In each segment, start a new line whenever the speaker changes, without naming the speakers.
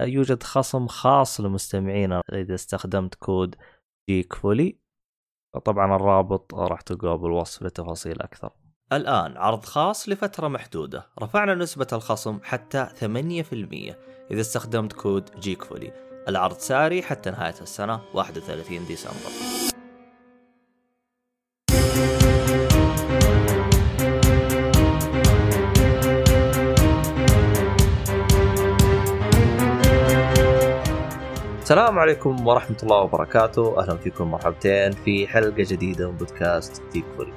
يوجد خصم خاص لمستمعينا إذا استخدمت كود Geekfully طبعا الرابط راح تلقاه بالوصف لتفاصيل أكثر. الآن عرض خاص لفترة محدودة. رفعنا نسبة الخصم حتى 8% إذا استخدمت كود Geekfully العرض ساري حتى نهاية السنة 31 ديسمبر. السلام عليكم ورحمة الله وبركاته، أهلا فيكم مرحبتين في حلقة جديدة من بودكاست تيك فولي.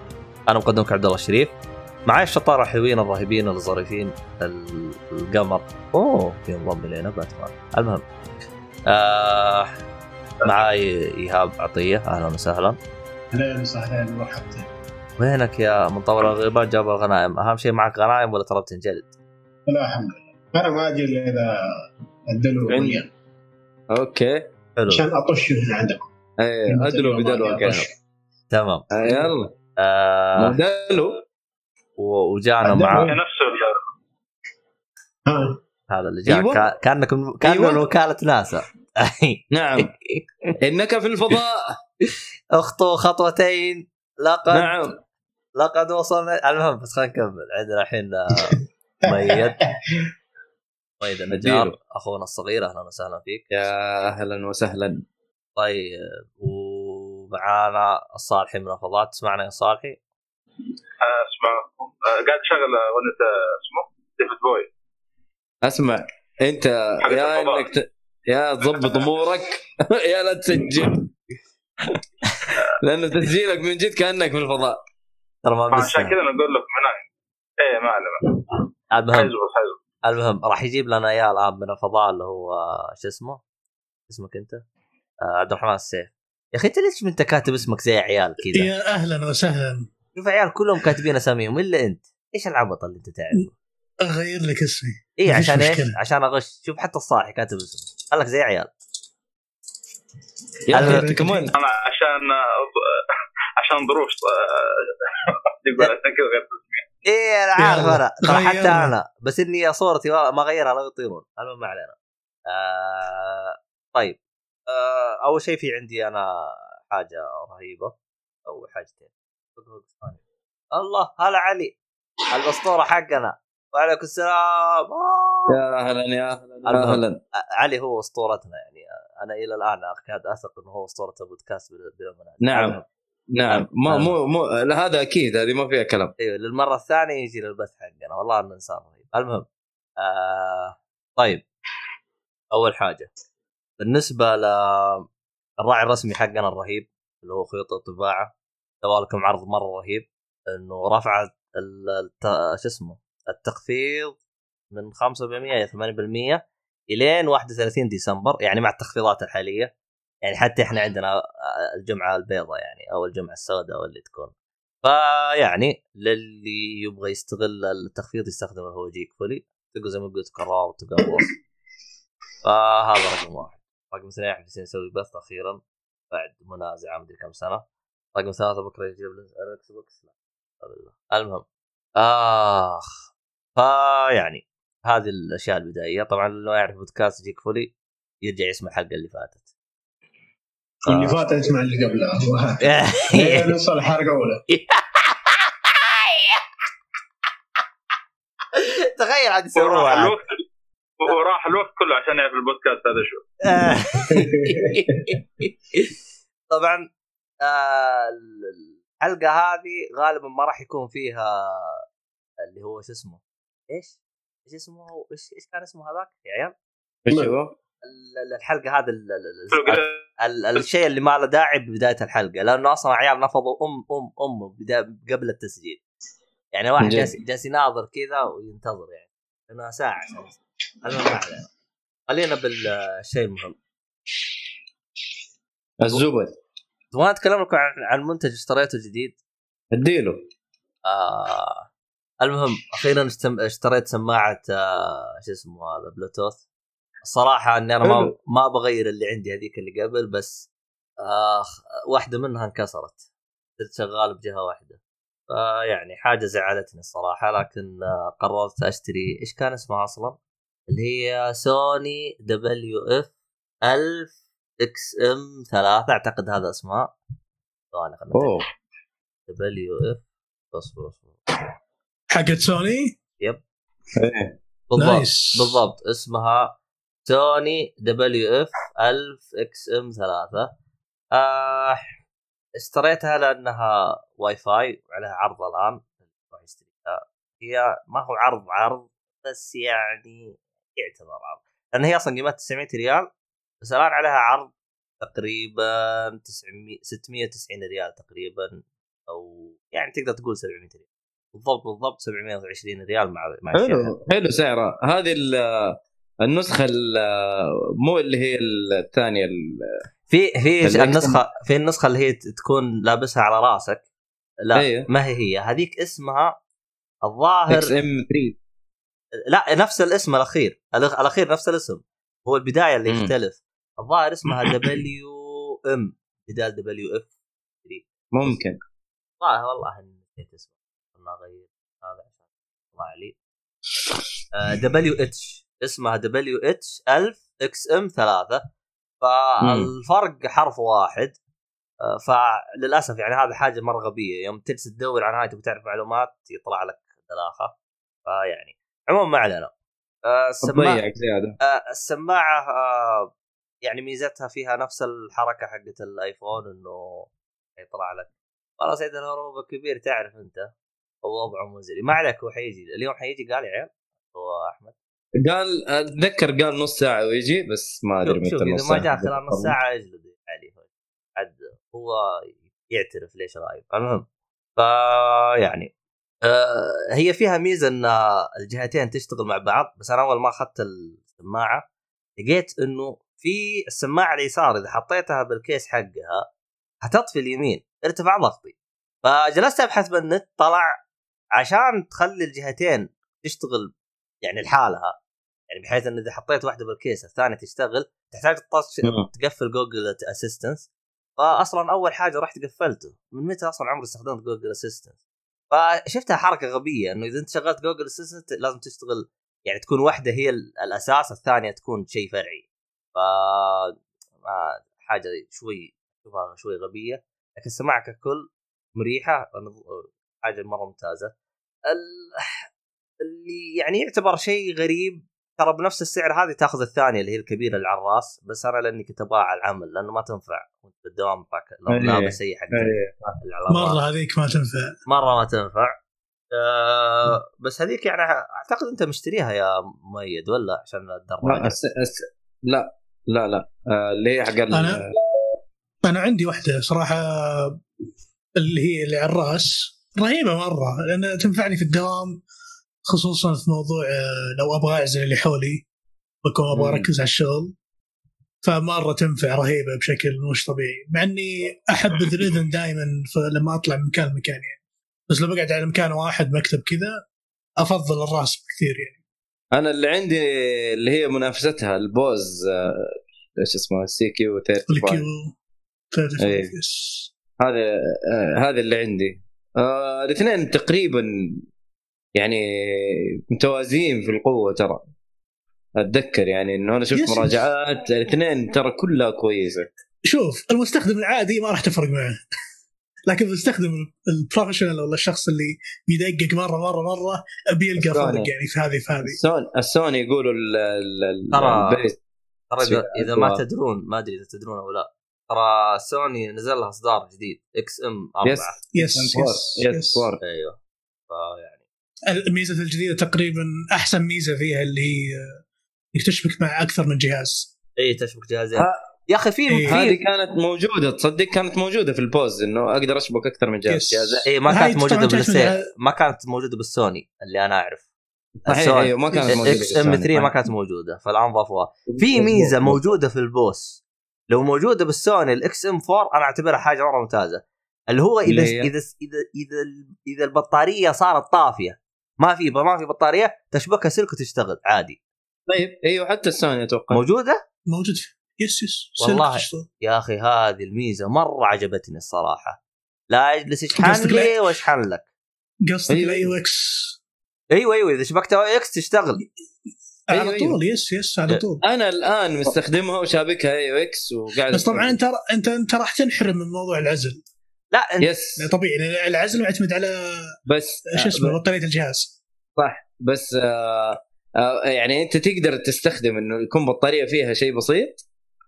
أنا مقدمك عبد الله الشريف. معي الشطارة الحلوين الرهيبين الظريفين القمر. أوه في انضم إلينا باتمان. المهم آه معاي إيهاب عطية أهلا وسهلا.
أهلا وسهلا مرحبتين.
وينك يا من طول الغيبان جاب الغنائم؟ أهم شيء معك غنائم ولا ترى بتنجلد؟
لا الحمد لله. أنا ما أجي إلا إذا الدلو
أوكي.
حلو. عشان أطش من عندكم.
إيه أدلو بدلو
تمام.
آه يلا. آه دلو
وجانا مع
نفسه
هذا اللي جاء أيوة. كأنك كأنه أيوة. وكالة ناسا.
نعم. إنك في الفضاء.
أخطو خطوتين. لقد نعم. لقد وصلنا المهم بس خلينا نكمل. عندنا الحين ميت. طيب النجار أخونا الصغير أهلا وسهلا فيك.
يا أهلا وسهلا.
طيب ومعانا الصالحي من الفضاء تسمعنا يا صالحي؟
أسمع. آه، قاعد اشغل أغنية اسمه؟ ديفيد بوي
أسمع. أنت يا إنك ت... يا تضبط امورك يا لا تسجل. لأن تسجيلك من جد كأنك في الفضاء.
ترى ما عشان كذا نقول لك مناي إيه ما علم
المهم. المهم راح يجيب لنا إياه الآن من الفضاء اللي هو شو اسمه؟ اسمك أنت؟ آه عبد الرحمن السيف. يا أخي أنت ليش أنت كاتب اسمك زي عيال كذا؟
يا أهلا وسهلا.
شوف عيال كلهم كاتبين أساميهم الا أنت؟ إيش العبط اللي أنت تعرفه؟
أغير لك اسمي.
اي عشان إيش؟ عشان أغش. شوف حتى الصاحي كاتب اسمه. قال لك زي عيال.
يا كمان. أنا عشان عشان ظروف يقول عشان كذا غيرت اسمي.
إيه أنا عارف أنا. ترى حتى أنا. بس إني صورتي ما اغيرها لا يطيرون. المهم ما علينا. آه طيب. آه أول شيء في عندي أنا حاجة رهيبة. أو حاجتين. الله هلا علي. الأسطورة حقنا. وعليكم السلام.
يا أهلا يا أهلا يا أهلا.
علي هو أسطورتنا يعني. أنا إلى الآن اكاد أثق إنه هو أسطورة البودكاست
بالامانه نعم. نعم. مو مو مو هذا أكيد هذه ما فيها كلام.
أيوه للمرة الثانية يجي للبث حقنا والله انه انسان رهيب المهم آه طيب. أول حاجة بالنسبة للراعي الرسمي حقنا الرهيب اللي هو خيوط الطباعة سوى لكم عرض مرة رهيب إنه رفع شو اسمه التخفيض من 5% إلى 8% إلين 31 ديسمبر يعني مع التخفيضات الحالية. يعني حتى إحنا عندنا آه، الجمعة البيضاء يعني أو الجمعة السوداء أو اللي تكون. فيعني للي يبغى يستغل التخفيض يستخدم هو جيك فولي. تلقوا زي ما قلت تلقى الوصف فهذا رقم واحد. رقم اثنين إحنا نسوي بث أخيرا بعد منازعه مدري كم سنة. رقم ثلاثة بكرة يجيب ال Xbox لا. المهم. آخ. فيعني هذه الأشياء البدائية. طبعا لو يعرف بودكاست Geekfully يرجع يسمع الحلقة اللي فاتت.
اللي فات اسمع اللي قبلها نوصل الحلقة الاولى
تخيل عاد يسووها
وراح الوقت كله عشان يعرف البودكاست هذا شو.
طبعا آه، الحلقة هذه غالبا ما راح يكون فيها اللي هو شو اسمه؟ إيش؟ إيش اسمه؟ إيش إيش كان اسمه هذاك؟ يا عيال؟
إيش هو؟
الحلقة هذا الشيء اللي ما له داعي ببداية الحلقة لأنه أصلا عيال نفضوا ام ام أم قبل التسجيل. يعني واحد جالس جالس يناظر كذا وينتظر يعني. انها ساعه المهم خلينا بالشيء المهم.
الزبد.
تبغى أتكلم لكم عن عن منتج اشتريته جديد؟
اديله.
آه. المهم أخيرا اشتريت سماعة آه شو اسمه هذا بلوتوث الصراحه إني أنا ما
حلو.
ما بغير اللي عندي هذيك اللي قبل بس آه واحدة منها انكسرت. صرت شغال بجهة واحدة. فيعني حاجة زعلتني الصراحة لكن آه قررت أشتري إيش كان اسمها أصلا؟ اللي هي سوني WF 1000 XM 3 أعتقد هذا اسمها. ثواني خلينا أوه. WF. أصبر أصبر.
حقت سوني؟
إيه.
بالضبط.
nice
بالضبط. اسمها سوني WF 1000 XM 3 آه اشتريتها لأنها واي فاي وعليها عرض الآن. هي ما هو عرض عرض بس يعني يعتبر عرض. لأن هي أصلا قيمتها 900 ريال بس الآن عليها عرض تقريبا 900 690 ريال تقريبا أو يعني تقدر تقول 700 ريال. بالضبط بالضبط 720 ريال مع مع.
حلو حلو سعره هذه النسخة ال- مو اللي هي الثانية ال-
في في النسخة في النسخة اللي هي تكون لابسها على راسك. لا
أيوه.
ما هي هي. هذيك اسمها الظاهر
XM 3
لا نفس الاسم الأخير. الأخير نفس الاسم. هو البداية اللي. يختلف. الظاهر اسمها WM. بدال WF
ممكن.
والله والله نسيت اسمه. خلنا اغير هذا عشان يطلع لي WH. اسمها دبليو اتش 1000 إكس ام 3 فالفرق حرف واحد. آه، فللأسف يعني هذه حاجة مرة غبية. يوم تجلس تدور عن هاي تبي تعرف معلومات يطلع لك دلاخة. فيعني عموما ما علينا. آه،
السماعة. زيادة.
آه، السماعة يعني ميزتها فيها نفس الحركة حقت الآيفون إنه يطلع لك. والله سيد الهروب الكبير تعرف أنت. هو وضعه مزري. ما عليك هو حيجي. اليوم حيجي؟ قال يا عيال. هو أحمد.
قال أتذكر قال نص ساعة ويجي بس ما
أدري
متى نص
ما
ساعة.
جاء خلال نص ساعة يجلد عليه عاد هو يعترف ليش غايب المهم فيعني آه هي فيها ميزة إن الجهتين تشتغل مع بعض بس أنا أول ما أخذت السماعة لقيت إنه في السماعة اليسار إذا حطيتها بالكيس حقها هتطفي اليمين ارتفع ضغطي. فجلست أبحث بالنت طلع عشان تخلي الجهتين تشتغل يعني لحالها يعني بحيث إن إذا حطيت واحدة بال case الثانية تشتغل تحتاج تطش. تقفل Google Assistant فاصلا أول حاجة رحت قفلته. من متى أصلا عمري استخدمت Google Assistant فشفتها حركة غبية إنه إذا أنت شغلت Google Assistant لازم تشتغل يعني تكون واحدة هي ال- الأساس الثانية تكون شيء فرعي. ف حاجة شوي شوي غبية. لكن السماعه ككل مريحة حاجة مرة ممتازة. ال- اللي يعني يعتبر شيء غريب. ترى بنفس السعر هذه تاخذ الثانية اللي هي الكبيرة اللي على الراس بس أنا لأني كنت أبغاها على العمل لأنه ما تنفع. وانت بالدوام باك- لو
إيه.
لابس أي حق
إيه.
مرة هذيك ما تنفع.
مرة ما تنفع. آه بس هذيك يعني أعتقد أنت مشتريها يا مؤيد ولا عشان
لا
الدراجه
أس... أس... لا لا لا. آه، اللي هي حق
أنا؟ أنا عندي واحدة صراحة اللي هي اللي على الراس رهيبة مرة لأن تنفعني في الدوام. خصوصا في موضوع آه، لو أبغى أعزل اللي حولي بكون
أبغى.
أركز على الشغل فمرة تنفع رهيبة بشكل مش طبيعي مع إني احبذ الاذن دائما لما أطلع من مكان لمكان يعني بس لو بقعد على مكان واحد مكتب كذا أفضل الرأس بكثير يعني
أنا اللي عندي اللي هي منافستها ال Bose آه، إيش اسمه CQ ال
Q
35
35
إيه.
yes.
هذا آه، هذا اللي عندي آه الاثنين تقريبا يعني متوازيين في القوة ترى. أتذكر يعني إنه أنا شفت. مراجعات الاثنين ترى كلها كويسة.
شوف المستخدم العادي ما راح تفرق معه. لكن المستخدم ال professional ولا الشخص اللي بيدقق مرة مرة مرة بيلقى فرق. يعني في هذه في هذه.
السوني السوني يقولوا ال- ال- ال-
ترى- ترى اذا ما. تدرون ما أدري إذا تدرون أو لا. ترى سوني نزل لها أصدار جديد XM 4
yes
yes
yes yes.
أيوه. فيعني
الميزة الجديدة تقريبا أحسن ميزة فيها اللي هي إنك تشبك مع أكثر من جهاز.
إي تشبك جهازين
ها-
يا أخي في
إيه.
هذه كانت موجودة تصدق كانت موجودة في ال Bose إنه أقدر أشبك أكثر من جهاز. جهاز.
إي ما كانت موجودة
تعتمد
بالسي
على-
ما كانت موجودة بالسوني اللي أنا أعرف.
صحيح. أيوه ما كانت
موجودة XM 3 ما كانت موجودة فالان ضافوها في ميزة موجودة في ال Bose لو موجودة بالسوني ال XM 4 أنا أعتبرها حاجة مرة ممتازة. اللي هو
إذا؟
إذا إذا إذا إذا البطارية صارت طافية ما في ما في بطارية تشبكها سلك وتشتغل عادي.
طيب أيوه حتى السوني أتوقع.
موجودة؟
موجود. yes yes
والله. يا أخي هذه الميزة مرة عجبتني الصراحة. لا أجلس اشحن لي واشحن لك.
قصدك
أيوة.
ال AUX
أيوه أيوه إذا شبكت AUX تشتغل.
أيوة،
على
أيوة.
طول yes yes على طول.
أنا الآن مستخدمها وشابكها AUX وقاعد
بس طبعا انت انت أنت راح تنحرم من موضوع العزل.
لا أنت-
yes
طبيعي العزل يعتمد على
بس
شو اسمه بطارية الجهاز.
صح. بس آه آه يعني أنت تقدر تستخدم إنه يكون بطارية فيها شيء بسيط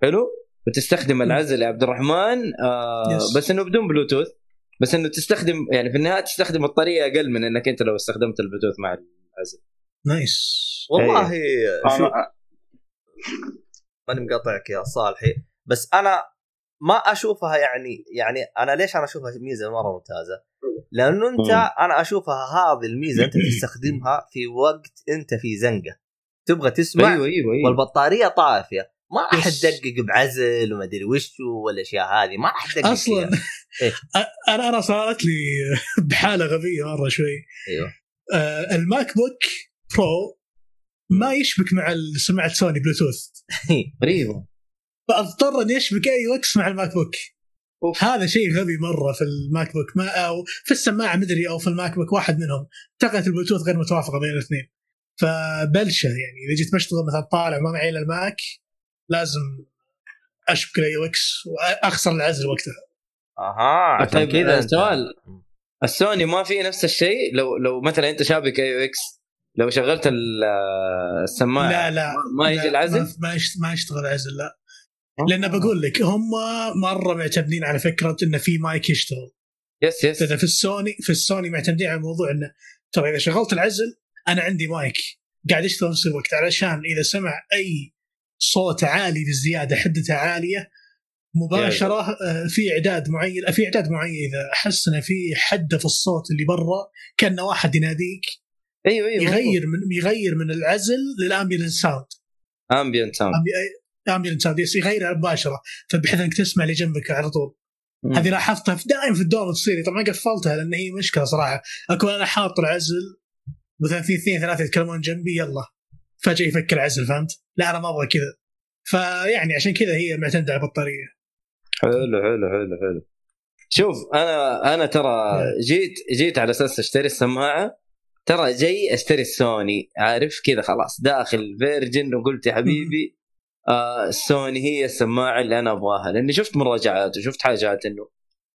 حلو؟ وتستخدم العزل يا عبد الرحمن آه
yes.
بس إنه بدون بلوتوث بس إنه تستخدم يعني في النهاية تستخدم بطاريه أقل من إنك أنت لو استخدمت البلوتوث مع العزل.
نايس.
والله
أنا-
ماني مقاطعك يا صالحي بس أنا ما أشوفها يعني يعني أنا ليش أنا أشوفها ميزة مرة ممتازة؟ لأنه
أنت.
أنا أشوفها هذه الميزة أنت تستخدمها في وقت أنت في زنقة. تبغى تسمع
أيوه أيوه أيوه.
والبطارية طافية. ما راح. تدقق بعزل وما أدري وش والاشياء هذه. ما راح تدقق أصلا. إيه.
أنا أنا صارت لي بحالة غبية مرة شوي.
أيوه.
آه ال MacBook Pro ما يشبك مع سماعه سوني بلوتوث. غريبة. فأضطر إني أشبك AUX مع ال MacBook
أوف.
هذا شيء غبي مرة في ال MacBook ما أو في السماعة مدري أو في ال MacBook واحد منهم. تقنيه البلوتوث غير متوافقة بين الاثنين. فبلشة يعني. إذا جيت بشتغل مثلا طالع ما معي إلا ال Mac لازم أشبك ال AX وأخسر العزل وقتها.
أها عشان
طيب،
كذا أنت-
سؤال. السوني ما في نفس الشيء؟ لو لو مثلا أنت شابك AUX لو شغلت ال- السماعة
لا لا.
ما يجي العزل؟
ما, ما, يشت- ما يشتغل عزل لا. لأن بقول لك هم مرة معتمدين على فكرة انه في مايك يشتغل.
yes
yes في السوني في السوني معتمدين على موضوع إنه ترى إذا شغلت العزل أنا عندي مايك. قاعد يشتغل في نفس الوقت علشان إذا سمع أي صوت عالي بزياده حدته عالية مباشرة آه، في إعداد معين في إعداد معين إذا أحس إنه في حدة في الصوت اللي برا كانه واحد يناديك
أيوه أيوه
يغير من يغير من العزل لل ambience
sound ambient
sound ambience yes يغيرها مباشرة. فبحيث إنك تسمع اللي جنبك على طول. هذه لاحظتها في دائما في الدوام تصير. طبعا قفلتها لأن هي مشكلة صراحة. اكون أنا حاط العزل مثلا في اثنين ثلاثة يتكلمون جنبي يلا. فجأة يفك العزل فهمت؟ لا أنا ما أبغى كذا. فيعني عشان كذا هي معتمدة على البطارية.
حلو حلو حلو حلو. شوف أنا أنا ترى جيت جيت على أساس أشتري السماعة. ترى جاي أشتري السوني. عارف؟ كذا خلاص. داخل فيرجن وقلت يا حبيبي. آه السوني هي السماعة اللي أنا أبغاها لأني شفت مراجعات وشفت حاجات إنه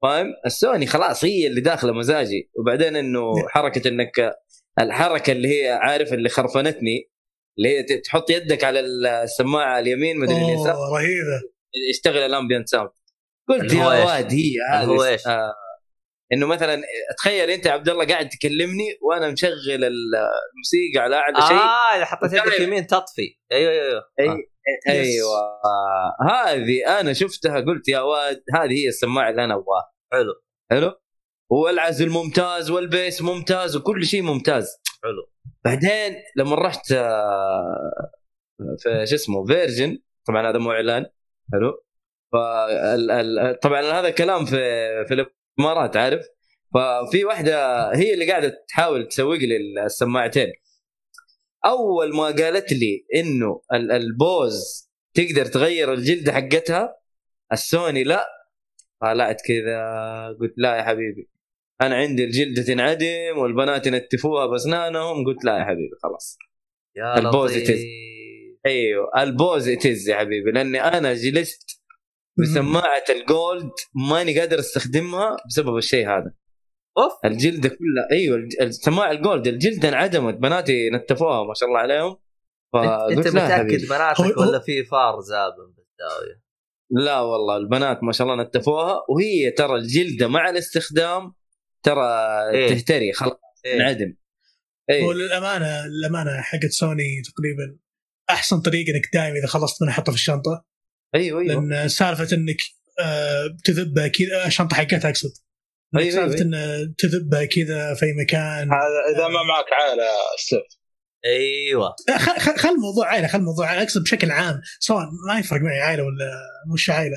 فاهم؟ السوني خلاص هي اللي داخلة مزاجي. وبعدين إنه حركة إنك الحركة اللي هي عارف اللي خرفنتني اللي هي تحط يدك على السماعة اليمين مدري اليسار.
رهيبة.
يشتغل ال ambient
sound قلت
يا؟ واد هي هذه؟ آه. إنه مثلا تخيل أنت عبد الله قاعد تكلمني وأنا مشغل الموسيقى على أعلى شيء.
آه إذا حطيت يدك. يمين تطفي. أيوه أيوه
أيوه.
آه.
أيوه. هذه أنا شفتها قلت يا واد هذه هي السماعة اللي أنا أبغاها.
حلو.
حلو؟ والعزل ممتاز وال bass ممتاز وكل شيء ممتاز.
حلو.
بعدين لما رحت آه، في شو اسمه فيرجن طبعا هذا مو إعلان. حلو؟ فال طبعا هذا كلام في في الامارات عارف ففي واحدة هي اللي قاعدة تحاول تسوق لي السماعتين أول ما قالت لي إنه ال- البوز تقدر تغير الجلده حقتها السوني لا طلعت كذا قلت لا يا حبيبي أنا عندي الجلده تنعدم والبنات ينتفوها بأسنانهم قلت لا يا حبيبي خلاص
يا. لطيف.
أيوه البوز it is يا حبيبي لأني أنا جلست بسماعة الجولد ماني قادر أستخدمها بسبب الشيء هذا.
أوف.
الجلدة كلها أيوه السماعة الجولد الجلدة انعدمت بناتي نتفوها ما شاء الله عليهم.
انت
متأكد
بناتك
هو-
ولا في فار زابن بالزاويه
لا والله البنات ما شاء الله نتفوها وهي ترى الجلدة مع الاستخدام ترى
إيه.
تهتري خلاص
إيه.
انعدم.
هو
اي
للأمانة الامانه حقت سوني تقريبا أحسن طريقة إنك دائما إذا خلصت منها حطها في الشنطة.
أيوه أيوه.
لأن سالفة إنك آه، تذبها كذا الشنطه حقتها اقصد إنك
أيوة،
سالفة
أيوة.
إن تذبها كذا في مكان.
هذا إذا ما معك عائلة السيف
أيوه.
خ- خ- خل الموضوع عائلة خل الموضوع عائلة. أقصد بشكل عام سواء ما يفرق معي عائلة ولا مش عائلة.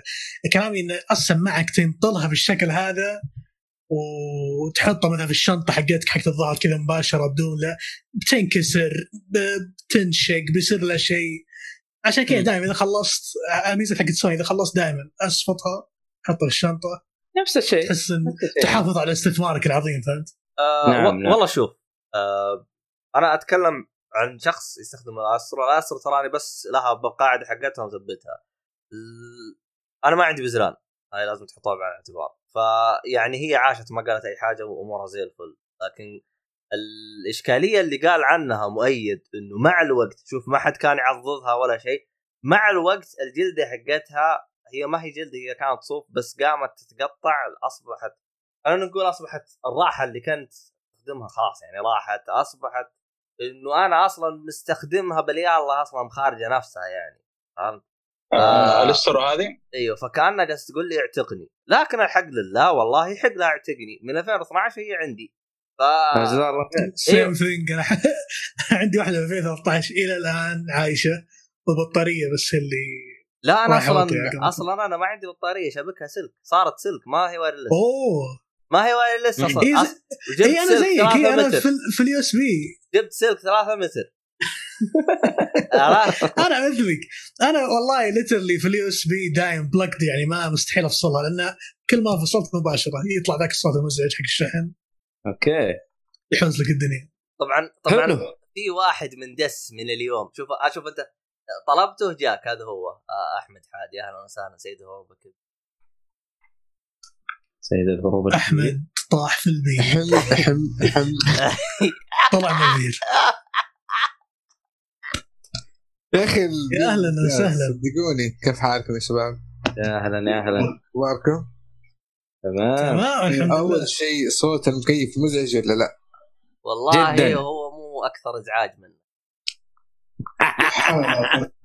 كلامي إن السماعه تنطلها بالشكل هذا وتحطها مثلا في الشنطة حقتك حقت الظهر كذا مباشرة بدون لا بتنكسر بتنشق بيصير لها شيء. عشان كذا. دائما إذا خلصت الميزة حقت سوني إذا خلصت دائما أسفطها حطها في الشنطة
نفس الشيء
تحس
إن.
تحافظ على استثمارك العظيم فهمت؟
آه
نعم،
و-
نعم.
والله شوف آه أنا أتكلم عن شخص يستخدم الاسترو الاسترو تراني بس لها بالقاعده حقتها مثبتها ال- أنا ما عندي بزران هاي لازم تحطوها بعين الاعتبار فيعني هي عاشت ما قالت أي حاجة وأمورها زي الفل لكن الإشكالية اللي قال عنها مؤيد إنه مع الوقت شوف ما حد كان يعضدها ولا شيء مع الوقت الجلدة حقتها هي ما هي جلدة هي كانت صوف بس قامت تتقطع أصبحت خلينا نقول أصبحت الراحة اللي كنت استخدمها خلاص يعني راحت أصبحت إنه أنا أصلا مستخدمها بالله أصلا خارجة نفسها يعني فهمت؟ آه.
آه هذه
إيوه فكانها جالس تقول لي اعتقني لكن الحق لله والله يحق لها اعتقني من 2012 هي عندي ف
جزاه الله خير.
سيم ثينج أنا عندي واحدة في 2013 إلى الآن عايشة وبطاريه بس اللي
لا
أنا أصلا.
أصلا أنا ما عندي بطارية شبكها سلك. صارت سلك ما هي وايرلس
أوه.
ما هي wireless أصلا.
إيه
أص...
اي أنا
سلك
زيك.
3
إيه أنا
متر.
في, في اليو اس بي
جبت سلك 3 متر؟
أنا مثلك أنا والله literally في ال USB دايم plugged يعني ما مستحيل أفصلها لأن كل ما فصلت مباشرة يطلع ذاك الصوت المزعج حق الشحن.
أوكي.
يحوز لك الدنيا.
طبعا طبعا
حلو.
في واحد من دس من اليوم. شوف أشوف أنت طلبته جاك هذا هو آه، أحمد حادي أهلا وسهلا سيد هو بك
سيد الهروب
أحمد طاح في البيت
حم حم حم
طلع من البير
يا أخي
يا أهلاً وسهلاً.
صدقوني كيف حالكم يا شباب؟
يا أهلا يا أهلا.
أخباركم؟
تمام.
تمام
أول شيء صوت المكيف مزعج ولا لا؟
والله
جداً.
هو مو أكثر إزعاج منه.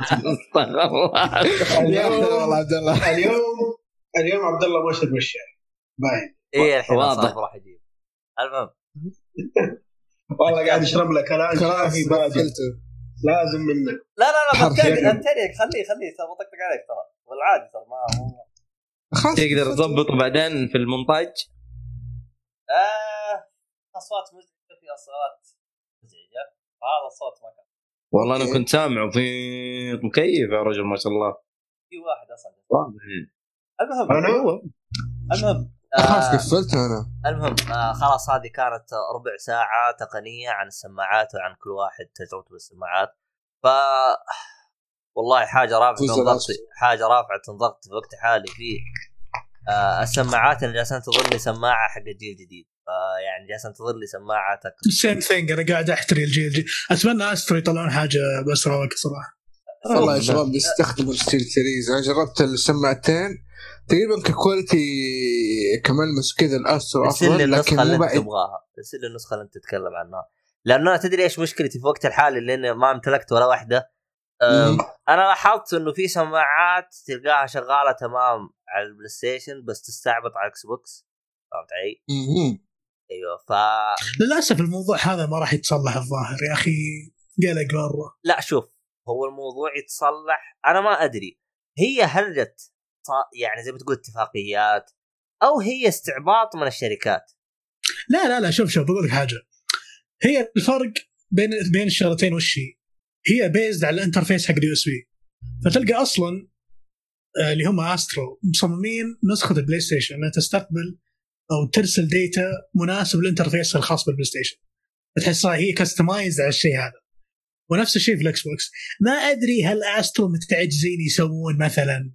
استغفر الله.
والله عبد الله.
اليوم اليوم عبد الله ما شرب الشاي. باين.
إيه الحين
واضح.
راح يجيب المهم.
والله قاعد يشرب لك بارد
قفلته.
لازم منك.
لا لا لا بتريق. بتريق خليه خليه ترى بطقطق عليك ترى. والعادي ترى ما مو
خلاص.
تقدر. تضبط بعدين في المونتاج؟
آه أصوات مزعجة في أصوات مزعجة. هذا الصوت ما كان.
والله أنا
أوكي.
كنت سامع في مكيف يا رجل ما شاء الله.
في واحد
أصلا.
المهم
أنا؟
المهم
خلاص
آه
قفلته أنا.
المهم آه خلاص هذه كانت ربع ساعة تقنية عن السماعات وعن كل واحد تجربته بالسماعات. ف والله حاجة رافعة
فوز
ضغط
العصر.
حاجة رافعة ضغط في وقت حالي في آه السماعات اللي جالسة تنتظر لي سماعة حق الجيل الجديد. فيعني جالسة تنتظر لي سماعة تك...
same thing أنا قاعد أحتري الجيل الجديد. أتمنى استرو يطلعون حاجة باسرع وقت صراحة.
والله يا شباب بيستخدموا ستيل سيريز. أنا جربت السماعتين. تقريبا ك quality كملمس كذا
الأسترو
أفضل
النسخة
لكن
اللي
مو بعيد.
تبغاها. ارسل لي النسخة اللي أنت تتكلم عنها. لأنه أنا تدري إيش مشكلتي في وقت الحالي؟ لأني ما امتلكت ولا
واحدة.
أنا لاحظت إنه في سماعات تلقاها شغالة تمام على البلاي ستيشن بس تستعبط على الاكس بوكس فهمت علي؟ أيوه ف
للأسف الموضوع هذا ما راح يتصلح الظاهر يا أخي. قلق مره
لا شوف هو الموضوع يتصلح. أنا ما أدري هي هرجه ص- يعني زي ما تقول اتفاقيات أو هي استعباط من الشركات؟
لا لا لا شوف شوف بقول لك حاجة. هي الفرق بين بين الشغلتين وش هي؟ هي بيزد على ال interface حق ال USB. فتلقى أصلا آه، اللي هم استرو مصممين نسخة البلاي ستيشن إنها تستقبل أو ترسل data مناسب لل interface الخاص بالبلاي ستيشن تحسها هي customize على الشيء هذا. ونفس الشيء في الإكس بوكس. ما أدري هل استرو متعجزين يسوون مثلا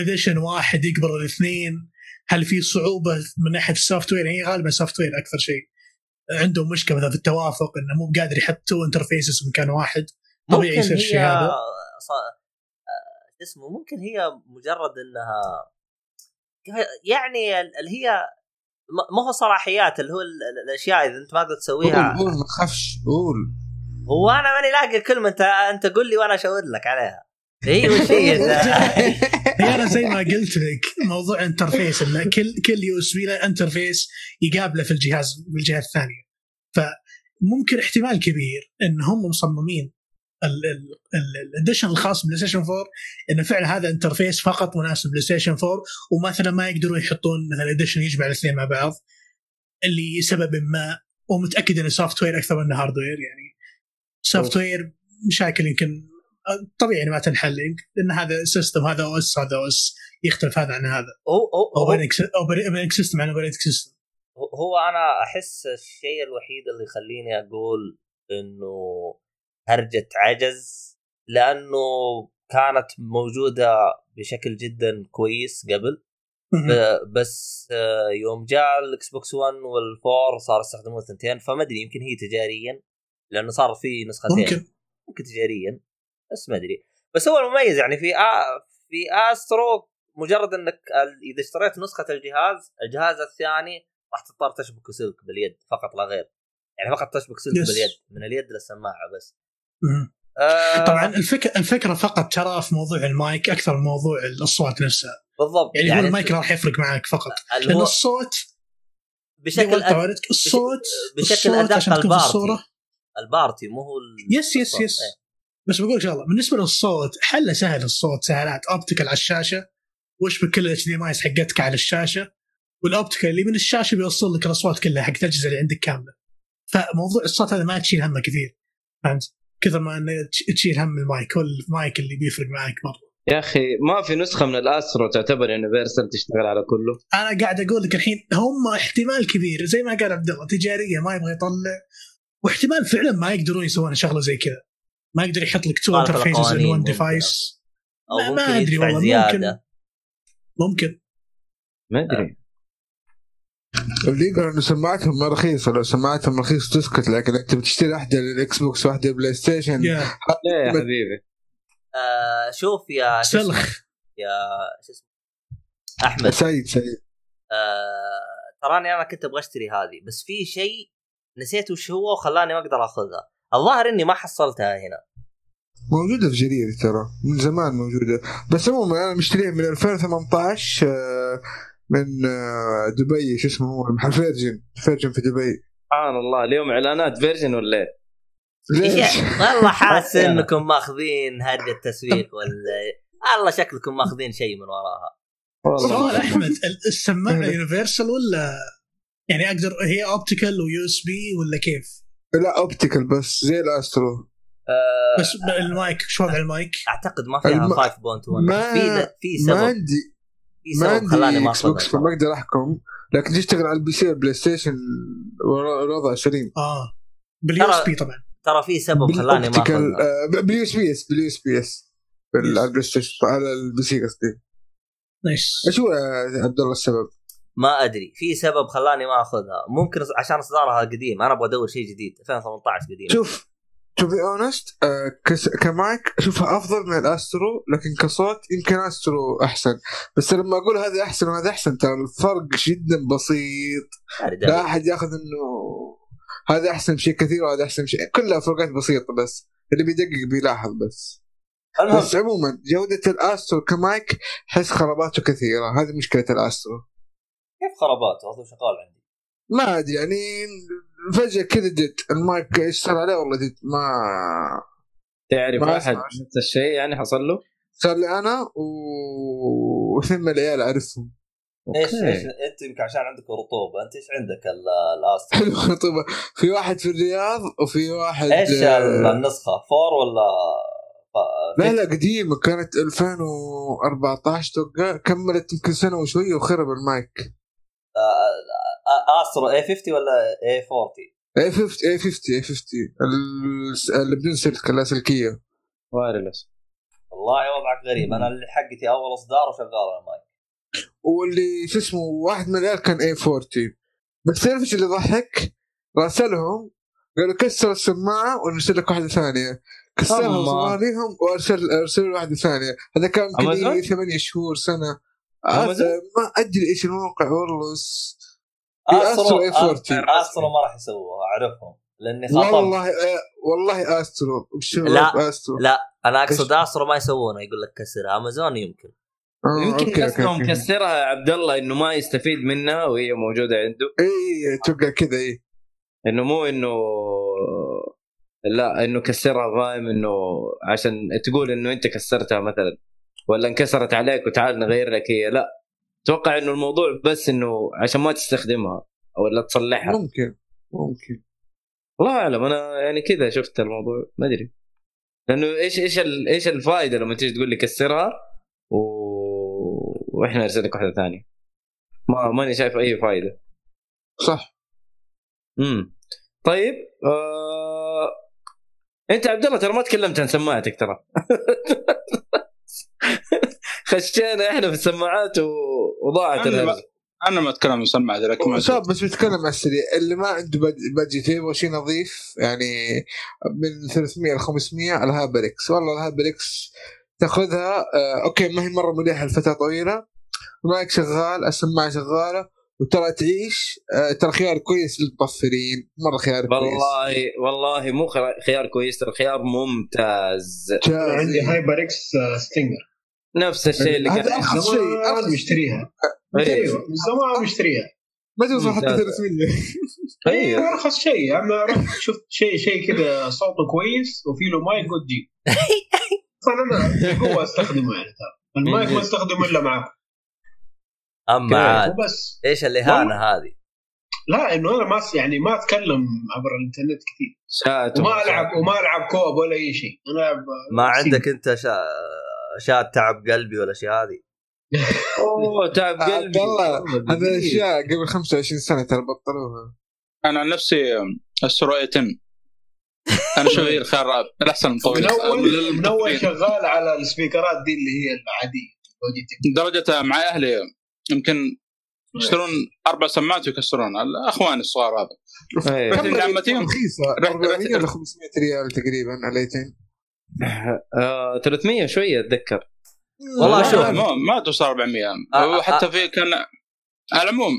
edition واحد يقبل الاثنين. هل في صعوبة من ناحية ال software يعني غالبا software أكثر شيء. عندهم مشكلة مثلا في التوافق إنه مو قادر يحط two interfaces في مكان واحد. طبيعي
ممكن
يصير الشيء
هي
هذا.
ص... آه، شو اسمه ممكن هي مجرد إنها يعني ال- اللي هي ما هو صلاحيات اللي هو ال- ال- الأشياء إذا أنت ما تقدر
قول
تسويها.
قول ما تخافش قول.
هو أنا ماني لاقي الكلمة أنت أنت قول لي وأنا أشاور لك عليها. هي وش هي؟
هي أنا زي ما قلت لك موضوع interface إن كل كل USB له interface يقابله في الجهاز في الجهة الثانية. ف ممكن احتمال كبير إن هم مصممين ال edition الخاص بلاي ستيشن 4 انه فعلا هذا interface فقط مناسب بلاي ستيشن 4 ومثلا ما يقدرون يحطون مثلا edition يجمع الاثنين مع بعض اللي لسبب ما ومتأكد انه software أكثر منه hardware يعني. software مشاكل يمكن طبيعي ما تنحل لأن هذا system هذا OS هذا OS يختلف هذا عن هذا.
هو هو,
operating system عن operating system
هو أنا أحس الشيء الوحيد اللي يخليني أقول إنه هرجة عجز لأنه كانت موجودة بشكل جدا كويس قبل. بس آه، يوم جاء الإكس بوكس 1 والفور صار يستخدمون الثنتين فما أدري يمكن هي تجاريا لأنه صار في نسختين.
ممكن.
ممكن تجاريا بس ما أدري. بس هو المميز يعني في آ... في أسترو مجرد إنك إذا اشتريت نسخة الجهاز الجهاز الثاني راح تضطر تشبك سلك باليد فقط لا غير. يعني فقط تشبك سلك
Yes.
باليد من اليد للسماعة بس. آه
طبعا الفكرة الفكرة فقط ترى في موضوع المايك أكثر من موضوع الأصوات نفسها.
بالضبط.
يعني, يعني المايك راح يفرق معك فقط.
لأن
الصوت
بشكل
أد... الصوت
بشكل
أدق ال
party.
ال
party مو هو
yes yes
الصوت.
yes.
إيه.
بس بقول شغلة بالنسبة للصوت حله سهل الصوت سهلات. optical على الشاشة. واشبك كل ال HDMIs حقتك على الشاشة؟ وال optical اللي من الشاشة بيوصل لك الأصوات كلها حق الأجهزة اللي عندك كاملة. فموضوع الصوت هذا ما تشيل همه كثير. فهمت؟ كثر ما إنه تش- تشيل هم المايك هو المايك اللي بيفرق معك مره
يا أخي ما في نسخة من الأسترو تعتبر universal تشتغل على كله.
أنا قاعد أقول لك الحين هم احتمال كبير زي ما قال عبد الله تجارية ما يبغى يطلع واحتمال فعلا ما يقدرون يسوون شغلة زي كذا. ما يقدر يحط لك two
interfaces
in one
ممكن
device
أو
ما-
ممكن
ما
يدفع
والله،
زيادة.
ممكن.
ما أدري.
اللي يقول انه سماعتهم ما رخيصة لو سماعتهم رخيص تسكت لكن أنت بتشتري واحدة للاكس بوكس واحدة بلاي ستيشن
يا
ليه يا حبيبي.
آه شوف يا؟
سلخ.
يا شو اسمه أحمد.
سعيد سعيد.
آه تراني أنا كنت أبغى أشتري هذه بس في شيء نسيت وش هو وخلاني ما أقدر أخذها. الظاهر إني ما حصلتها هنا.
موجودة في جرير ترى من زمان موجودة. بس عموما أنا مشتريها من 2018 آه، من آه، دبي شو اسمه هو؟ محل فيرجن. فيرجن في دبي.
سبحان الله اليوم إعلانات فيرجن ولا
إيه؟
والله حاسس. إنكم ماخذين هرجه تسويق ولا الله شكلكم ماخذين شيء من وراها.
والله.
سؤال أحمد ال- السماعة universal ولا يعني أقدر هي optical و USB ولا كيف؟
لا optical بس زي الأسترو.
آه
بس المايك شو وضع المايك؟
أعتقد ما فيها
الم-
5.1
ما-
في في
ما
سبب.
عندي
في
ما
سبب خلاني
عندي
ما
إكس بوكس
اخذها
فما أقدر أحكم. لكن تشتغل على ال PC والبلاي ستيشن الوضع سليم
آه.
بال
USB طبعا.
ترى في سبب خلاني ما اخذها
آه، بال USB اس باليو إس بي اس على البلاي ستيشن على ال PC قصدي.
nice.
إيش هو يا عبد الله السبب؟
ما أدري. في سبب خلاني ما أخذها. ممكن عشان اصدارها قديم. أنا أبغى أدور شيء جديد. 2018 قديم.
شوف to be honest ك mic أشوفها أفضل من الأسترو لكن كصوت يمكن أسترو أحسن. بس لما أقول هذا أحسن وهذا أحسن ترى الفرق جدا بسيط.
أريد
لا. أحد يأخذ إنه هذا أحسن بشيء كثير وهذا أحسن بشيء. كلها فرقات بسيطة بس. اللي بيدقق بيلاحظ بس.
المهم
بس عموما جودة الأسترو كمايك حس خراباته كثيرة. هذه مشكلة الأسترو.
كيف خراباته؟ هذا شغال عندي.
ما أدري يعني فجأة كذا جت المايك اشتغل عليه والله جد ما
تعرف
ما أحد.
نفس الشيء يعني حصل له؟
صار لي أنا و... واثنين من العيال
أعرفهم
إيش.
إيش أنت يمكن عشان عندكم رطوبة أنت إيش عندك ال- الاستر
حلو طيب في واحد في الرياض وفي واحد
إيش
آه،
النسخة فور ولا
لا لا قديمة كانت 2014 توقع كملت يمكن سنة وشوية وخرب المايك
آسترو A50 ولا
A40 A50 A50 A50 ال- اللي بدون سلك اللاسلكيه
wireless
والله وضعك غريب. أنا اللي حقتي أول إصدار وشغال المايك.
واللي شو اسمه واحد من العيال كان A40 بس تعرف اللي ضحك؟ راسلهم قالوا كسر السماعة ونرسل لك واحدة ثانية. كسرها. وصواليهم وارسل أرسل واحدة ثانية. هذا كان يمكن؟ لي ثمانية شهور سنة. ما أدري إيش الموقع والله أسترو
استرو
A40
آسترو ما راح يسووها أعرفهم لأني خاطب
والله آه، والله Astro.
لا،
Astro؟
لا أنا أقصد Astro ما يسوونه يقول لك كسرها أمازون يمكن.
آه،
يمكن
okay.
مكسرها يا عبد الله إنه ما يستفيد منها وهي موجودة عنده.
إي أتوقع كذا إي.
إنه مو إنه لا إنه كسرها فاهم إنه عشان تقول إنه أنت كسرتها مثلا ولا انكسرت عليك وتعال نغير لك هي لا. أتوقع إنه الموضوع بس إنه عشان ما تستخدمها ولا تصلحها.
ممكن ممكن.
الله أعلم. أنا يعني كذا شفت الموضوع ما أدري. لأنه إيش إيش إيش الفائدة لما تيجي تقول لي كسرها و... وإحنا نرسل لك واحدة ثانية. ما ماني شايف أي فائدة.
صح.
امم طيب آه... أنت عبد الله ترى ما تكلمت عن سماعتك ترى. خشينا إحنا في السماعات و... وضاعت
أنا
الهرجه
أنا ما أتكلم عن سماعه لكن
شاب بس بتكلم على السريع. اللي ما عنده bud- budget يبغى شيء نظيف يعني من 300 ل 500 ال HyperX والله ال HyperX تاخذها آه okay ما هي مرة مريحه لفترة طويلة. المايك شغال السماعة شغالة وترى تعيش آه ترى خيار كويس للمطفرين. مرة خيار كويس.
والله والله مو خيار- خيار كويس ترى خيار ممتاز.
عندي HyperX آه، Stinger
نفس الشيء اللي
هذا
كان
أرخص شيء،
زمان
أرخص.
مشتريها.
أيوه
من زمان مشتريها
ما توصل حتى
ممتاز.
300
أيوه.
أيوه أرخص شيء. أما رحت شفت شيء شيء كذا صوته كويس وفي له مايك قلت جيب. أصلا أنا بقوه أستخدمه يعني ترى. المايك ما أستخدمه إلا معاكم.
أما عاد
وبس.
إيش الاهانه هذه؟
لا إنه أنا ما يعني ما أتكلم عبر الإنترنت كثير. وما العب وما ألعب كوب ولا أي شيء. أنا
ما. عندك أنت شا... شات تعب قلبي ولا شيء هذه.
أوه تعب قلبي.
هذا
جديد.
أشياء قبل 25 سنة ترى بطلوها.
أنا عن نفسي استرو 8 أنا أشوف هي الخيار الاحسن طويل.
من اول من اول شغال على السبيكرات دي اللي هي العاديه.
درجة مع أهلي يمكن يشترون أربع سماعات ويكسرون. اخواني الصغار هذا. رحت عند عمتي
رخيصة.
رحت-
400 ولا 500 ريال تقريبا عليتين
آه 300 شوية أتذكر.
والله شوف.
ما, ما توصل 400
آه،
وحتى في كان على العموم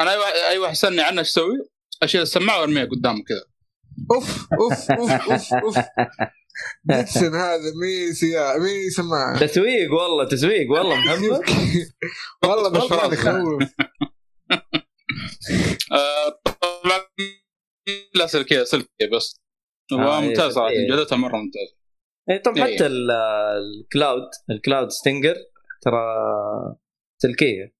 أنا أي واحد أي واحد يسألني عنه إيش أسوي؟ أشيل السماعة وأرميها قدامه كذا.
أوف أوف أوف أوف أوف. هذا مي سيا مي سماعة.
تسويق والله تسويق والله محمد.
والله
والله.
هذا يخوف
آه، طبعا لا سلكية سلكية بس.
آه،
هو ممتاز صراحة
سلكية.
جودتها مرة ممتازة.
اي طب
إيه.
حتى ال- الكلاود الكلاود ستينجر ترى سلكيه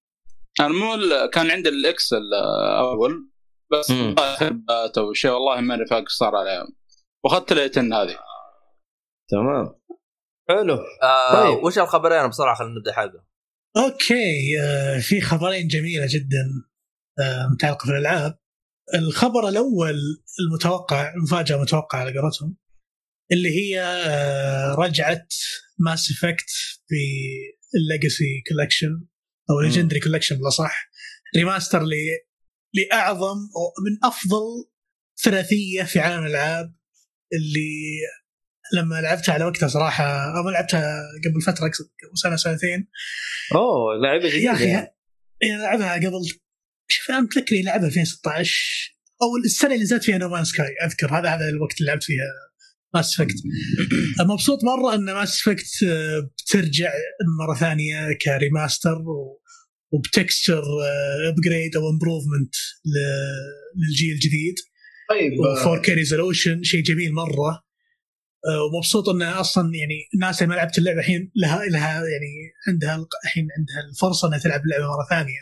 أنا مو ال- كان عندي الاكس الأول بس خربت أو شيء والله ماني فاق صار عليها وأخذت ال A10 هذه.
تمام. حلو.
آه
طيب.
وش الخبرين؟ بسرعة خلينا نبدأ حلقة.
okay آه في خبرين جميلة جدا آه متعلقة في الالعاب الخبر الأول المتوقع مفاجأة متوقعة على قولتهم اللي هي رجعه Mass Effect في ال legacy collection أو legendary collection بالاصح remaster ل لأعظم من أفضل ثلاثية في عالم الألعاب اللي لما لعبتها على وقتها صراحة أو لعبتها قبل فترة أقصد قبل سنة سنتين.
أوه لعبة
يا
جديدة
أخي
يعني.
يعني لعبها قبل شوف أنا متذكر لعبها 2016 أو السنة اللي نزلت فيها No Man's Sky أذكر هذا هذا الوقت اللي لعبت فيها. Mass Effect مبسوط مرة ان Mass Effect بترجع مرة ثانية ك remaster وب texture upgrade أو improvement للجيل الجديد.
طيب آه،
و4K resolution شيء جميل مرة. آه، ومبسوط ان أصلا يعني الناس اللي ما لعبت اللعبة الحين لها لها يعني عندها الحين عندها الفرصة إنها تلعب اللعبة مرة ثانية.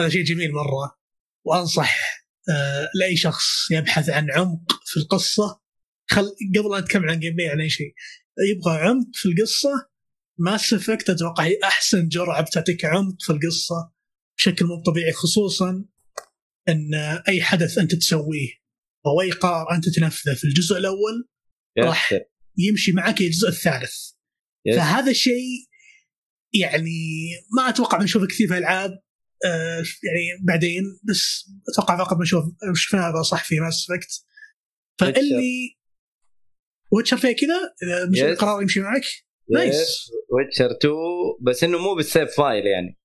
هذا شيء جميل مرة. وأنصح آه، لأي شخص يبحث عن عمق في القصة خل قبل لا نتكلم عن gameplay عن أي شيء. يبغى عمق في القصة Mass Effect أتوقع هي أحسن جرعة بتعطيك عمق في القصة بشكل مو طبيعي خصوصا إن أي حدث أنت تسويه أو أي قرار أنت تنفذه في الجزء الأول راح يمشي معك الجزء الثالث.
yes.
فهذا الشيء يعني ما أتوقع بنشوفه كثير في ألعاب آه يعني بعدين بس أتوقع فقط بنشوف شفناها هذا صح في Mass Effect في ال Witcher فيها كذا إذا مش
Yes.
القرار يمشي معك. نايس
ويتشر 2 بس إنه مو بال save file يعني.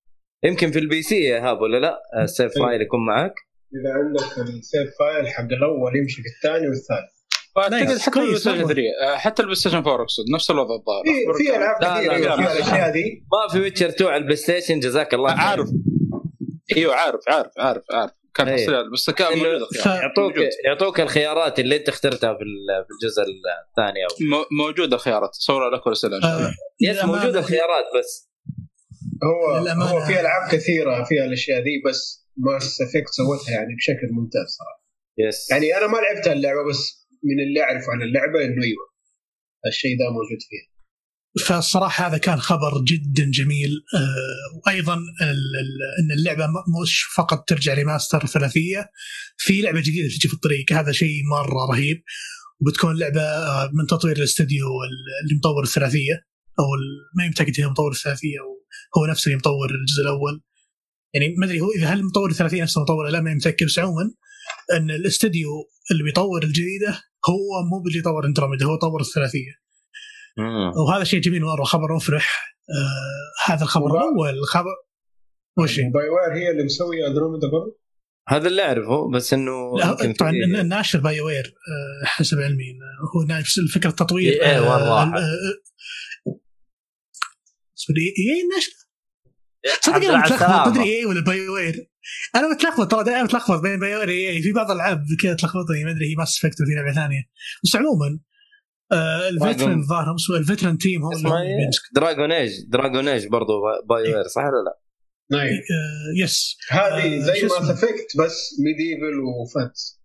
يمكن في ال PC يا هاب ولا لا؟ ال save file يكون معك
إذا عندك ال save file حق الأول يمشي في الثاني والثالث.
واعتقد
nice،
حتى
كويس.
ال PlayStation
مرة.
3 آه، حتى ال PlayStation 4 أقصد. نفس الوضع الظاهر.
في في ألعاب
كثيرة.
الأشياء دي.
ما في Witcher 2 على ال PlayStation جزاك الله خير.
عارف. إيوه عارف عارف عارف عارف. كان
إيه.
حصري بس كان موجود
ف-
يعطوك
موجود.
يعطوك الخيارات اللي أنت اخترتها في ال- في الجزء الثاني أو
مو- موجوده الخيارات. صورها لك الله.
آه، yes
موجوده الخيارات بس.
هو هو في ألعاب كثيرة فيها الأشياء دي بس Mass Effect سوتها يعني بشكل ممتاز صراحة.
yes.
يعني أنا ما لعبت اللعبة بس من اللي أعرفه عن اللعبة إنه إيوه الشيء ده موجود فيها.
فالصراحه هذا كان خبر جدا جميل. آه، وأيضا ال- ال- إن اللعبة م- مش فقط ترجع remaster ثلاثية في لعبة جديدة تجي في الطريق. هذا شيء مرة رهيب. وبتكون لعبة آه، من تطوير الاستوديو ال- اللي مطور الثلاثية أو ال- ما متاكد اذا مطور الثلاثية أو هو نفسه اللي مطور الجزء الأول. يعني ما أدري هو إذا هل مطور الثلاثية نفسه مطور لا ما متاكد بس عموما إن الاستوديو اللي بيطور الجديدة هو مو باللي طور اندروميدا هو طور
الثلاثية.
وهذا شيء جميل مرة خبر مفرح. آه هذا الخبر الأول. خبر وش؟ هي؟
BioWare هي اللي مسوية اندروميدا برضه
هذا اللي أعرفه بس إنه
طبعا الناشر BioWare آه حسب علمي. هو نفس الفكرة التطوير.
إيه، وين راحت؟
اي الناشر صدق
الحمد لله أنا
متلخبط. تدري اي ولا BioWare أنا متلخبط ترى دائما متلخبط بين BioWare اي في بعض الألعاب كذا تلخبطني ما أدري هي Mass Effect وفي لعبة ثانية. بس عموما آه ال veteran
Dragon-
الظاهر هم اسمه ال veteran
team
هم
Dragon Age Dragon Age برضه BioWare صح ولا لا؟
نايم
آه yes
هذه
آه،
زي
اسمه؟
Effect بس medieval و fantasy.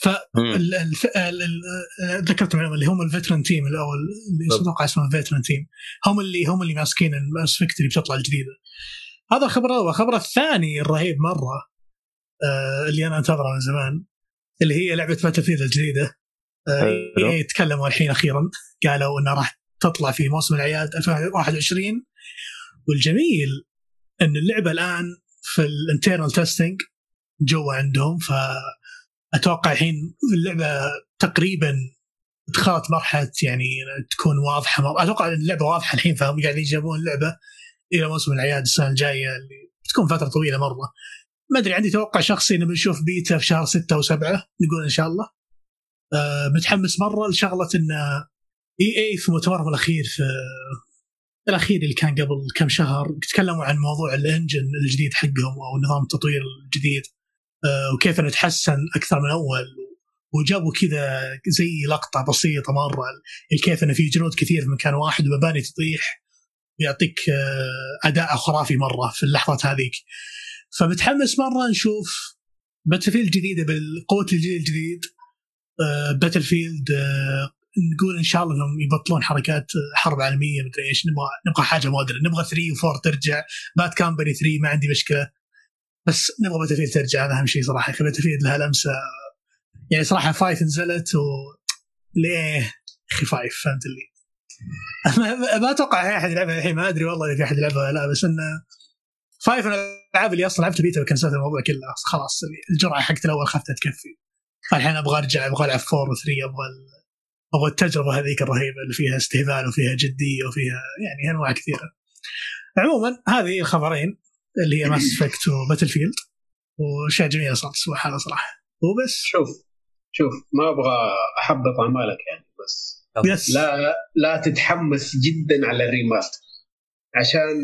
ف
مم.
ال- الف... ال... ال... آه، ذكرت اللي هم ال veteran team الأول
اللي.
أتوقع اسمه ال veteran team هم اللي هم اللي ماسكين ال Mass Effect اللي بتطلع الجديدة. هذا الخبر الأول الخبر الثاني الرهيب مرة آه اللي أنا أنتظره من زمان اللي هي لعبة Battlefield الجديدة. آه
حلو.
EA تكلموا الحين أخيرا. قالوا انها راح تطلع في موسم الاعياد 2021 والجميل إن اللعبة الآن في ال internal testing جوا عندهم. فأتوقع الحين اللعبة تقريبا دخلت مرحلة يعني تكون واضحة. مر... أتوقع إن اللعبة واضحة الحين فهم قاعدين يجيبون اللعبة إلى موسم الاعياد السنة الجاية اللي بتكون فترة طويلة مرة. ما أدري عندي توقع شخصي إنه بنشوف بيتا في شهر ستة وسبعة نقول إن شاء الله. أه متحمس مرة لشغلة إن إي إي في مؤتمرهم الأخير في الأخير اللي كان قبل كم شهر تكلموا عن موضوع الإنجن الجديد حقهم أو نظام التطوير الجديد آه، وكيف إنه تحسن أكثر من أول وجابوا كذا زي لقطة بسيطة مرة كيف إنه في جنود كثير في مكان واحد ومباني تطيح ويعطيك آه، أداء خرافي مرة في اللحظات هذيك. فمتحمس مرة نشوف Battlefield جديدة بالقوة الجيل الجديد. باتل فيلد نقول إن شاء الله إنهم يبطلون حركات حرب عالمية مدري إيش نبغى نبغى حاجة modern نبغى 3 و4 ترجع. Bad Company 3 ما عندي مشكلة. بس نبغى Battlefield ترجع هذا أهم شيء صراحة. أخي Battlefield لها لمسة. يعني صراحة five نزلت و ليه؟ أخي five فهمت اللي. ما- أتوقع أحد يلعبها الحين ما أدري والله إذا في أحد يلعبها لا بس إنه five من الالعاب اللي أصلا لعبت بيتا وكنسلت الموضوع كله. خلاص الجرعة حقت الأول خفتها تكفي. الحين أبغى أرجع أبغى ألعب 4 و3 أبغى ال- أبغى التجربة هذيك الرهيبة اللي فيها استهبال وفيها جدية وفيها يعني أنواع كثيرة. عموما هذه الخبرين اللي هي Mass Effect و Battlefield وأشياء جميلة صارت سبحان صراحة وبس.
شوف شوف ما أبغى أحبط أعمالك يعني بس
yes
لا لا تتحمس جدا على ال remaster. عشان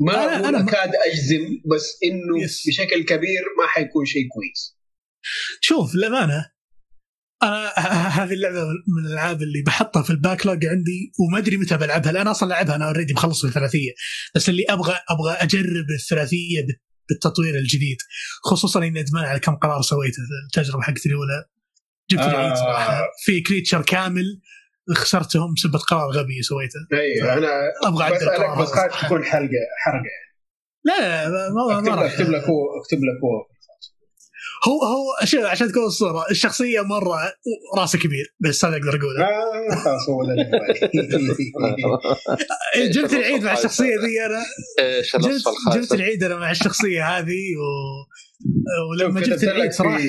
ما
أنا-
أنا أكاد أجزم بس إنه
yes.
بشكل كبير ما حيكون شيء كويس.
شوف للأمانة أنا هذه اللعبة من الألعاب اللي بحطها في ال backlog عندي وما أدري متى بلعبها لأن أصلا لعبها أنا already مخلص الثلاثيه بس اللي أبغى أبغى أجرب الثلاثية بال- بالتطوير الجديد خصوصا إني ندمان على كم قرار سويته التجربة حقتي الاولى جبت
آه.
العيد صراحة في character كامل خسرتهم بسبب قرار غبي سويته إي أنا
أبغى
أعدل
بس خايف. تكون حلقه حرقة
لا لا ما أكتب
لك هو أكتب لك هو
هو هو شوف عشان تكون الصورة الشخصية مرة راسه كبير بس هذا أقدر
أقوله. خلاص هو بالي.
جبت العيد مع الشخصية ذي أنا.
إيش
جبت, جبت العيد أنا مع الشخصية هذه و... ولما جبت العيد صراحة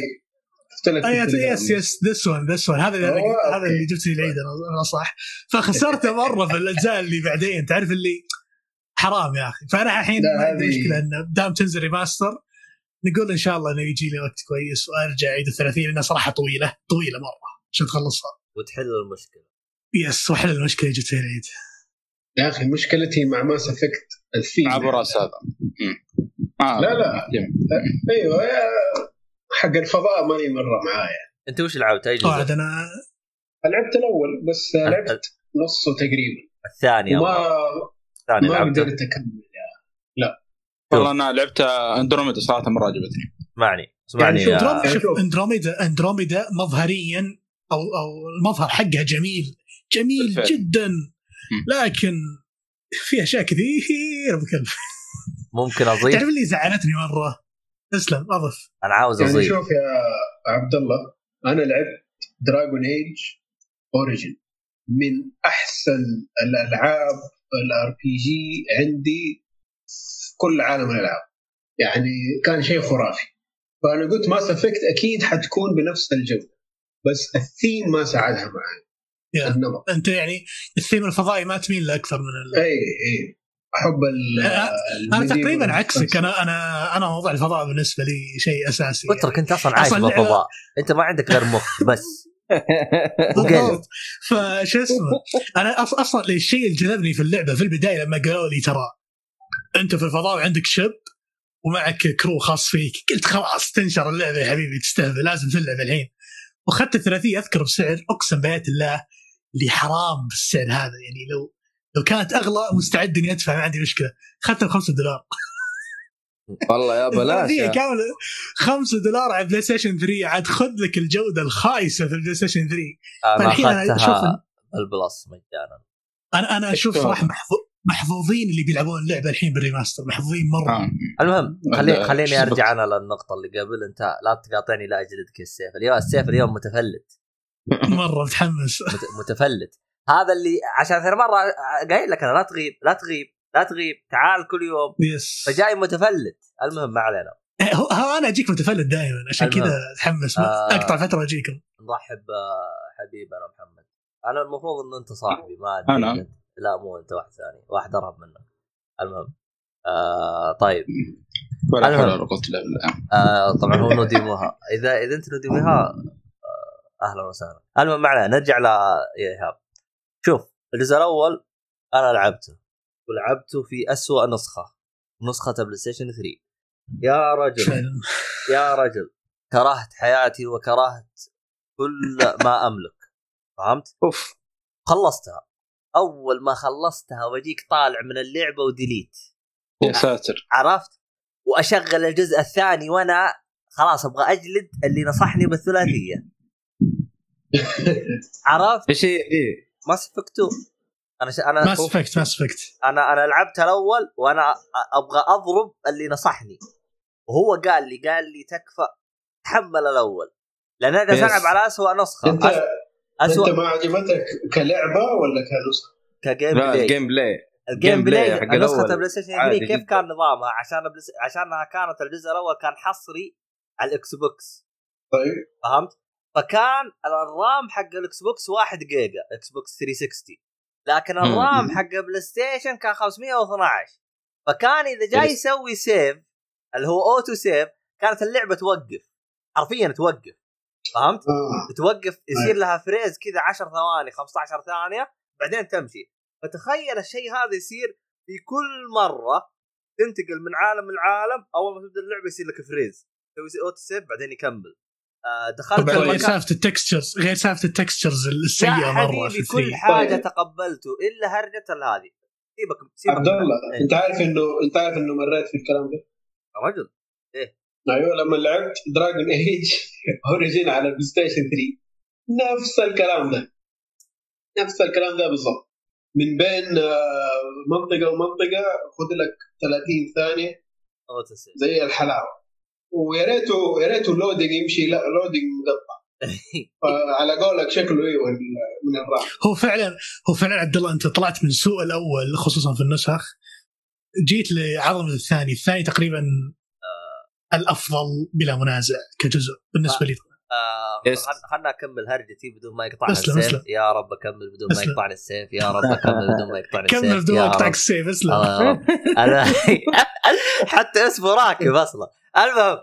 التليجرام.
yes yes this one this one هذا اللي هذا. اللي جبت لي العيد أنا أنا صح. فخسرته مرة في الأجزاء اللي بعدين. تعرف اللي حرام يا أخي. فأنا الحين ما عندي مشكلة انه دام تنزل remaster نقول إن شاء الله إنه يجي لي وقت كويس وأرجع اعيد الثلاثية لأنها صراحة طويلة طويلة مرة عشان تخلصها
وتحل المشكلة.
yes وحل المشكلة جبت لي العيد.
يا أخي مشكلتي مع Mass Effect ال theme.
مع ابو راس هذا. آه.
لا لا. أيوه حق الفضاء ماني مرة معايا.
أنت وش لعبت؟ أي جزء؟
قاعد أنا
لعبت الأول بس لعبت نصه تقريبا.
الثاني
وما.
الثاني
ما قدرت أكمل.
والله أنا لعبت اندروميدا صراحة مرة عجبتني.
اسمعني اسمعني
يعني شوف، يعني
شوف. اندروميدا اندروميدا مظهريا أو أو المظهر حقها جميل. جميل
بالفعل.
جدا. لكن في أشياء كثير بكلب
ممكن أضيف؟
تعرف اللي زعلتني مرة؟ اسلم أضف.
أنا عاوز
يعني
أضيف.
شوف يا عبد الله أنا لعبت Dragon Age Origins من أحسن الألعاب ال RPG عندي كل عالم الالعاب يعني كان شيء خرافي. فأنا قلت Mass Effect أكيد حتكون بنفس الجودة. بس الثيم ما ساعدها معي
يا.
النمط.
أنت يعني الثيم الفضائي ما تميل له أكثر من ال...
اي اي أحب ال أنا
تقريبا عكسك. أنا أنا أنا موضوع الفضاء بالنسبة لي شيء أساسي.
اترك أنت أصلا عايش
أصلاً
بالفضاء. أنت ما عندك غير مخ بس.
بالضبط. فشو اسمه؟ أنا أص- أصلا الشيء اللي جذبني في اللعبة في البداية لما قالوا لي ترى انت في الفضاء وعندك شب ومعك crew خاص فيك. قلت خلاص تنشر اللعبة يا حبيبي تستهبل لازم تلعب الحين. وأخذت الثلاثية أذكر بسعر أقسم بايات الله اللي حرام بالسعر هذا. يعني لو لو كانت أغلى مستعد إني أدفع ما عندي مشكلة. أخذتها ب 5 دولار.
والله يا بلاش.
كاملة. 5 دولار على PlayStation 3 عاد خذ لك الجودة الخايسة في ال PlayStation 3 أنا أخذتها
ال Plus مجانا.
أنا أنا
أشوف
صراحة محظوظ محظوظين اللي بيلعبون اللعبة الحين بال remaster محظوظين مرة.
آه.
المهم خلي
ال-
خليني
شو
أرجع أنا للنقطة اللي قبل. أنت لا تقاطعني لا أجلدك السيف اليوم السيف اليوم متفلت.
مرة متحمس.
مت- متفلت. هذا اللي عشان ثاني مرة قايل لك أنا لا تغيب لا تغيب لا تغيب. تعال كل يوم.
يس.
فجاي متفلت. المهم ما علينا.
هو هو أنا أجيك متفلت دائما. عشان. كذا أتحمس.
آه.
أقطع فترة اجيكم
نرحب حبيبنا محمد. أنا المفروض إن أنت صاحبي ما أدري. لا مو انت واحد ثاني. واحد أرهب منك. المهم. آه طيب.
ولا. حول ولا قوة إلا بالله.
آه طبعا هو نوديموها إذا إذا أنت نوديموها آه أهلا وسهلا. المهم معنا نرجع ل يا إيهاب. شوف الجزء الأول أنا لعبته ولعبته في أسوأ نسخة. نسخة بلاي ستيشن 3 يا رجل. يا رجل. كرهت حياتي وكرهت كل ما أملك. فهمت؟
أوف.
خلصتها. أول ما خلصتها وأجيك طالع من اللعبة و delete.
يا ساتر.
عرفت؟ وأشغل الجزء الثاني وأنا خلاص أبغى أجلد اللي نصحني بالثلاثية. عرفت؟
إيش هي؟ ذي؟
Mass Effect two أنا ش... أنا
Mass Effect Mass Effect
أنا أنا لعبتها الأول وأنا أبغى أضرب اللي نصحني. وهو قال لي قال لي تكفى تحمل الأول. لأن
أنا.
ألعب على اسوء نسخة.
أنت
أس... اسوء
أنت ما عجبتك كلعبة ولا كنسخة؟
ك game
لا
play
ال game
play
ال game
play play
حق
نسخه ال PlayStation 3
عادي
كيف
جداً.
كان نظامها عشان بلس... عشانها كانت الجزء الأول كان حصري على ال Xbox
طيب
فهمت؟ فكان ال RAM حق ال Xbox 1 giga Xbox 360 لكن
مم.
ال RAM حق PlayStation كان 512 فكان إذا جاي
يس.
يسوي save اللي هو auto save كانت اللعبة توقف حرفيا توقف فهمت؟
آه.
توقف يصير لها freeze كذا 10 ثواني 15 ثانية بعدين تمشي. فتخيل الشيء هذا يصير في كل مرة تنتقل من عالم لعالم أول ما تبدأ اللعبة يصير لك freeze. تسوي auto save بعدين يكمل. آه دخلت
طبعا غير
سالفة
ال textures غير سالفة ال
textures
السيئة مرة في
كل
3
حاجة
طيب.
تقبلته إلا هرجه هذه. سيبك سيبك
عبد الله
إيه.
أنت عارف انه أنت عارف إنه مريت في الكلام ده؟
رجل.
أيوه لما لعبت Dragon Age Origins على ال PlayStation 3 نفس الكلام ده. نفس الكلام ده بالضبط. من بين آه، منطقة ومنطقة خذ لك 30
ثانية.
زي الحلاوة. ويا ريته يا ريته loading يمشي لا loading مقطع. فعلى قولك شكله أيوه من الرام
هو فعلا هو فعلا عبد الله أنت طلعت من سوء الأول خصوصا في النسخ. جيت لعظمه الثاني. الثاني تقريبا. الأفضل بلا منازع كجزء بالنسبة لي
آه
يس.
خل- خلنا أكمل هرجتي بدون ما يقطعني
اسلم،
السيف
اسلم.
يا رب أكمل بدون ما
اسلم.
يقطعني السيف يا رب أكمل بدون ما يقطعني السيف
كمل بدون ما
رب.
اقطعك السيف اسلم
أنا حتى اسمه راكب أصلا المهم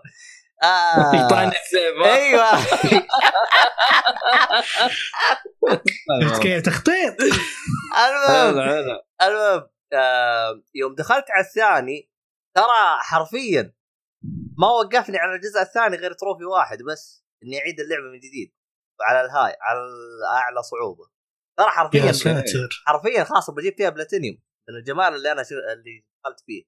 آه
يقطعني السيف؟
أيوه
شفت كيف تخطيط
المهم المهم آه يوم دخلت على الثاني ترى حرفيا ما وقفني على الجزء الثاني غير trophy واحد بس إني أعيد اللعبة من جديد. وعلى ال high على أعلى صعوبة. ترى
يا
حرفيا حرفيا خلاص بجيب فيها بلاتينيوم من الجمال اللي أنا شو اللي دخلت فيه.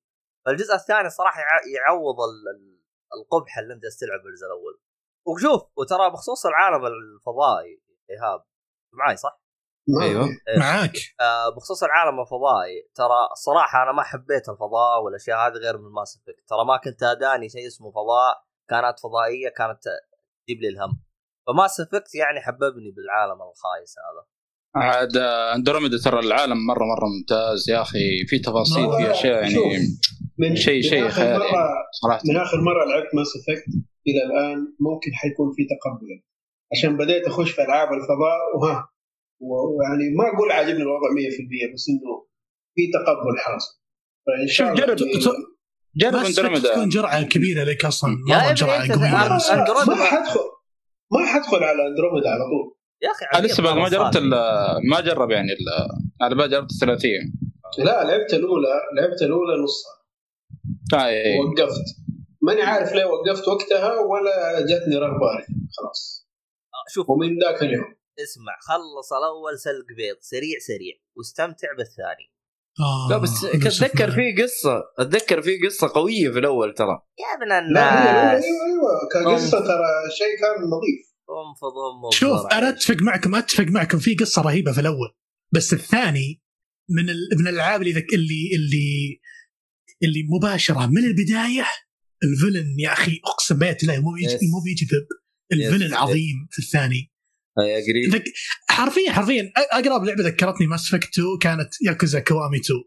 فالجزء الثاني صراحة يع- يعوض ال- ال- القبح اللي أنت تلعب بالجزء الأول. وشوف وترى بخصوص العالم الفضائي إيهاب معاي صح؟
ما
أيوه.
في.
معاك.
آه بخصوص العالم الفضائي ترى الصراحه أنا ما حبيت الفضاء والأشياء هذه غير من Mass Effect ترى ما كنت أداني شيء اسمه فضاء كانت فضائية كانت تجيب لي الهم. ف Mass Effect يعني حببني بالعالم الخايس هذا.
عاد آه، اندروميدا ترى العالم مرة مرة ممتاز يا أخي. في تفاصيل في أشياء يعني
من
شيء
من
شيء
آخر
خيالي
مرة
يعني صراحة.
من آخر مرة لعبت Mass Effect إلى الآن ممكن حيكون في تقبل. عشان بديت أخش في ألعاب الفضاء وها ويعني ما أقول عاجبني الوضع 100% بس إنه في تقبل حاصل. فإن شاء
شوف
الله
جرب
في-
جرب
بس
اندروميدا
تكون جرعة كبيرة لك
أصلا.
مره
ابني
جرعة
قوية.
ما
ما-
حدخل ما حدخل على اندروميدا على طول.
يا
أخي
عجيب
لسه ما جربت ما جرب يعني ال- أنا بقى جربت الثلاثية.
لا لعبت الأولى لعبت الأولى نصها
آه، إيه.
وقفت. ماني عارف ليه وقفت وقتها ولا جاتني رغبه. خلاص.
آه، شوف.
ومن ذاك اليوم.
اسمع خلص الأول سلق بيض سريع سريع واستمتع بالثاني.
آه.
لا بس
أتذكر
في قصة أتذكر في قصة قوية في الأول ترى.
يا ابن الناس.
أيوه أيوه كقصة ترى شيء كان نظيف.
انفض
شوف. أنا أتفق معكم أتفق معكم في قصة رهيبة في الأول. بس الثاني من ال... من الألعاب اللي. اللي اللي اللي مباشرة من البداية ال villain يا أخي أقسم بيت الله مو بيجي. مو بيجذب. ال
villain.
عظيم في الثاني.
اجري.
حرفيا حرفيا أ- اقرب لعبه ذكرتني Mass Effect 2 كانت Yakuza Kiwami 2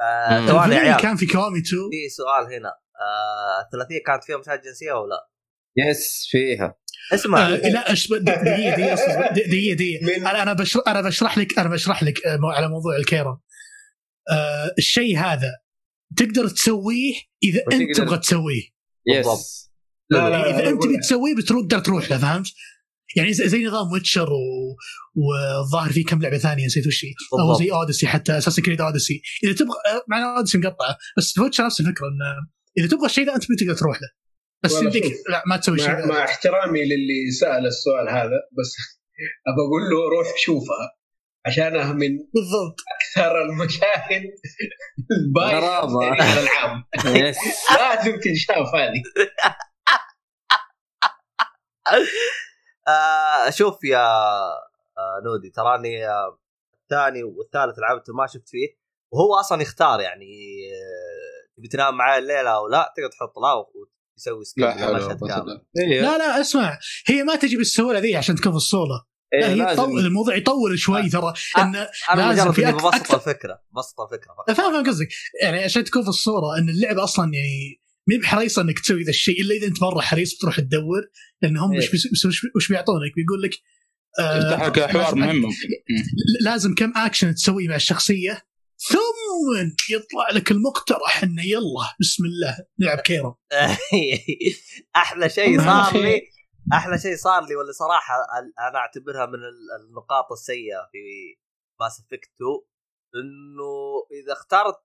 آه،. ثواني يا عيال
كان في Kiwami 2
في سؤال هنا آه، الثلاثية كانت فيها مشاهد جنسية أو لا؟
yes فيها
اسمع
آه لا أشب... دقيقة دقيقة دقيقة
دقيقة
أنا أنا بشرح أنا بشرح لك أنا بشرح لك آه، على موضوع الكيرم آه الشيء هذا تقدر تسويه إذا
أنت
تبغى تسويه
بالضبط.
yes
لا لا إذا أنت.
بتسويه بتقدر تروح له فهمت؟ يعني زي, زي نظام Witcher و... والظاهر في كم لعبة ثانية نسيت وش هي.
أو.
زي Odyssey حتى Assassin's Creed Odyssey إذا تبغى آه، مع Odyssey مقطعه بس Witcher نفس الفكرة انه إذا تبغى الشيء ذا أنت بتقدر تروح له. بس يمديك. لا ما تسوي شيء.
مع, احترامي للي سأل السؤال هذا بس ابى أقول له روح شوفها عشانها من
بالضبط.
أكثر المشاهد تاريخ الالعاب
يس
لازم تنشاف هذه.
آه شوف يا آه نودي تراني آه الثاني والثالث لعبته ما شفت فيه وهو أصلا يختار يعني تبي تنام معاه الليلة أو لا تقدر تحط لا وتسوي skip
لا بالله.
لا لا اسمع هي ما تجي بالسهولة ذي عشان تكون في الصوله لا
إيه،
هي
لازم.
تطول الموضوع يطول شوي ترى انه
أنا
لازم في أكثر-
الفكرة بسط الفكرة
فاهم فاهم قصدك. يعني عشان تكون في الصورة إن اللعبة أصلا يعني مي بحريصة إنك تسوي ذا الشيء إلا إذا أنت مرة حريص بتروح تدور لأن هم
إيه.
وش بيس- وش بيعطونك بيقول لك آه،
حوار
لازم-
مهم
لازم كم اكشن تسويه مع الشخصية ثم يطلع لك المقترح إنه يلا بسم الله نلعب كيرم
أحلى شيء صار. لي أحلى شيء صار لي واللي صراحة ال- أنا أعتبرها من ال- النقاط السيئة في Mass Effect 2 إنه إذا اخترت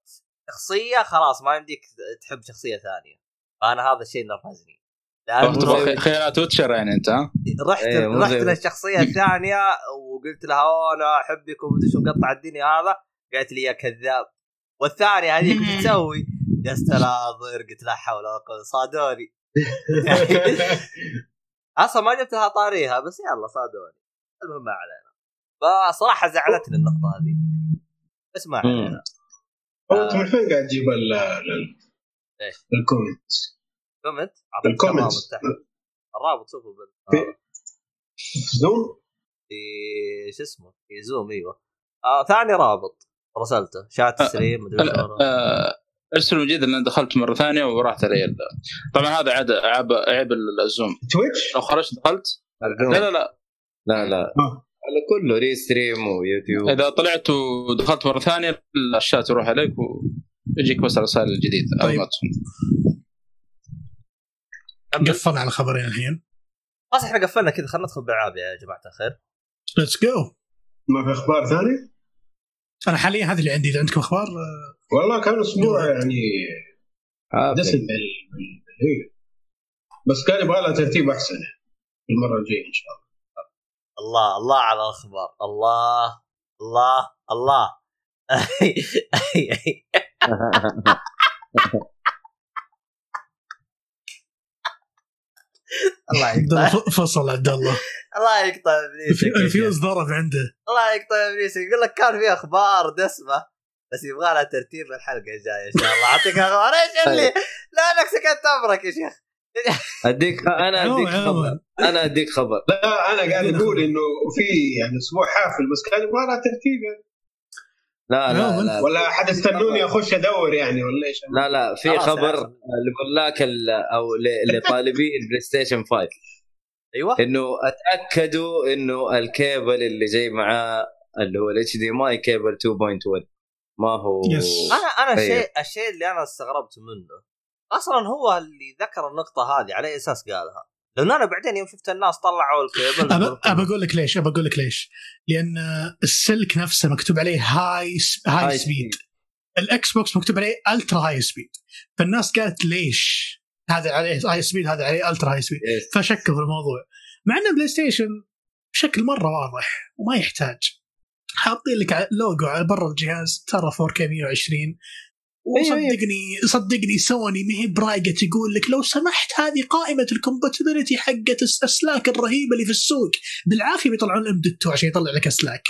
شخصية خلاص ما يمديك تحب شخصية ثانية. فأنا هذا الشيء نرفزني
رحت
لأنه
خي- خيانات ويتشر يعني أنت ها؟
رحت
إيه،
رحت للشخصيه الثانية وقلت لها "أوه، أنا أحبك ومدري شو مقطع الدنيا هذا. قالت لي يا كذاب. والثانية هذيك وش تسوي؟ جلست اناظر قلت لا حول ولا قوة صادوني. أصلا ما جبتها طاريها بس يلا صادوني. المهم ما علينا. فصراحة زعلتني النقطة هذه. بس ما. علينا.
انت من فين قاعد تجيب ال- ال-
إيش؟
الكومنت
كومنت
الكومنت.
الرابط تحت. الرابط شوفه بال
في- Zoom؟
في شو اسمه؟ في Zoom أيوه. آه ثاني رابط رسلته. chat stream مدري.
آه، ارسل مجيد إن دخلت مرة ثانية وراحت علي ال- طبعا هذا عاد عيب عيب ال
Zoom.
Twitch لو خرجت دخلت؟ لا لا لا.
لا لا.
آه.
كله Restream و
YouTube إذا طلعت ودخلت مرة ثانية الشات يروح عليك ويجيك بس الرسائل الجديده
طيب.
ما تدخل.
قفلنا على خبرين الحين
خلاص إحنا قفلنا كذا خلينا ندخل بالالعاب يا جماعة الخير
let's go
ما في أخبار ثانية؟
أنا حاليا هذا اللي عندي إذا عندكم أخبار آه،
والله كان أسبوع يعني
عافية.
دسم بال- بال-. بس كان يبغى لها ترتيب أحسن المرة الجاية إن شاء الله
الله الله على الأخبار. الله الله الله. الله يقطع.
فصل عبد الله.
الله يقطع إبليسك.
الفيوز ضرب عنده.
الله يقطع إبليسك. يقول لك كان في أخبار دسمة بس يبغى لها ترتيب الحلقة الجاية إن شاء الله. أعطيك أخبار. إيش اللي؟ لا انك سكت أمرك يا شيخ.
اديك أنا
أديك
خبر. أنا أديك خبر
لا أنا قاعد أقول إنه في يعني أسبوع حافل بس كان يبغى لها ترتيب يعني.
لا لا. لا
ولا حتستنوني أخش أدور يعني ولا إيش
لا لا في خبر. لملاك ال- أو ل- لطالبي ال PlayStation 5
أيوه
إنه أتأكدوا إنه الكيبل اللي جاي معاه اللي هو ال HDMI cable 2.1 ما هو
yes. أنا
أنا.
الشيء الشيء اللي أنا استغربت منه أصلا هو اللي ذكر النقطة هذه على أساس قالها. لأن أنا بعدين يوم شفت الناس طلعوا الكيبل
أبى أقول لك ليش ابى أقول لك ليش. لأن السلك نفسه مكتوب عليه high high
high
speed ال Xbox مكتوب عليه ultra high speed فالناس قالت ليش هذا عليه high speed هذا عليه ultra high
speed.
فشكوا في الموضوع. مع ان PlayStation بشكل مرة واضح وما يحتاج. حاطين لك لوجو على برا الجهاز ترى 4K 120
أيوة، أيوة.
وصدقني صدقني سوني ما هي برايقة تقول لك لو سمحت هذه قائمة ال compatibility حقت الاسلاك الرهيبه اللي في السوق. بالعافية بيطلعون dot 2 عشان يطلع لك اسلاك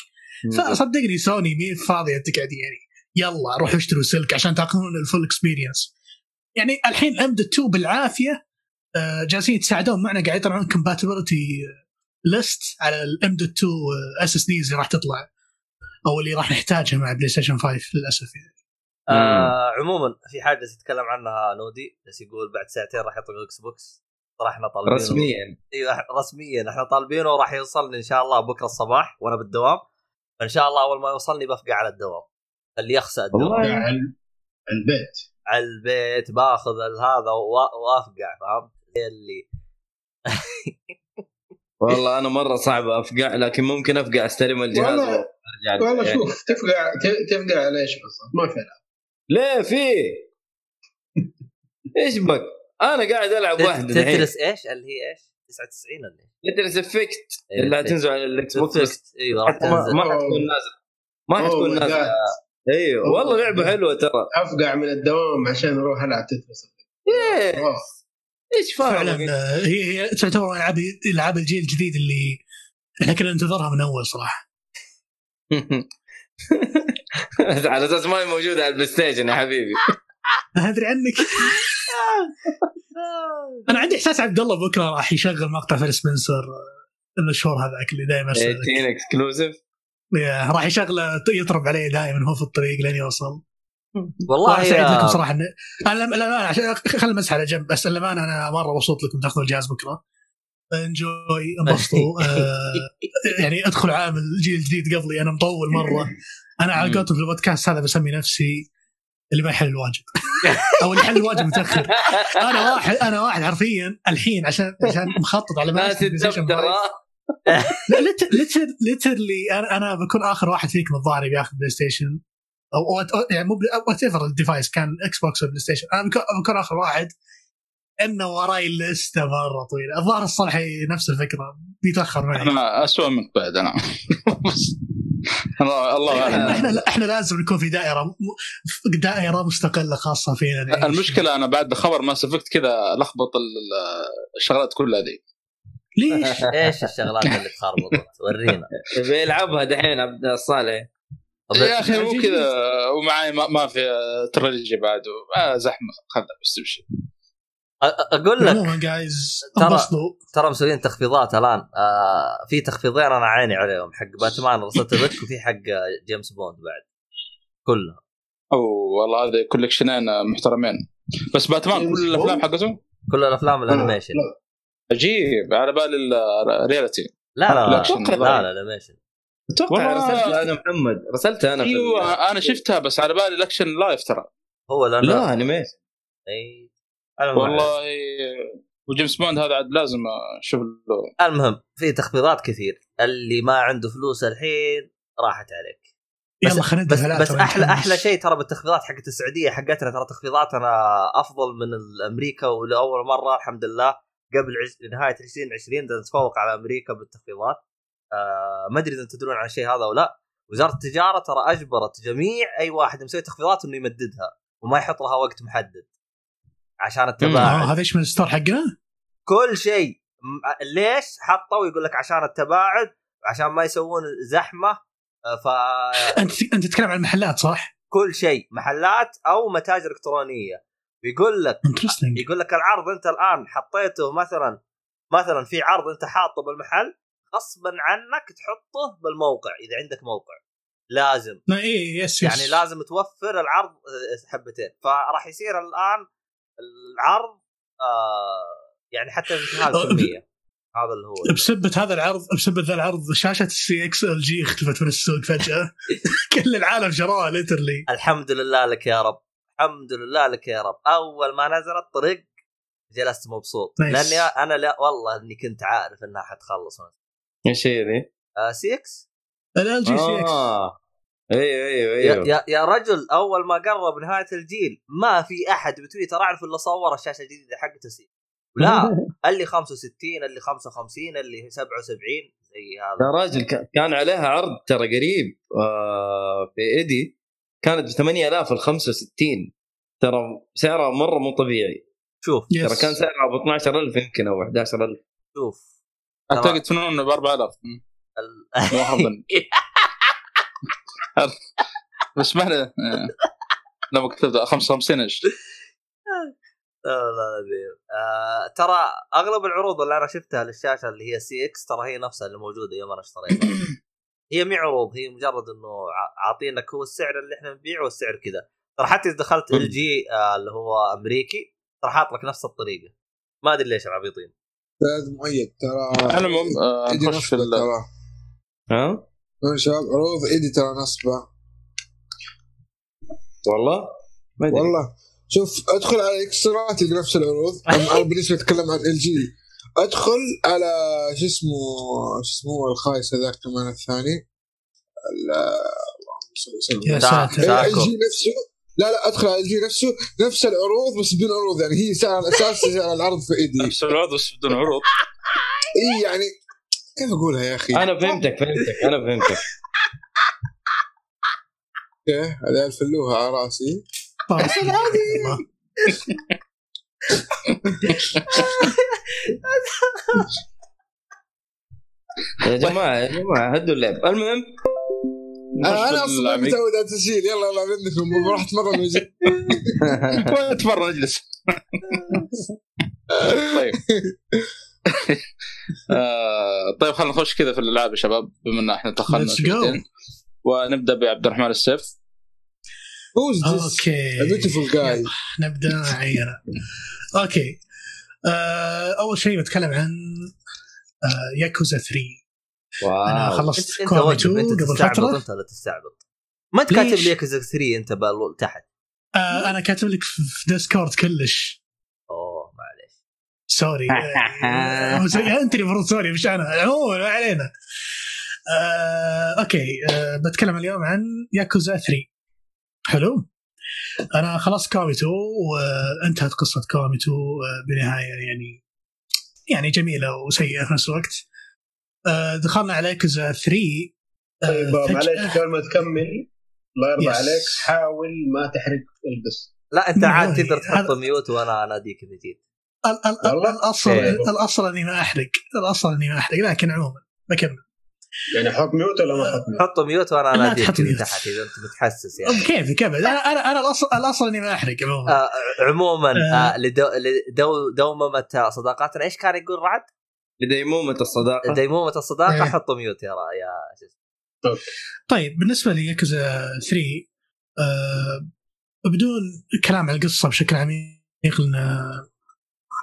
فصدقني سوني مي فاضية تقعد يعني. يلا روحوا اشتروا سلك عشان تاخذون ال full experience يعني الحين M dot 2 بالعافية آه، جالسين يتساعدون معنا قاعد يطلعون compatibility list على ال M dot 2 SSDs اللي راح تطلع. أو اللي راح نحتاجها مع PlayStation 5 للأسف يعني.
آه عموما في حاجة تتكلم عنها نودي بس يقول بعد ساعتين راح يطلق Xbox ترى إحنا طالبينه.
رسميا.
أيوه رسميا. إحنا طالبينه وراح يوصلني إن شاء الله بكرة الصباح وأنا بالدوام. فإن شاء الله أول ما يوصلني بفقع على الدوام. اللي يخسى الدوام.
والله.
على البيت.
على البيت باخذ هذا وأفقع فهمت؟ اللي.
والله أنا مرة صعب أفقع لكن ممكن أفقع أستلم الجهاز
والله-
وأرجع.
والله
يعني.
شوف تفقع تفقع على إيش بالضبط؟ ما في.
ليه في. إيش بك؟ أنا قاعد ألعب واحدة الحين.
تدرس إيش؟ اللي هي إيش؟ 99 اللي هي
تدرس افكت اللي. هتنزل على الاكس بوكس.
أيوه راح
حتى ما,
تنزل.
ما حتكون نازله ما حتكون
Oh
نازله. أيوه
Oh
والله
لعبة.
حلوة ترى.
أفقع من الدوام عشان أروح ألعب
Tetris
أوه.
إيش فاهم
فعلا آه، هي هي تعتبر العاب العاب الجيل الجديد اللي إحنا كنا ننتظرها من أول صراحة.
على أساس ما هي موجودة على ال PlayStation يا حبيبي.
أدري عنك. أنا عندي إحساس عبد الله بكرة راح يشغل مقطع فيل سبنسر آه، المشهور هذاك اللي دائما ارسل
18 exclusive
يا، راح يشغله يطرب عليه دائما هو في الطريق لين يوصل.
والله
سعيد لكم صراحة إن... أنا لما لا لا عشان خلي المسح على جنب بس للأمانة أنا مرة مبسوط لكم تأخذوا الجهاز بكرة. انجوي انبسطوا. آه يعني أدخل عام الجيل الجديد قبلي أنا مطول مرة. أنا على قولتهم في البودكاست هذا بسمي نفسي اللي ما يحل الواجب. أو اللي يحل الواجب متأخر. أنا واحد أنا واحد حرفيا الحين عشان عشان مخطط على؟ لا literally أنا أنا بكون آخر واحد فيكم الظاهر بياخذ PlayStation أو أو- يعني مو whatever ال device كان Xbox أو PlayStation أنا بكون آخر واحد. إنه وراي لسته مرة طويلة. الظاهر الصالحي نفس الفكرة. بيتأخر معي.
أنا اسوء منك بعد أنا. الله أعلم.
إحنا, إحنا لازم نكون في دائرة م- دائرة مستقلة خاصة فينا. نعيش.
المشكلة أنا بعد خبر Mass Effect كذا لخبط ال- الشغلات كلها ذي.
ليش؟
إيش الشغلات اللي تخربطت ورينا.
بيلعبها دحين عبد الصالح.
يا أخي مو. كذا. ومعي ما, ما في تريلوجي بعد. آه زحمة. خذها بس تمشي
أقول لك
جايز
ترى- ترى مسويين تخفيضات الآن. آه في تخفيضين أنا عيني عليهم. حق باتمان رسالة الريك وفي حق جيمس بوند بعد. كلها
أو والله هذا كولكشنين محترمين. بس باتمان كل
الأفلام؟
حقته؟
كل الأفلام ال animation.
لا.
عجيب. على بالي ال
reality لا لا
لا لا،
لا لا ال
animation.
أتوقع
رسلتها أنا محمد. رسلتها
أنا
أيوه
أنا شفتها بس على بالي ال action live ترى.
هو
لا
animation. أي.
والله وجيمس بوند هذا عاد لازم أشوف له.
المهم في تخفيضات كثير. اللي ما عنده فلوس الحين راحت عليك.
يلا خلينا
بس بس أحلى أحلى شيء ترى بالتخفيضات حقت السعودية حقتنا ترى تخفيضاتنا أفضل من أمريكا ولأول مرة الحمد لله. قبل عش... نهاية 2020 نتفوق على أمريكا بالتخفيضات. آه ما أدري إذا تدرون عن الشيء هذا أو لا. وزارة التجارة ترى أجبرت جميع أي واحد مسوي تخفيضات إنه يمددها وما يحط لها وقت محدد. عشان التباعد.
آه هذا إيش من الستور حقنا؟
كل شيء. ليش حطوا يقول لك عشان التباعد؟ عشان ما يسوون زحمة آه، ف
أنت أنت تتكلم عن المحلات صح؟
كل شيء. محلات أو متاجر إلكترونية. بيقول لك يقول لك العرض أنت الآن حطيته مثلا مثلا في عرض أنت حاطه بالمحل غصبا عنك تحطه بالموقع إذا عندك موقع. لازم.
اي إيه، يس يس
يعني لازم توفر العرض آه، حبتين. فراح يصير الآن العرض آه يعني حتى انتهاء الكمية. هذا اللي هو.
بسبة هذا العرض بسبة ذا العرض شاشة ال CX LG اختفت من السوق فجأة. كل العالم شراها literally
الحمد لله لك يا رب. الحمد لله لك يا رب. أول ما نزلت طرق جلست مبسوط
nice.
لأني أنا لا والله إني كنت عارف إنها حتخلص.
إيش هي ذي؟
سي إكس
ال جي سي
إكس أيوه أيوه
يا,
أيوه.
يا, يا رجل أول ما قرب نهاية الجيل ما في أحد بتويتر أعرف إلا صور الشاشة الجديدة حقته C. لا اللي 65 اللي 55 اللي 77 زي هذا.
يا راجل كان عليها عرض ترى قريب آه في إيدي كانت ب 8000 ال 65 ترى سعرها مرة مو طبيعي.
شوف.
يس.
ترى كان سعرها ب 12000 يمكن أو 11000
شوف.
أعتقد فنون ب 4000
ال-
مو حظا بس ما. لما كتبت 55 إيش؟
لا لا لا آه ترى أغلب العروض اللي أنا شفتها للشاشة اللي هي CX ترى هي نفسها اللي موجودة يوم أنا اشتريتها. هي مي عروض هي مجرد إنه ع- عاطينك هو السعر اللي إحنا نبيعه والسعر كذا. ترى حتى إذا دخلت LG آه اللي هو أمريكي ترى حاط لك نفس الطريقة. ما أدري ليش العبيطين.
لازم مؤيد ترى
على العموم آه، نخش في
ها؟
شباب عروض EA ترى نصبة.
والله؟ ما أدري.
والله. شوف أدخل على eXtra تلقى نفس العروض. أنا بالنسبة اتكلم عن LG. أدخل على شو اسمه شو اسمه الخايس هذاك كمان الثاني. ال-
يا ساتر.
ساكو.
LG نفسه. لا لا أدخل على LG نفسه. نفس العروض بس بدون عروض. يعني هي سعر الاساس سعر العرض في EA.
نفس العرض بس بدون عروض.
اي يعني كيف أقولها يا أخي؟
أنا فهمتك فهمتك أنا فهمتك.
أوكي هذا الفلوها على
رأسي.
يا جماعة يا جماعة هدوا اللعب. المهم
أنا أنا
أصلا.
متعود على التسجيل. يلا يلا عندكم بروح اتمرن وجي
وين تمرن اجلس طيب. آه، طيب خلينا نخش كذا في الالعاب يا شباب بما إن إحنا تاخرنا. شويتين. ونبدأ بعبد الرحمن السيف.
Who's this?
أوكي.
A beautiful guy.
نبدأ عينا أوكي. آه أول شيء بتكلم عن آه ياكوزا 3 أنا
واو
خلصت
انت
كيوامي
وقف
2
أنت
قبل فترة.
أنت لا تستعبط. ما انت كاتب؟ لي ياكوزا 3 انت تحت.
آه أنا كاتب لك في ديسكورد كلش. sorry. آه، بس انت اللي المفروض sorry مش أنا. عموما ما علينا. آه، أوكي آه، بتكلم اليوم عن ياكوزا 3 حلو؟ أنا خلصت كيوامي 2 وانتهت قصة كيوامي 2 آه، بنهاية يعني يعني جميلة وسيئة في نفس الوقت. آه، دخلنا على ياكوزا 3 آه،
طيب
فجأة-
معليش قبل ما تكمل الله يرضى
يس.
عليك حاول ما تحرق القصة.
لا
أنت
عاد تقدر تحط ميوت وأنا أناديك إذا جيت.
ال- ال-
والله؟
الاصل
إيه.
الأصل إني ما أحرق الأصل إني ما أحرق لكن عموما بكمل
يعني حط ميوت ولا ما أحط ميوت؟
حط ميوت وأنا
لا
اناديك
تحط
كذا
ميوت.
تحت إذا أنت متحسس يعني
كيف كيف أنا أنا أنا الاصل الأصل إني ما أحرق عموما
آه عموما
آه.
آه لدو لدو دوممة صداقاتنا إيش كان يقول رعد؟
لديمومة الصداقة
ديمومة الصداقة
إيه.
حط mute يا را- يا شو اسمه.
طيب بالنسبة لياكوزا 3 آه بدون كلام على القصة بشكل عميق لأن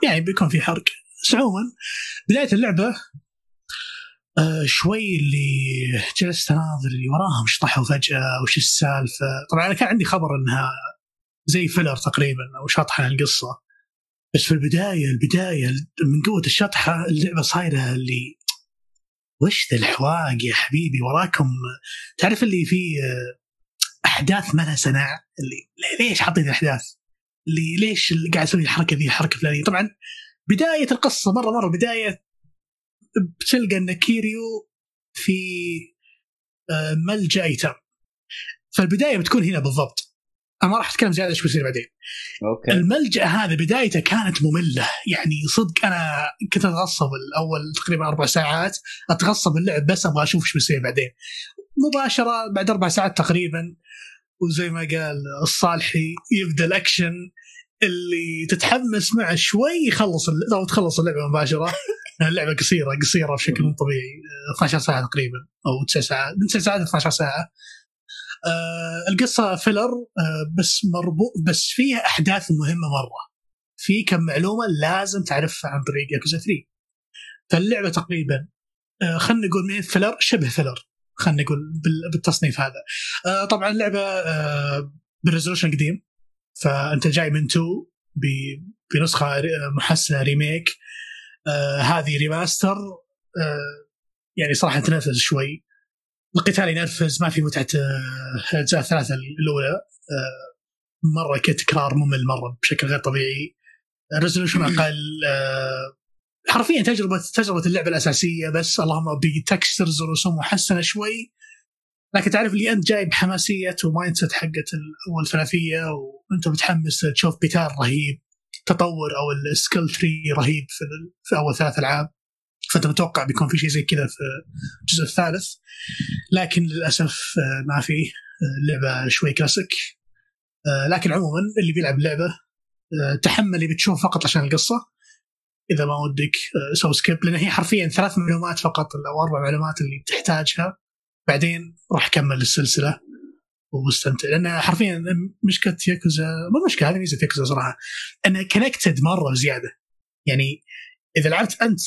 يعني بيكون في حرق. بس عموما بداية اللعبة آه شوي اللي جلست أناظر اللي وراهم شطحوا فجأة وش السالفة. طبعا أنا كان عندي خبر إنها زي filler تقريبا أو شطحة عن القصة. بس في البداية البداية من قوة الشطحة اللعبة صايرة اللي وش ذا الحوا يا حبيبي؟ وراكم تعرف اللي فيه أحداث ما لها سناع اللي ليش حطيت الأحداث؟ اللي ليش اللي قاعد أسوي الحركة ذي الحركة الفلانية؟ طبعا بداية القصة مرة مرة بداية بتلقى إن كيريو في آه، ملجا ايتام فالبداية بتكون هنا بالضبط. أنا ما راح أتكلم زيادة إيش بيصير بعدين؟
أوكي.
الملجأ هذا بدايته كانت مملة. يعني صدق أنا كنت أتغصب الأول تقريبا أربع ساعات أتغصب اللعب بس أبغى أشوف إيش بيصير بعدين. مباشرة بعد أربع ساعات تقريبا وزي ما قال الصالحي يبدأ الأكشن اللي تتحمس معه شوي يخلص أو تخلص اللعبة مباشرة. اللعبة قصيرة قصيرة بشكل مو طبيعي. 12 ساعة تقريبا أو 9 ساعات من 9 ساعات ل 12 ساعة. آه القصة filler آه بس مربوط بس فيها أحداث مهمة مرة. في كم معلومة لازم تعرفها عن طريق ياكوزا 3 فاللعبة تقريبا آه خلينا نقول من filler شبه filler خلينا نقول بال- بالتصنيف هذا. آه طبعا اللعبة آه ب resolution قديم فأنت جاي من 2 ب- بنسخة محسنة remake. آه هذه remaster آه يعني صراحة تنرفز شوي. القتال ينرفز ما في متعة الاجزاء الثلاثة الأولى. آه مرة كتكرار ممل مرة بشكل غير طبيعي. resolution أقل آه حرفيا تجربه تجربة اللعبة الأساسية بس. اللهم ب textures ورسوم محسنة شوي. لكن تعرف اللي أنت جاي بحماسيه و mindset حقت الأول ثلاثيه وأنت متحمس تشوف قتال رهيب تطور أو ال skill tree رهيب في, في أول ثلاث ألعاب فأنت متوقع بيكون في شيء زي كذا في الجزء الثالث. لكن للأسف آه، ما في آه، اللعبه شوي كلاسيك آه، لكن عموما اللي بيلعب اللعبة آه، تحمل اللي بتشوف فقط عشان القصة. إذا ما ودك آه، سوي skip لأن هي حرفيا ثلاث معلومات فقط أو أربع معلومات اللي تحتاجها. بعدين راح كمل السلسلة ومستمتع. لأن حرفيا مشكلة ياكوزا مو مشكلة هذه ميزة ياكوزا صراحة. انها connected مرة بزياده يعني إذا لعبت أنت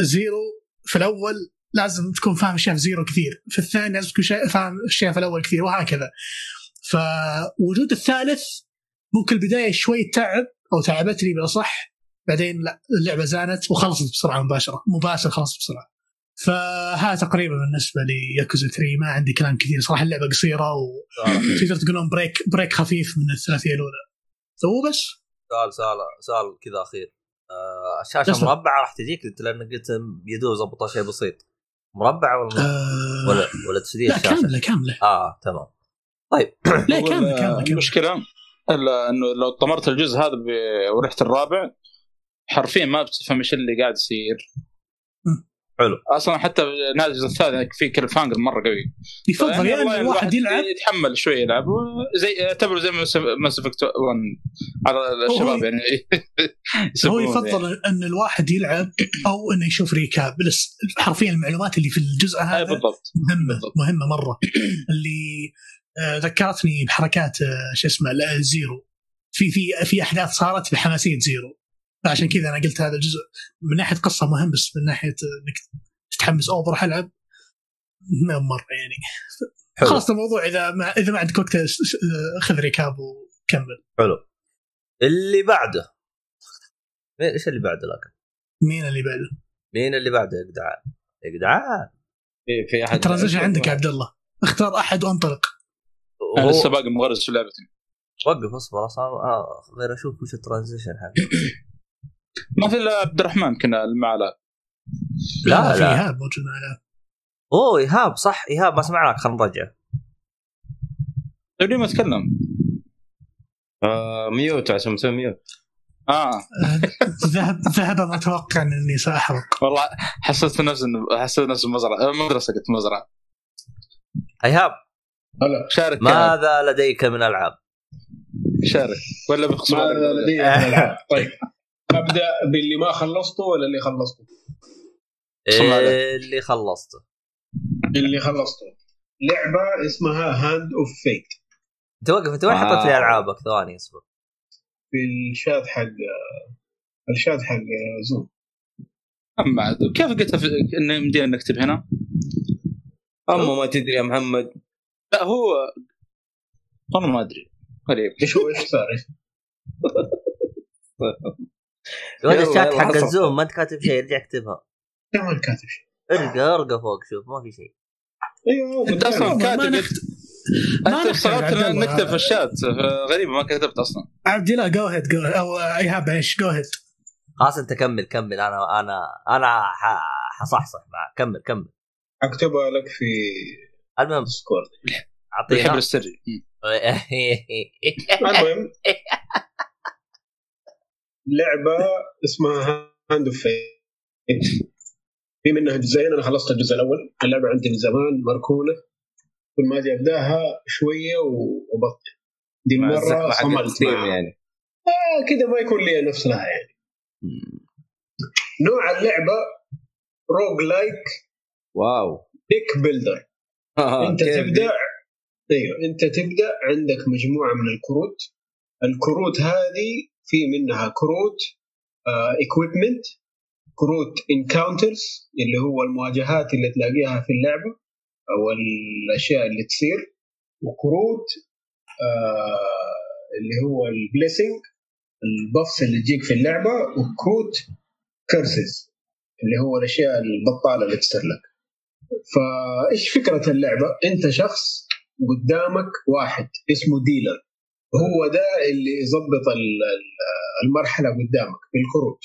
زيرو في الأول لازم تكون فاهم اشياء في زيرو كثير. في الثاني لازم تكون فاهم اشياء في الأول كثير وهكذا. فوجود الثالث ممكن البداية شوي تعب أو تعبتني بالأصح. بعدين لا اللعبة زانت وخلصت بسرعة مباشرة مباشره خلصت بسرعة. فهذا تقريبا بالنسبة لي ياكوزا 3 ما عندي كلام كثير صراحة اللعبة قصيرة وتقدر تقولون break break خفيف من الثلاثية الأولى. هو بس؟
سؤال سؤال سؤال كذا أخير. آه
الشاشة.
مربعة راح تجيك أنت لانك قلت يدوب ضبطها شيء بسيط. مربعة ولا
آه.
ولا ولا تسديد
لا
الشاشة؟
كاملة كاملة.
آه تمام. طيب.
لا كاملة
آه،
كاملة
المشكلة إلا إنه لو طمرت الجزء هذا ورحت الرابع حرفيا ما بتفهم إيش اللي قاعد يصير.
حلو.
أصلا حتى نازل الجزء الثالث في كليف هانجر مرة قوي.
يفضل
والله
ان الواحد يلعب.
يتحمل شوي يلعب. زي اعتبره زي ماس افكت 1 على الشباب
هو-
يعني.
هو
يسمونه يعني.
يفضل إن الواحد يلعب أو إنه يشوف recap. بس حرفيا المعلومات اللي في الجزء هذا
بالضبط.
مهمة
بالضبط.
مهمة مرة. اللي آه، ذكرتني بحركات آه، شو اسمه لا، زيرو. في في في أحداث صارت بحماسية zero. فعشان كذا أنا قلت هذا الجزء من ناحية قصة مهم بس من ناحية إنك تتحمس. أو بروح العب ما مرة يعني. خلاص الموضوع إذا ما إذا ما عندك وقت خذ recap وكمل.
حلو. اللي بعده. مين إيش اللي بعده لكن؟
مين اللي بعده؟
مين اللي بعده؟ يا جدعان؟ يا جدعان
في في أحد
ال transition عندك؟ يا عبد الله. اختار أحد وانطلق.
أنا
لسه باقي مغرز في لعبتي.
وقف اصبر أصلا آه غير أشوف وش ال transition حقه.
ما في إلا عبد الرحمن كنا مع لا
لا،
في
لا.
إيهاب موجود معنا.
أوه إيهاب صح إيهاب ما سمعناك خلينا نرجع
طيب ليه ما اتكلم؟
آه mute عشان مسوي mute.
آه.
آه، ذهب ذهب ما أتوقع إني سأحرق.
والله حسيت نفسي حسيت نفسي مزرعه آه، مدرسة قلت مزرعة.
إيهاب.
هلا.
شارك
ماذا لديك من ألعاب؟
شارك. ولا بخصوص
ما لدي الالعاب طيب. أبدأ باللي ما خلصته ولا اللي خلصته؟
إيه اللي خلصته.
اللي خلصته. لعبة اسمها Hand of Fate
أنت وقف أنت وين
آه.
حطيت لي ألعابك؟ ثواني اصبر.
في الشات حق الشات حق زوم
اما كيف قلت في- انه يمدينا نكتب هنا؟
اما ما تدري يا محمد.
لا هو والله ما أدري. غريب.
إيش هو إيش
صار؟
يلا،
الشات حق. الزوم ما أنت كاتب شيء ارجع اكتبها.
لا ما كاتب شيء.
ارقى ارقى فوق شوف ما في شيء.
أيوه
أنت أصلا
ما
كاتب
نكتب ما
انت استغربت. نكتب في الشات. غريبة ما كتبت أصلا.
عبد الله go ahead جو أو ايهاب إيش جو هيد
خلاص أنت كمل كمل. أنا أنا أنا حصحصح معك. كمل كمل.
أكتبها لك في
المهم.
Discord
الحبر
أعطينا.
السري
المهم. لعبة اسمها Hand of في منها جزئين أنا خلصت الجزء الأول. اللعبة عندي من زمان مركونة. كل ما أجي أبدأها شوية و- وبطل. دي
حقت
صملت.
يعني.
آه كده ما يكون لي نفس لها يعني نوع اللعبة roguelike
و
deck builder أنت
كيف
تبدا أيوه أنت تبدأ عندك مجموعة من الكروت. الكروت هذه في منها كروت equipment كروت encounters اللي هو المواجهات اللي تلاقيها في اللعبة أو الأشياء اللي تصير وكروت آه اللي هو ال blessing ال buffs اللي تجيك في اللعبة وكروت curses اللي هو الأشياء البطالة اللي تصير لك فايش فكرة اللعبة؟ أنت شخص قدامك واحد اسمه dealer هو ده اللي يظبط ال- ال- المرحلة قدامك بالكروت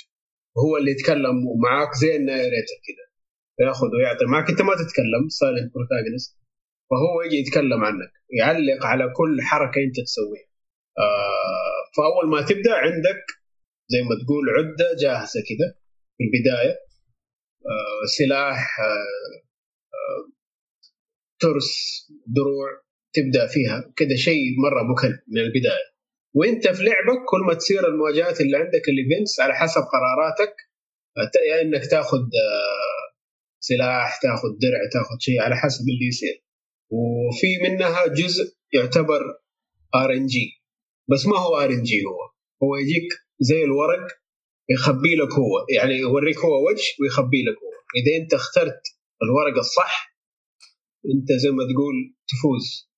هو اللي يتكلم معاك زي ال narrator كده. ياخذ ويعطي معك انت ما تتكلم silent protagonist فهو يجي يتكلم عنك. يعلق على كل حركة انت تسويها. آه فأول ما تبدأ عندك زي ما تقول عدة جاهزة كده في البداية. آه سلاح آه ترس دروع تبدأ فيها كده شيء مرة مكلف من البداية. وانت في لعبك كل ما تصير المواجهات اللي عندك ال events على حسب قراراتك يا إنك تاخذ آه، سلاح تاخذ درع تاخذ شيء على حسب اللي يصير. وفي منها جزء يعتبر RNG بس ما هو RNG هو. هو يجيك زي الورق يخبي لك هو. يعني يوريك هو وجه ويخبي لك هو. إذا أنت اخترت الورق الصح أنت زي ما تقول تفوز.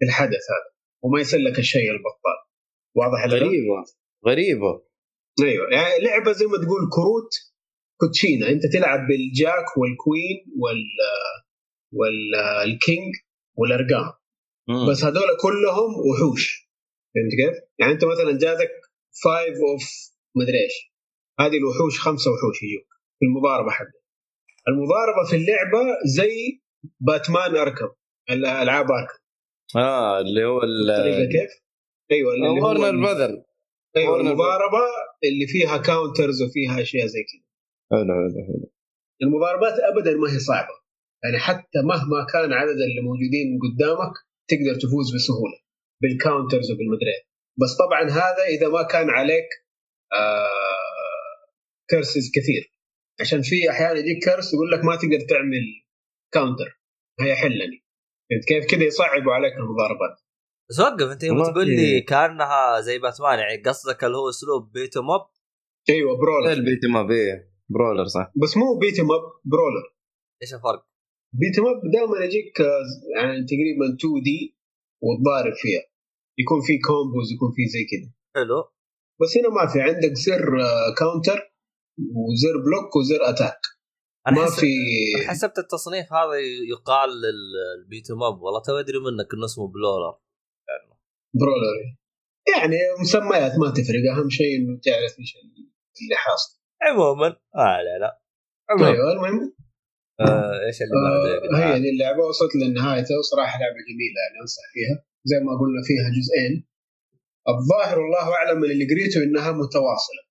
بالحدث هذا وما يصير لك الشيء البطال. واضح؟
غريبة. غريبة.
أيوه. يعني لعبة زي ما تقول كروت كوتشينة. أنت تلعب بال jack وال queen وال وال king والأرقام.
مم.
بس هذول كلهم وحوش. فهمت كيف؟ يعني أنت مثلا جاتك five of مدري إيش. هذه الوحوش خمسة وحوش يجوك. في المضاربة حقك المضاربة في اللعبة زي Batman Arkham الألعاب Arkham
آه اللي هو
كيف؟ أيوه اللي هو
ورنر
ال- Brothers
أيوه
المضاربة اللي فيها counters وفيها أشياء زي كذا.
حلو حلو حلو.
المضاربات ابدا ما هي صعبة. يعني حتى مهما كان عدد اللي موجودين قدامك تقدر تفوز بسهولة بال counters وبالمدري. بس طبعا هذا إذا ما كان عليك آه curses كثير. عشان في أحيانا يجيك curse يقول لك ما تقدر تعمل counter هي حلني كيف كذا يصعبوا عليك المضاربات.
بس وقف أنت يوم تقول لي كأنها زي باتمان يعني قصدك اللي هو أسلوب beat 'em
up أيوه
brawler. ال beat ما إيه. brawler صح.
بس مو beat up brawler.
إيش الفرق؟
beat up دائما يجيك آه، يعني تقريبا 2D وتضارب فيها. يكون في combos يكون في زي كذا.
حلو.
بس هنا ما في. عندك زر آه، counter وزر block وزر
attack
ما
حسب...
في
حسبت التصنيف هذا يقال لل beat 'em up والله تو أدري منك إنه اسمه brawler.
brawler يعني مسميات ما تفرق. أهم شيء إنه تعرف إيش اللي حاصل.
عموما. آه لا لا. عموما.
أيوه المهم.
آه إيش اللي
آه؟ هي دي اللعبة. وصلت لنهايتها وصراحه لعبة جميلة يعني أنصح فيها. زي ما قلنا فيها جزئين. الظاهر والله أعلم من اللي قريته إنها متواصلة.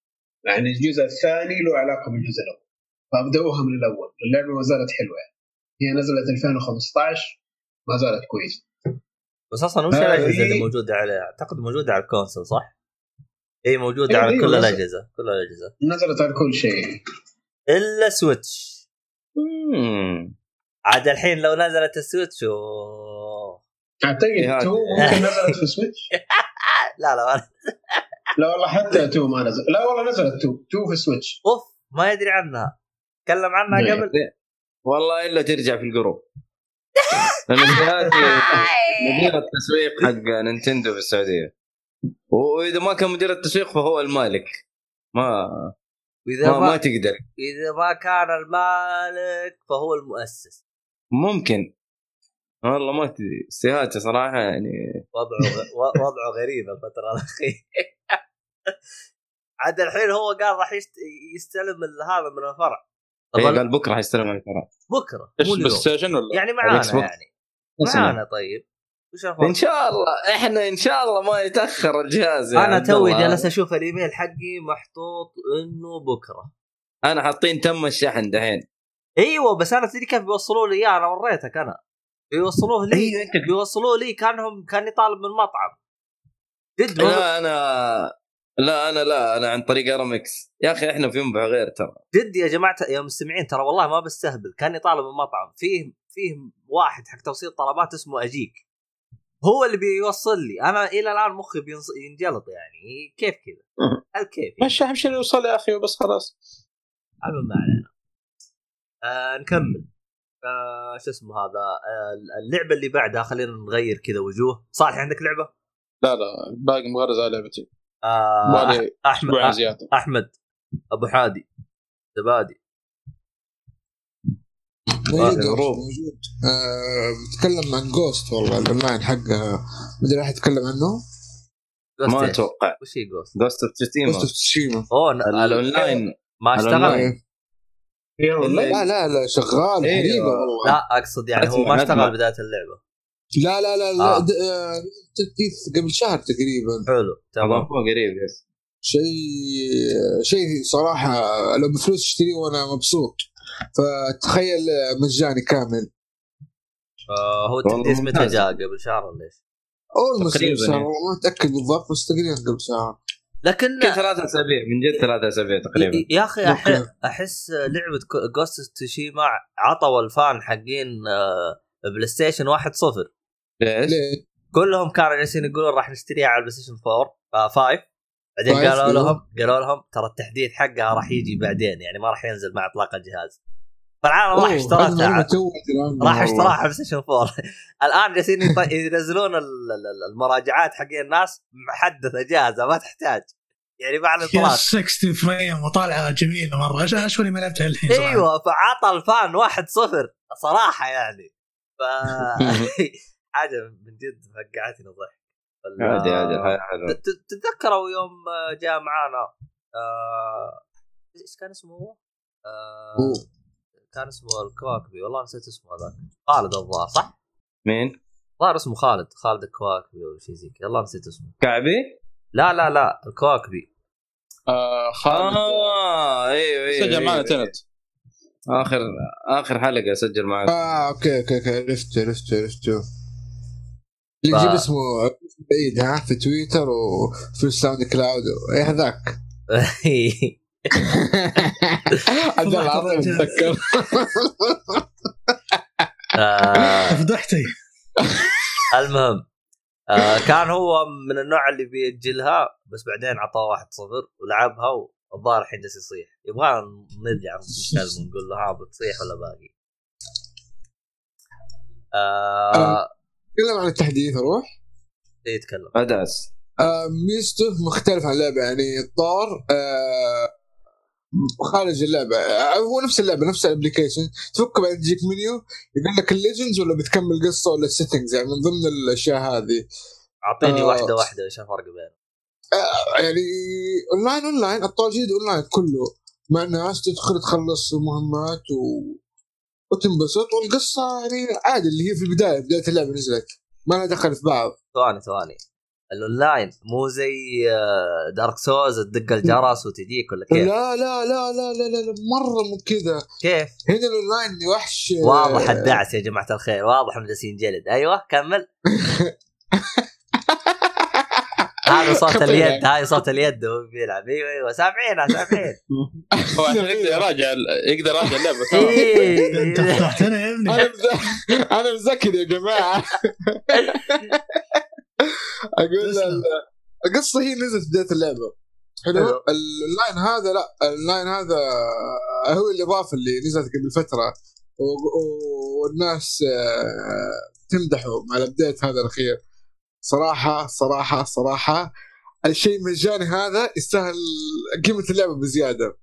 يعني الجزء الثاني له علاقة بالجزء الأول. فأبدأوها من الأول. اللعبة ما زالت حلوة يعني. هي نزلت 2015 ما زالت كويسة.
بس أصلا وش الأجهزة اللي موجودة عليها؟ أعتقد موجودة على الكونسول صح؟ إي موجودة
أيوة،
على كل الأجهزة كل الأجهزة.
نزلت على كل شيء.
إلا سويتش.
مم.
عاد الحين لو نزلت السويتش أوه.
اعتقد
إيه،
2 ممكن نزلت في سويتش؟
لا لا ما-
لا والله حتى 2 ما نزل. لا والله نزلت 2 2 في سويتش.
أوف ما يدري عنها. تكلم عنها
نعم.
قبل؟
والله إلا ترجع في الجروب. مدير التسويق حق نينتندو في السعودية. وإذا ما كان مدير التسويق فهو المالك. ما
وإذا
ما,
ما,
ما تقدر.
إذا ما كان المالك فهو المؤسس.
ممكن. والله ما تدري استهاجه صراحة يعني
وضعه وضعه غريب الفترة الأخيرة. عاد الحين هو قال راح يست... يستلم ال- هذا من الفرع.
إيه،
ال-
قال بكرة حيستلم القرار
بكرة
مو اليوم.
ستيشن ولا؟
يعني معانا. يعني. معانا طيب؟
إن شاء الله إحنا إن شاء الله ما يتأخر الجهاز يا أنا
توي. جالس أشوف الإيميل حقي محطوط إنه بكرة.
أنا حاطين تم الشحن دحين.
أيوه بس أنا تدري كيف بيوصلوا لي؟ إياه أنا وريتك أنا. بيوصلوه لي.
أيوة، أنت-
بيوصلوه لي كانهم كأني طالب من مطعم. جد
لا أنا لا أنا لا أنا عن طريق ارامكس يا أخي إحنا في ينبع غير ترى.
جد يا جماعة يا مستمعين ترى والله ما بستهبل. كاني طالب من مطعم. فيه فيه واحد حق توصيل طلبات اسمه أجيك. هو اللي بيوصل لي. أنا إلى الآن مخي بينص- ينجلط يعني. كيف كذا. الكيف
مش أهم شيء يوصل يا أخي وبس خلاص.
المهم ما علينا. آه نكمل. آه شو اسمه هذا؟ آه اللعبة اللي بعدها خلينا نغير كذا وجوه. صالح عندك لعبة؟
لا لا باقي مغرز على لعبتي.
آه احمد أحمد أبو حادي زبادي
موجود آه، بتكلم عن Ghost والله الأونلاين حقها مدري احد يتكلم عنه؟
Ghost
ما؟ أتوقع.
وش هي
Ghost؟ Ghost
of
Ghost
Tsushima of
Tsushima أوه
الأونلاين.
ما اشتغل.
لا لا لا شغال
أيوة.
حريقة والله.
لا أقصد يعني هو ما اشتغل. بداية اللعبة.
لا لا لا لا
آه.
آه، تحديث قبل شهر تقريبا
حلو تمام
هو قريب بس
شيء شيء صراحة لو بفلوس اشتريه وأنا مبسوط فتخيل مجاني كامل
آه هو التحديث متى. جاء قبل شهر ولا إيش؟
اول
تقريباً
مسلم
يعني.
ما اتاكد بالضبط بس تقريبا قبل شهر
لكن
ثلاثة أسابيع من جد ثلاثة أسابيع تقريبا
يا
أخي.
أح- أحس لعبة Ghost Tsushima عطوا ال fan حقين آه، بلاي ستيشن 1 0
ليش؟
ليه؟
كلهم كانوا جالسين يقولون راح نشتريها على البلاي ستيشن 4 آه 5 بعدين
five،
قالوا. لهم قالوا لهم ترى التحديث حقها راح يجي بعدين يعني ما راح ينزل مع اطلاق الجهاز فالعالم راح اشتراها راح. اشتراها على بلاي ستيشن 4 الآن جالسين يط- ينزلون ال- ال- المراجعات حقين الناس محدثة جاهزة ما تحتاج يعني بعد الإطلاق
60 frame وطالعة جميلة مرة عشان اشوفني ما لعبتها الحين صراحة.
أيوه فعطى ال fan 1 0 صراحة يعني ف حاجة من جد فقعتني ضحك
عادي عادي
تتذكروا يوم جاء معانا آه، إيش كان اسمه هو؟ آه،
هو.
كان اسمه الكواكبي والله نسيت اسمه هذاك خالد الظاهر صح؟
مين؟
ظاهر اسمه خالد خالد الكواكبي ولا شيء زي كذا والله نسيت اسمه
كعبي؟
لا لا لا الكواكبي
آه خالد
آه أيوه أيوه
سجل معنا
أيوة.
تنت
آخر آخر حلقة سجل معك
آه أوكي أوكي أوكي عرفته عرفته عرفته اللي
ف-
يجيب اسمه بعيد ها في تويتر وفي الساوند كلاود. إيه هذاك؟ عبد الله العظيم اتذكر
آه،
فضحتي.
المهم آه كان هو من النوع اللي بيأجلها بس بعدين عطاه واحد صفر ولعبها والظاهر الحين جالس يصيح. يبغى نرجع نتكلم ونقول له ها بتصيح ولا باقي؟ آه.
تكلم عن التحديث أروح
يتكلم.
أدعس.
آه ميزته مختلف عن اللعبة يعني الطار آه خارج اللعبة. آه هو نفس اللعبة نفس ال application. تفك بعدين تجيك منيو يقول لك ال Legends ولا بتكمل قصة ولا ال settings يعني من ضمن الأشياء هذه.
أعطيني
آه.
واحدة واحدة إيش الفرق بينهم.
آه يعني online online ابطال جديد اونلاين كله. مع ناس تدخل تخلص مهمات و... وتنبسط والقصة يعني عادي اللي هي في البداية بداية اللعبة نزلت ما لها دخل في بعض.
ثواني ثواني. الأونلاين مو زي آه، Dark Souls تدق الجرس وتجيك ولا كيف؟
لا لا لا لا لا لا, لا مرة مو كذا.
كيف؟
هنا الأونلاين وحش
واضح الدعس يا جماعة الخير واضح انه جالس ينجلد أيوه كمل. هذا صوت اليد. هاي صوت اليد وهو بيلعب. أيوه أيوه سامعينها سامعين.
هو عشان يقدر يراجع يقدر يراجع اللعبة.
انت
إيه.
فضحتنا يا ابني.
أنا مز- أنا مذكر يا
جماعة.
أقول القصة هي نزلت في بداية اللعبة. حلو. اللاين هذا لا اللاين هذا هو الإضافة اللي نزلت قبل فترة. والناس آه، تمدحه مع ال update هذا الأخير. صراحة صراحة صراحة. الشيء المجاني هذا يستاهل قيمة اللعبة بزيادة.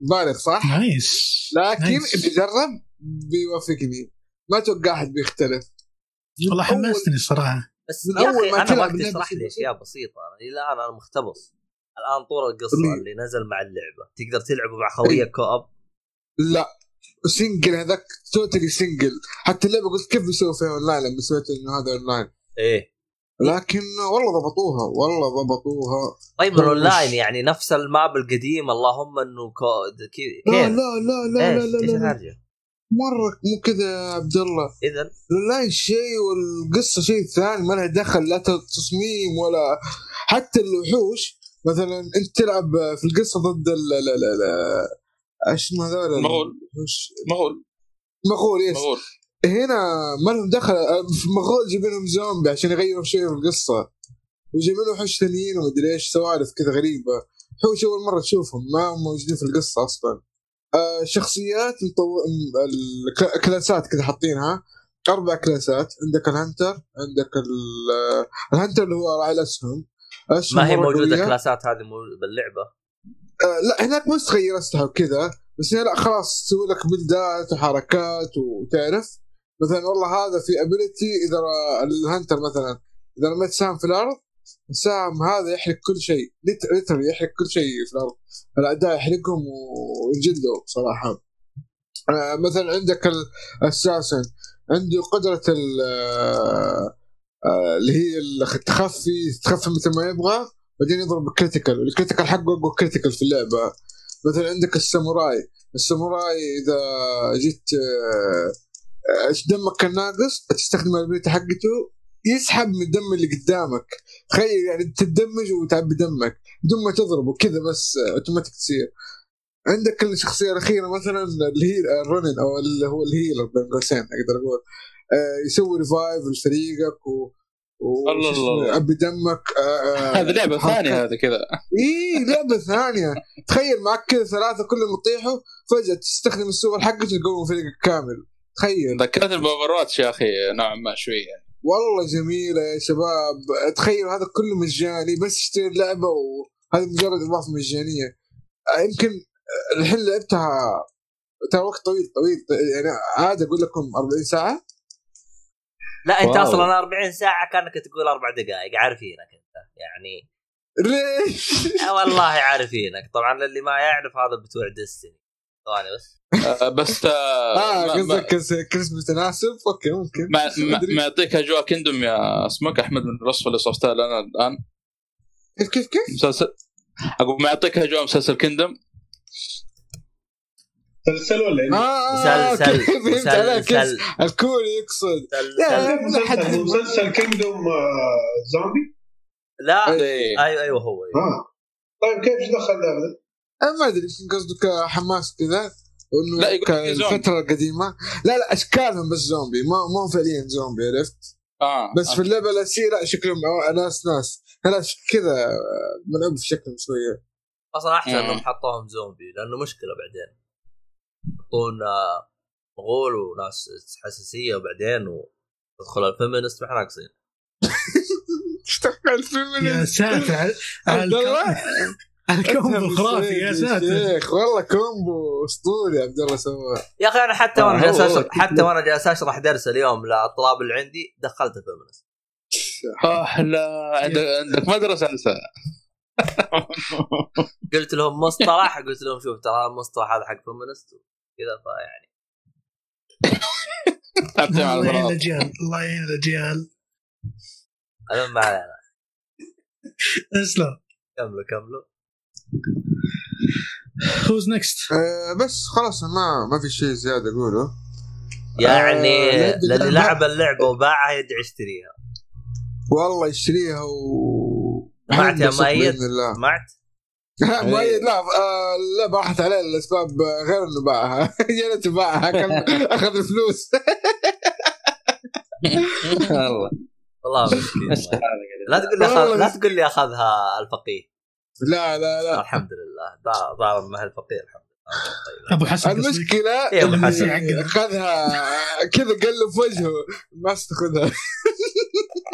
بالغ صح؟
nice.
لكن
nice.
اللي جرب بيوافقني. ما أتوقع أحد بيختلف.
والله حمستني الصراحه
بس
من
أخي
ما
أنا
تلعب
وقت
اللعبة
تشرح لي أشياء بسيطة. أنا إلى الآن أنا مختبص الآن طول القصة
اللي-
اللي نزل مع اللعبة. تقدر تلعبه مع خويك co-op
لا. single هذاك totally single حتى اللعبة قلت كيف بيسوي فيها اونلاين لما سويت إنه هذا اونلاين
إيه.
لكن والله ضبطوها والله ضبطوها.
طيب الاونلاين يعني نفس ال map القديم اللهم إنه كود كي-
لا
كيف؟
لا لا لا لا لا,
إيش
لا, لا.
الهرجة؟
مرة مو كذا يا عبد الله.
اذا
الاونلاين شيء والقصة شيء ثاني ما لها دخل لا تصميم ولا حتى الوحوش. مثلا أنت تلعب في القصة ضد ال ال ال ال إيش اسمه هذول؟
المغول.
الوحوش.
مغول.
مغول يس
مغول.
هنا ما لهم دخل في مغول جايبين لهم زومبي عشان يغيروا شوية في القصة. وجايبين لهم وحوش ثانيين ومدري إيش سوالف كذا غريبة. وحوش أول مرة تشوفهم ما هم موجودين في القصة أصلا. آه شخصيات مطو... الكلاسات كذا حاطينها. أربع كلاسات عندك الهنتر عندك ال- الهنتر اللي هو راعي الأسهم.
ما هي موجودة
قوية.
كلاسات هذه باللعبة؟
آه لا هناك بس تغير أسلحة وكذا بس هنا لا خلاص تسوي لك build ات وحركات وتعرف. مثلا والله هذا في ability إذا ال hunter مثلا إذا رميت سهم في الأرض السهم هذا يحرق كل شيء literally يحرق كل شيء في الأرض. الاعداء يحرقهم وينجلدوا صراحة. آه مثلا عندك ال assassin عنده قدرة آه، آه، اللي هي التخفي تخفي مثل ما يبغى بعدين يضرب critical وال critical حقه أقوى critical في اللعبة. مثلا عندك الساموراي. الساموراي إذا جيت دمك كان ناقص تستخدم ال ability حقته يسحب من الدم اللي قدامك. تخيل يعني تدمج وتعبي دمك بدون ما تضربه كذا بس آه، اوتوماتيك تصير. عندك الشخصية الأخيرة مثلا اللي هي ال ronin أو اللي هو ال healer بين قوسين أقدر أقول. آه، يسوي revive لفريقك و
الله الله.
يعبي دمك آه، آه،
هذه
لعبة.
ثانية هذه كذا.
اي لعبة ثانية. تخيل معك كذا ثلاثة كلهم يطيحوا فجأة تستخدم السوبر حقته تقوم فريقك كامل. تخيل.
ذكرت باوفر يا أخي نوعا ما شوي يعني
والله جميلة يا شباب. تخيل هذا كله مجاني بس اشتري اللعبة وهذه مجرد إضافة مجانية. يمكن الحين لعبتها ترى وقت طويل طويل يعني عادي أقول لكم 40 ساعة؟
لا أنت
واو.
أصلا 40 ساعة كأنك تقول أربع دقائق عارفينك أنت. يعني
ليش؟
والله عارفينك. طبعا اللي ما يعرف هذا بتوع ديستني ثواني بس.
بس آه،
آه
ما- ما-
قصدك كريس- كريسمس تناسب؟ أوكي ممكن
ما
بس
ما. ما يعطيك أجواء كندوم يا اسمك أحمد من الوصفه اللي وصفتها لنا الآن.
كيف كيف كيف؟
مسلسل أقول ما يعطيك أجواء مسلسل Kingdom
سلسل ولا إيه؟
آه آه،
مسلسل
فهمت عليك.
مسلسل.
الكوري يقصد.
مسلسل.
مسلسل مسلسل Kingdom زومبي؟
لا
إيه.
أيوه أيوه هو.
آه. طيب كيف دخل ذا
أنا ما أدري يمكن قصدك حماس كذا وإنه
لا، يقول.
الفترة القديمة. لا لا أشكالهم بس زومبي. ما مو فعليا زومبي عرفت؟
آه
بس في اللعبة الأساسية لا شكلهم ناس ناس. ش- كذا ملعوب في شكلهم
شوية. أصلا
أحسن.
إنهم حطوهم زومبي لأنه مشكلة بعدين. يحطون آه، مغول وناس حساسية وبعدين وتدخل ال feminist ما إحنا ناقصين.
اشتغل
يا ساتر
عبد الله
ال combo الخرافي يا ساتر.
شيخ والله combo أسطوري عبد الله سواه
يا أخي أنا حتى
آه، وأنا
جالس
أكيد.
حتى وأنا جالس أشرح درس اليوم للطلاب اللي عندي دخلت ال feminist
آه لا عندك عندك مدرسة أنت.
قلت لهم مصطلح قلت لهم شوف ترى المصطلح هذا حق feminist كذا فيعني.
الله يعين. الاجيال الله يعين الاجيال
المهم ما علينا.
اسلم.
كملوا كملوا.
who's next
آه بس خلاص ما ما في شيء زيادة أقوله.
يعني
آه،
للي
لعبة-
لعب اللعبة وباعها يدعي يشتريها.
والله يشتريها و
سمعت يا مؤيد؟
الله.
سمعت؟
مؤيد لا آه، اللعبه راحت عليه الأسباب آه، غير إنه باعها. جلت باعها كان أخذ الفلوس
والله.
والله لا تقول لي أخذ... لا تقول لي أخذها الفقيه.
لا لا لا.
الحمد لله. ضارب مع الفقيه الحمد لله. طيب.
أبو حسن
المشكلة
إيه،
اللي
حسن.
اخذها كذا قلب في وجهه. ما تاخذها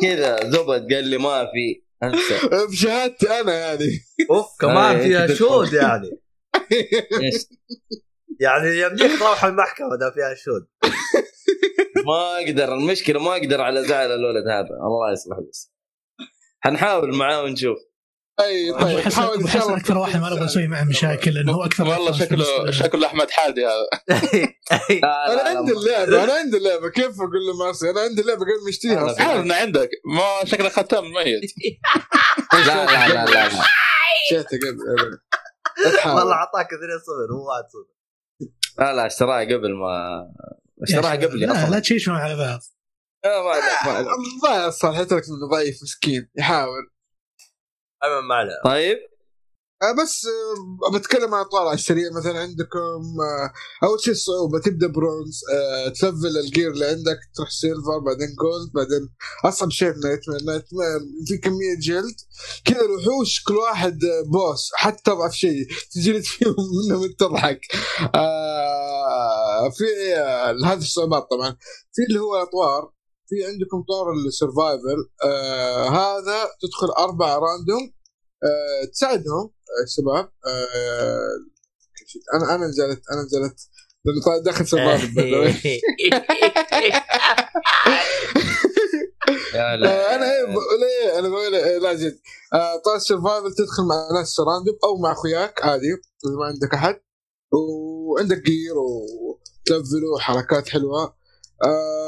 كذا زبد قال لي ما في. أنسى.
بشهادتي أنا يعني.
أوف كمان
إيه،
فيها شود يعني؟ يعني يمديك تروح المحكمة إذا فيها شود
ما أقدر المشكلة ما أقدر على زعل الولد هذا. الله يصلح بس حنحاول معاه ونشوف.
أي
طيب حاول إن شاء
حسن
الله
أكثر واحد ما نبغى نسوي معه مشاكل لأنه هو أكثر
والله شكله. شكله أحمد حادي هذا.
أنا
عندي اللعبة أنا عندي اللعبة. كيف أقول له مارسي أنا عندي اللعبة قبل ما اشتريها.
عارف إنه عندك. ما شكله ختم ميت
لا لا لا لا.
شفته قبل.
والله أعطاك 2 0 هو 1 0
لا لا اشتراها قبل ما اشتراها
يا
قبلي
لا لا تشيشون على بعض.
لا، ما عليك ما عليك
الظاهر يترك انه ضعيف مسكين. يحاول
ما
طيب.
آه، بس آه، بتكلم عن اطوار على السريع مثلا عندكم آه، أول شيء الصعوبة تبدأ برونز تلفل ال gear اللي عندك تروح silver بعدين gold بعدين أصعب شيء في nightmare nightmare في كمية جلد كذا الوحوش كل واحد boss حتى أضعف شيء. تجلد فيهم منهم تضحك. في هذه الصعوبات طبعا. في اللي هو الأطوار في عندكم طور ال survival آه هذا تدخل أربع random آه تساعدهم آه شباب آه أنا أنا نزلت أنا نزلت لأنه طا- داخل survival.
يا لا
آه، أنا إيه ب- ليه أنا بقول إيه، لا جد آه، طور ال survival تدخل مع ناس random أو مع أخوياك عادي إذا ما عندك أحد وعندك gear وتلفلوا حركات حلوة. آه،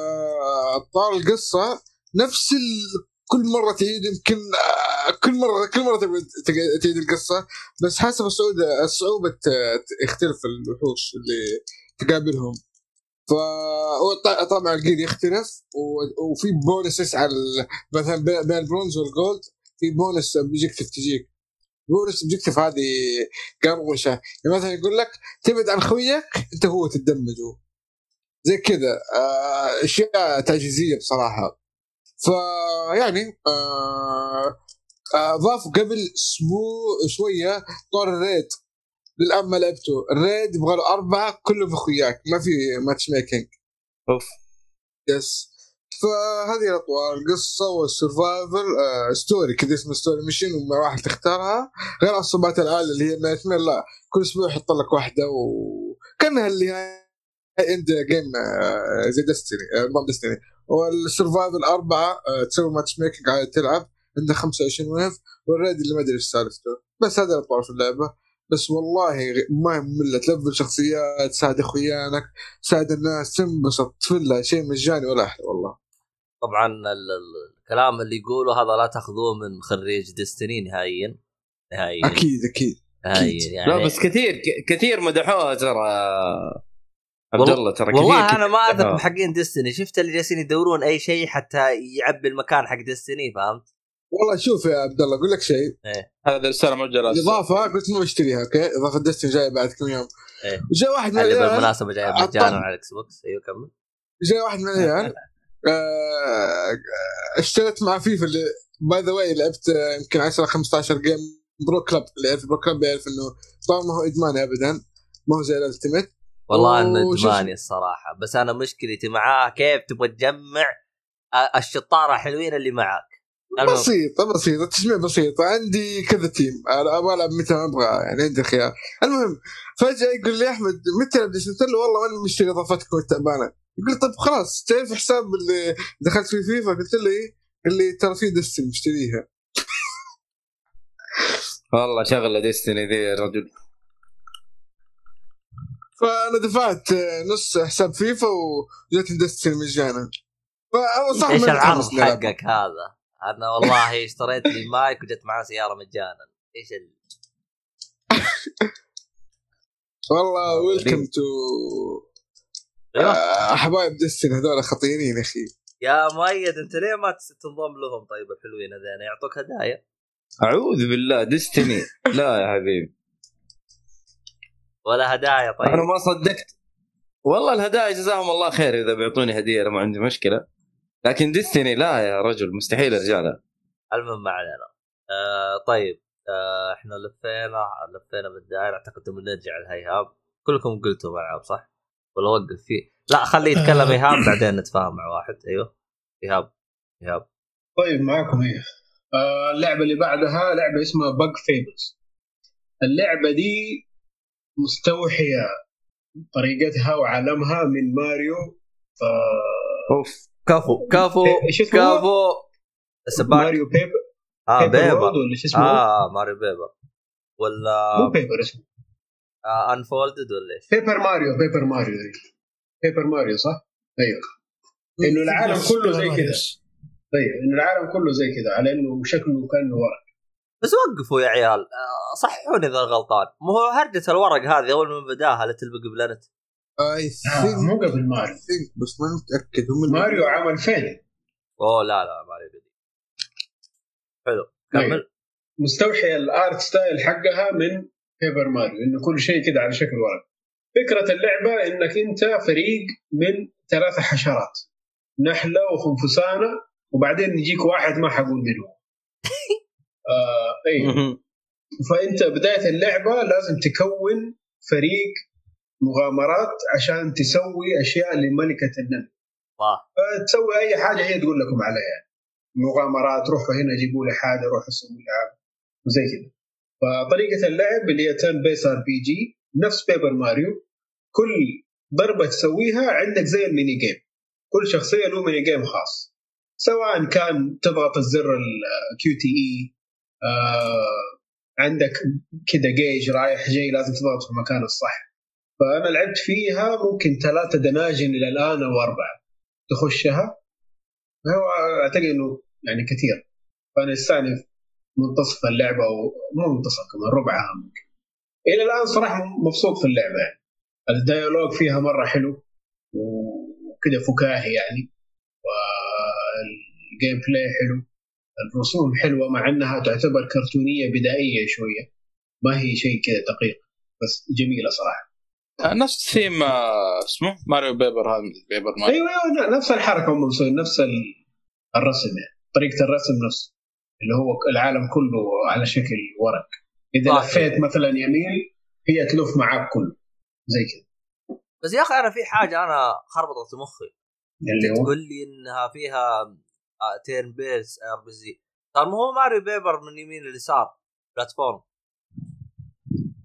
طور القصة نفس ال... كل مرة تعيد يمكن آه، كل مره كل مرة تعيد القصة بس حسب الصعوبة الصعوبه يختلف الوحوش اللي تقابلهم. ف طبعا ال gear يختلف وفي bonuses على مثلا بين ال bronze وال gold في bonus objective تجيك. bonus objective هذه قروشه يعني مثلا يقول لك تبعد عن خويك أنت هو تتدمجوا زي كذا آه، أشياء تعجيزية بصراحة. فيعني آه آه، ضافوا قبل أسبوع شوية طور ال raid. للآن ما لعبته. ال raid يبغى له أربعة كلهم أخوياك. ما في matchmaking
أوف.
بس فهذه الأطوار القصة وال survival آه story كذا اسمه story mission ومراحل تختارها. غير عصبات العالم اللي هي nightmare. كل أسبوع يحط لك واحدة وكانها اللي هي end game زي Destiny نظام Destiny وال survival اربعه تسوي matchmaking عادي تلعب عندك 25 wave وال raid اللي ما ادري إيش سالفته بس هذا الاطوار في اللعبة. بس والله ما هي ممله تلفل شخصيات تساعد اخويانك تساعد الناس تنبسط تفلها شيء مجاني ولا أحلى والله.
طبعا ال- ال- الكلام اللي يقوله هذا لا تأخذوه من خريج Destiny نهائيا. نهائيا.
أكيد أكيد.
نهائيا يعني
لا بس كثير كثير مدحوها ترى. عبد الله ترى
والله أنا ما اثق. بحقين Destiny شفت اللي جالسين يدورون أي شيء حتى يعبي المكان حق Destiny فهمت؟
والله شوف يا عبد الله أقول لك شيء.
هذا السنة مو جلاس
الاضافه قلت ما بشتريها okay؟ إضافة Destiny جاية بعد كم يوم.
إيه.
وجاء واحد من العيال.
بالمناسبة جاي
عطل.
مجانا على ال Xbox أيوه كمل.
جاء واحد من العيال. آه، اشتريت مع فيفا اللي by the way لعبت آه، يمكن 10 15 game Pro Club اللي يعرف Pro Club يعرف إنه طبعا ما هو ادماني ابدا. ما هو زي ال Ultimate
والله انه ادماني الصراحة. بس أنا مشكلتي معاه كيف تبغى تجمع الشطارة حلوين اللي معاك. المهم.
بسيطة بسيطة تجميع بسيطة عندي كذا team أنا أبغى ألعب متى ما أبغى يعني عندي خيار. المهم فجأة يقول لي أحمد متى تلعب Destiny؟ قلت له والله ماني مشتري اضافتكم التعبانة يقول لي طيب خلاص تعرف حساب اللي دخلت فيه فيفا؟ قلت له إيه؟ قال لي ترى في Destiny مشتريها.
والله شغلة Destiny ذي يا رجل.
فأنا دفعت نص حساب فيفا وجاتني Destiny مجانا فهو صح إيش
العرض. حقك هذا؟ أنا والله اشتريت لي مايك وجت معاه سيارة مجانا. إيش ال...
والله ويلكم تو حبايب ديستني هذول خطيرين يا أخي.
يا مؤيد أنت ليه ما تنضم لهم طيب الحلوين هذين؟ يعطوك هدايا.
أعوذ بالله ديستني. لا يا حبيبي.
ولا هدايا طيب.
أنا ما صدقت. والله الهدايا جزاهم الله خير إذا بيعطوني هدية أنا ما عندي مشكلة. لكن ديستني لا يا رجل مستحيل أرجع لها.
المهم ما علينا. آه طيب. آه إحنا لفينا لفينا بالدائرة. أعتقد إنه نرجع لهيهاب كلكم قلتوا العاب صح؟ ولا وقف فيه؟ لا خليه يتكلم
آه.
إيهاب بعدين نتفاهم مع واحد. أيوه. إيهاب. إيهاب.
طيب معاكم إيه؟ آه اللعبة اللي بعدها لعبة اسمها بق فيبلز اللعبة دي مستوحية طريقتها وعالمها من ماريو
أوف
كفو كفو
إيش اسمه؟
كفو السباك
ماريو بيبر
آه
بيبر ولا شو اسمه؟
آه Mario Paper ولا
مو Paper اسمه
آه unfolded ولا
إيش؟ Paper Mario Paper Mario. Paper Mario صح؟ أيوه إنه العالم كله زي كذا طيب إنه العالم كله زي كذا على إنه شكله كانه ورق
بس وقفوا يا عيال. آه، صححوني إذا غلطان. مو هو هرجة الورق هذه أول ما بداها LittleBigPlanet.
I
آه
think
مو قبل ماريو.
بس ما متأكد. هم
ماريو عام 2000
أوه لا لا ماريو قديم حلو كمل.
مستوحي ال art style حقها من Paper Mario إنه كل شيء كذا على شكل ورق. فكرة اللعبة إنك أنت فريق من ثلاثة حشرات. نحلة وخنفسانه وبعدين يجيك واحد ما حقول منه آه اي فأنت بداية اللعبة لازم تكون فريق مغامرات عشان تسوي أشياء لملكة النمل
الله.
فتسوي أي حاجة هي تقول لكم عليها. يعني. مغامرات روحوا هنا جيبوا لي حاجة روحوا سووا لي حاجة وزي كذا. فطريقة اللعب اللي هي turn-based RPG نفس Paper Mario كل ضربة تسويها عندك زي ال mini game كل شخصية له mini game خاص. سواء كان تضغط الزر ال QTE آه عندك كذا جيج رايح جاي لازم تضغط في المكان الصح. فأنا لعبت فيها ممكن ثلاثة دناجن إلى الآن أو أربعة. تخشها؟ هو أعتقد إنه يعني كثير. فأنا أستأنف منتصف اللعبة ومو منتصف كمان ربعها ممكن. إلى الآن صراحة مبسوط في اللعبة. يعني الديالوج فيها مرة حلو وكذا فكاهي يعني. وال gameplay حلو. الرسوم حلوة مع إنها تعتبر كرتونية بدائية شوية. ما هي شيء كذا دقيق بس جميلة صراحة.
آه، نفس ثيم آه، اسمه؟ Mario Paper هذا Paper Mario.
أيوه أيوه نفس الحركة هم مسوين نفس ال- الرسم يعني طريقة الرسم نفس اللي هو العالم كله على شكل ورق. إذا
صح.
لفيت مثلا يمين هي تلف معاك كله زي كذا.
بس يا أخي أنا في حاجة أنا خربطت مخي.
اللي هو؟
تقول لي إنها فيها آه، turn-based RPG طيب ما هو Mario Paper من يمين لليسار platform.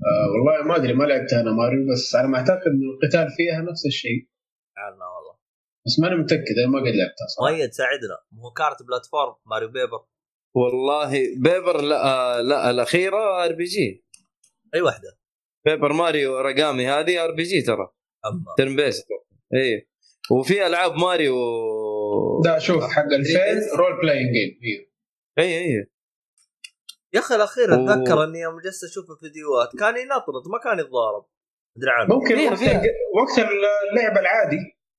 آه والله ما أدري ما لعبت أنا ماريو بس على ما اعتقد إنه القتال فيها نفس الشيء.
عنا والله.
بس ماني متأكد أنا ما قد لعبتها صراحة.
مؤيد ساعدنا. ما هو كانت platform Mario Paper.
والله Paper لا لا الأخيرة RPG
أي واحدة
Paper Mario Origami هذه RPG ترى. أما. turn-based اي وفي ألعاب ماريو
ده شوف حق 2000 role-playing game
اي اي
يا أخي
الأخير.
أتذكر إني يوم جلست أشوف الفيديوهات كان ينطرد ما كان يتضارب أدري عنه
ممكن
فيها-
وقت. وقت اللعب العادي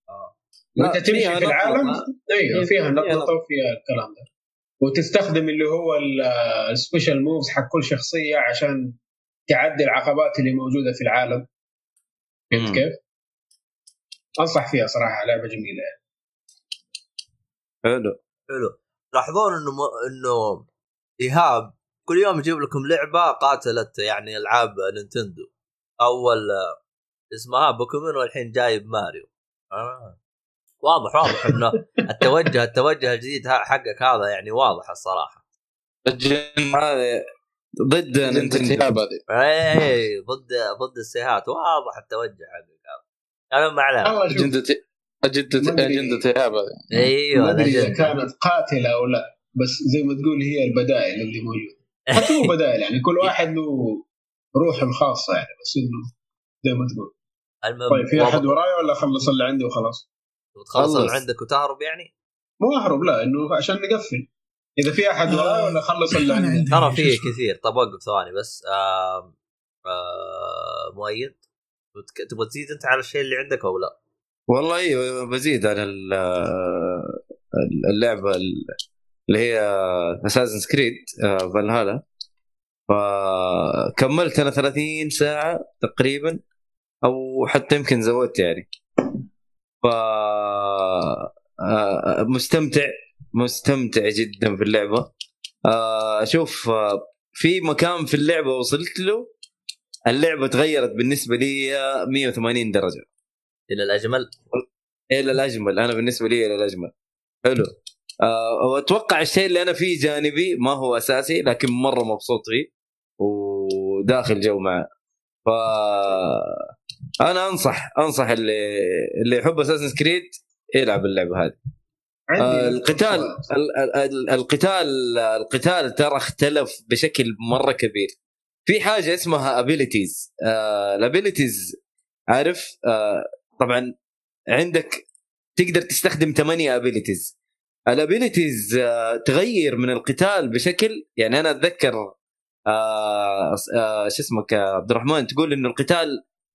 آه.
لا،
وأنت تمشي في العالم. أيوه
فيها-
نطرة. وفيها الكلام ده وتستخدم اللي هو ال special moves حق كل شخصية عشان تعدي العقبات اللي موجودة في العالم فهمت. كيف؟ أنصح فيها صراحة لعبة جميلة يعني.
حلو.
حلو. تلاحظون إنه م... إنه إيهاب كل يوم يجيب لكم لعبة قاتلت يعني ألعاب Nintendo. أول اسمها بوكيمون والحين جايب ماريو. آه. واضح واضح إنه التوجه التوجه الجديد ها- حقك هذا يعني واضح الصراحة.
الجن
هذا ضد نينتندو.
هذه.
اي ضد ضد السيهات. واضح التوجه حقك هذا. أنا ما عليه
اجنده أجندة هذه
أيوه
ما أدري
إذا.
كانت قاتلة أو لا بس زي ما تقول هي البدائل اللي موجوده حتى مو بدائل يعني كل واحد له روح الخاصة يعني بس إنه زي ما تقول
المهم
طيب في
أحد
وراي ولا خلص اللي عندي وخلاص؟
تخلص اللي. عندك وتهرب يعني
مو أهرب لا إنه عشان نقفل إذا في أحد وراي ولا خلص اللي عندي.
ترى في؟ كثير طب وقف ثواني بس آه آه مؤيد تبغى تزيد أنت على الشيء اللي عندك أو لا؟
والله أيوه بزيد على ال- اللعبة اللي هي اساسن سكريد فالهالا فكملت أنا 30 ساعة تقريبا أو حتى يمكن زودت يعني. ف آه، مستمتع مستمتع جدا في اللعبة. آه، أشوف آه، في مكان في اللعبة وصلت له اللعبة تغيرت بالنسبة لي 180 درجة.
إلى الأجمل؟
إلى الأجمل أنا بالنسبة لي إلى الأجمل. حلو. آه وأتوقع الشيء اللي أنا فيه جانبي ما هو أساسي لكن مرة مبسوط فيه وداخل جو معه. ف أنا أنصح أنصح اللي اللي يحب Assassin's Creed يلعب اللعبة هذه.
عندي
آه، القتال
السؤال.
ال- ال- ال- القتال القتال ترى اختلف بشكل مرة كبير. في حاجة اسمها abilities ال abilities عارف؟ آه، طبعا عندك تقدر تستخدم ثمانية abilities ال abilities تغير من القتال بشكل يعني أنا أتذكر آه، آه، شو اسمك عبد الرحمن؟ تقول انه القتال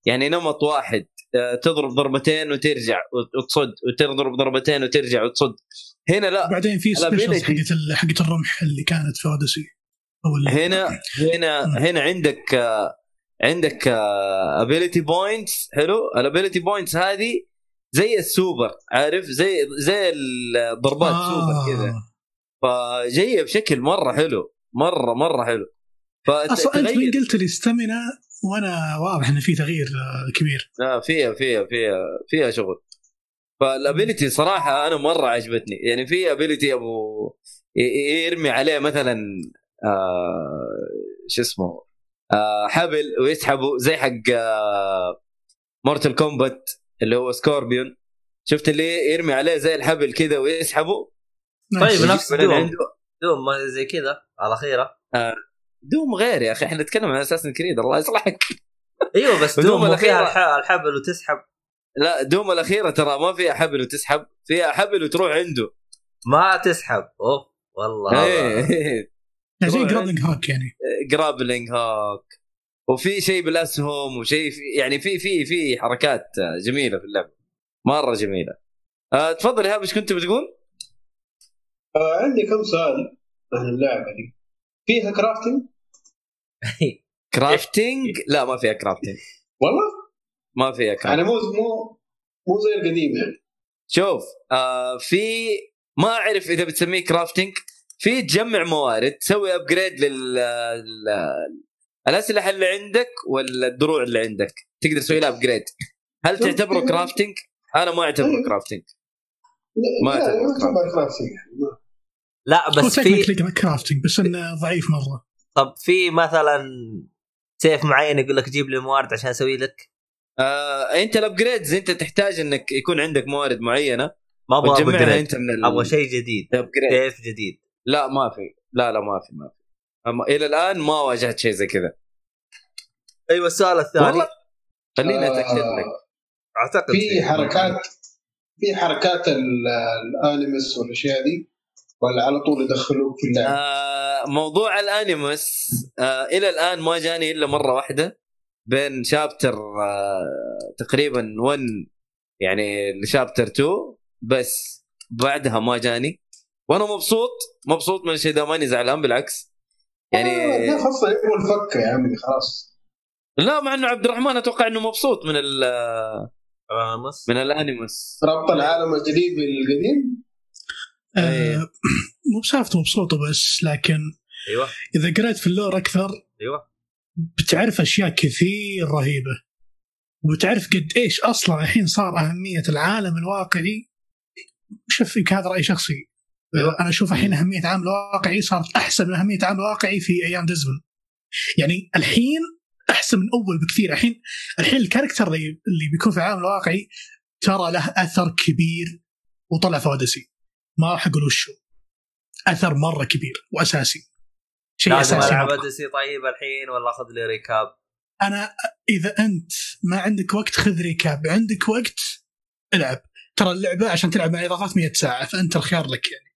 يعني نمط واحد آه، تضرب ضربتين وترجع وت- وتصد وتضرب ضربتين وترجع وتصد. هنا لا.
بعدين في
specials.
حقت حقت الرمح اللي كانت في Odyssey
هنا هنا هنا عندك آه، عندك ability points حلو؟ ال ability points هذه زي السوبر عارف؟ زي زي الضربات آه. سوبر كذا. فجاية بشكل مرة حلو مرة مرة حلو.
أصلا انت من قلت لي استمنا وأنا واضح انه في تغيير آه، كبير.
لا فيها فيها فيها فيها شغل. فال ability صراحة أنا مرة عجبتني. يعني في ability أبو يرمي عليه مثلا آه شو اسمه؟ آه حبل ويسحبه زي حق آه Mortal Kombat اللي هو Scorpion شفت اللي يرمي عليه زي الحبل كذا ويسحبه.
طيب نفس Doom.
عنده.
Doom ما زي كذا الأخيرة.
Doom غير يا أخي. إحنا نتكلم عن Assassin's Creed الله يصلحك.
أيوه بس Doom Doom فيها
الأخيرة.
الح- الحبل وتسحب.
لا Doom الأخيرة ترى ما فيها حبل وتسحب فيها حبل وتروح عنده.
ما تسحب. أوف والله.
إيه.
يعني زي
روح
grappling hook يعني.
grappling hook وفي شيء بالأسهم وشيء في يعني في في في حركات جميلة في اللعبة. مرة جميلة. آه تفضل ايهاب إيش كنت بتقول؟
آه عندي كم سؤال عن اللعبة دي. فيها crafting
crafting لا ما فيها crafting
والله؟
ما فيها
يعني
كرافتنج
مو مو مو زي القديم يعني.
شوف آه في ما أعرف إذا بتسميه crafting في تجمع موارد تسوي upgrade لل الأسلحة اللي عندك ولا الدروع اللي عندك؟ تقدر تسوي لها upgrade هل تعتبره crafting؟ أنا ما أعتبره crafting ما
تعتبر crafting
لا بس في
crafting بس إنه ضعيف مرة.
طب في مثلا سيف معين يقول لك جيب لي موارد عشان أسوي لك؟
آه أنت ال upgrades أنت تحتاج إنك يكون عندك موارد معينة.
ما أبغى
وتجمعها
upgrade
أنت من ال-
أبغى شيء جديد سيف جديد.
لا ما في. لا لا ما في ما في. أما إلى الآن ما واجهت شيء زي كذا.
أيوه السؤال الثاني.
والله خليني
آه،
أتأكد لك.
أعتقد
في حركات في حركات ال- Animus والأشياء دي ولا على طول يدخلوك في اللعبه
آه موضوع الانيموس آه إلى الآن ما جاني إلا مرة واحدة بين شابتر آه تقريبا 1 يعني لشابتر 2 بس بعدها ما جاني. وأنا مبسوط مبسوط من الشيء ده ماني زعلان بالعكس. يعني
آه، لا خاصه يبغوا الفكه يا عمي خلاص.
لا مع إنه عبد الرحمن أتوقع إنه مبسوط من ال
راموس
من الانيموس
ربط العالم الجديد بالقديم؟
إيه.
آه مو بسالفته مبسوطه بس لكن
أيوه.
إذا قريت في ال lore
أكثر أيوه.
بتعرف أشياء كثير رهيبة. وبتعرف قد إيش أصلا الحين صار أهمية العالم الواقعي. شوف يمكن هذا رأي شخصي. أنا أشوف الحين أهمية العالم الواقعي صارت أحسن من أهمية العالم الواقعي في أيام Desmond يعني الحين أحسن من أول بكثير. الحين الحين ال character اللي, اللي بيكون في العالم الواقعي ترى له أثر كبير وطلع في Odyssey ما راح أقول وشو. أثر مرة كبير وأساسي. شيء
لازم أساسي
ألعب.
Odyssey طيب الحين ولا أخذ لي recap؟
أنا إذا أنت ما عندك وقت خذ recap. عندك وقت العب. ترى اللعبة عشان تلعب مع إضافات 100 ساعة فأنت الخيار لك يعني.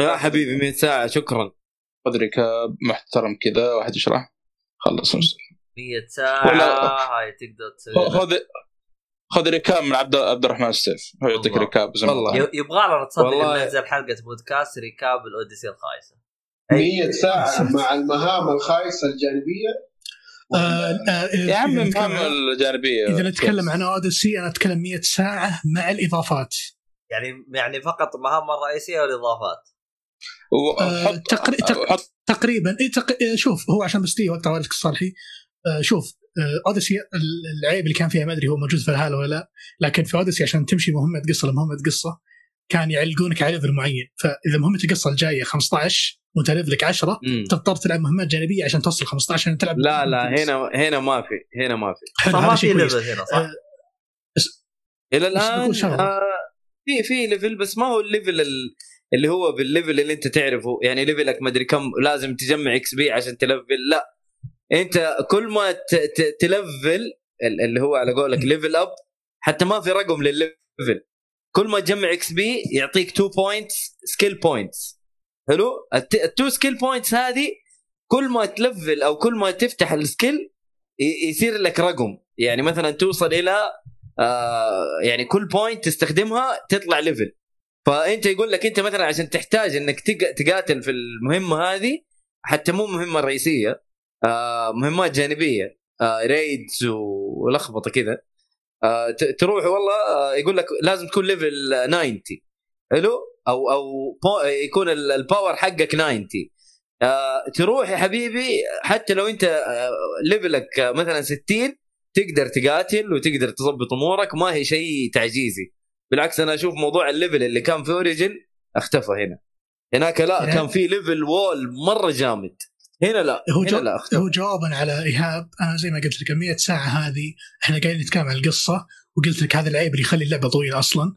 يا حبيبي 100 ساعة. شكرا.
خذ recap محترم كذا واحد يشرح؟ خلص.
100 ساعة.
ولا-
هاي تقدر تسوي.
خذ خذ ركاب من عبد عبد الرحمن السيف. هو يعطيك. ركاب زي
والله.
يبغى لنا تصدق
والله-
ننزل حلقة بودكاست ريكاب الأوديسي الخايسة. أي.
100 ساعة مع المهام الخايسة الجانبية.
آه آه
يا عم
إذا نتكلم
المهام
عن-
الجانبية.
إذا نتكلم عن أوديسي أنا أتكلم 100 ساعة مع الإضافات.
يعني يعني فقط المهام الرئيسيه والاضافات
و-
آه، تقري- تق-
حط
تقريبا إيه تق... إيه شوف هو عشان بس تي وقت والدك الصالحي آه شوف آه Odyssey ال- العيب اللي كان فيها ما أدري هو موجود في الهالة ولا لا لكن في Odyssey عشان تمشي مهمة قصة لمهمة قصة كان يعلقونك على level معين فإذا مهمة القصة الجاية 15 وأنت level ك 10
مم.
تضطر تلعب مهمات جانبية عشان توصل 15 عشان تلعب
لا لا هنا هنا ما في هنا ما في
هذا
في level هنا صح؟
آه، إلى
الآن
شغلة.
آه في في level بس ما هو ال level ال- اللي هو بال level اللي انت تعرفه. يعني level ك ما أدري كم لازم تجمع XP عشان تلفل. لا انت كل ما تلفل ال- اللي هو على قولك level up حتى ما في رقم للل level كل ما تجمع XP يعطيك 2 points skill points حلو؟ ال two skill points هذه كل ما تلفل أو كل ما تفتح ال skill يصير لك رقم. يعني مثلا توصل إلى آه يعني كل point تستخدمها تطلع level فأنت يقول لك أنت مثلا عشان تحتاج إنك تق- تقاتل في المهمة هذه حتى مو مهمة رئيسية آه مهمات جانبية آه raids ولخبطة كذا آه تروح والله آه يقول لك لازم تكون level 90 حلو؟ أو أو يكون ال- ال power حقك 90 آه تروح يا حبيبي حتى لو أنت آه level ك مثلا 60 تقدر تقاتل وتقدر تظبط أمورك ما هي شيء تعجيزي. بالعكس أنا أشوف موضوع ال level اللي كان في اوريجن اختفى هنا. هناك لا
يعني-
كان في level wall مرة جامد. هنا لا
هو
هنا
جو...
لا اختفى.
هو جوابا على إيهاب. أنا زي ما قلت لك ال 100 ساعة هذه إحنا قاعدين نتكلم عن القصة وقلت لك هذا العيب اللي يخلي اللعبة طويلة أصلا.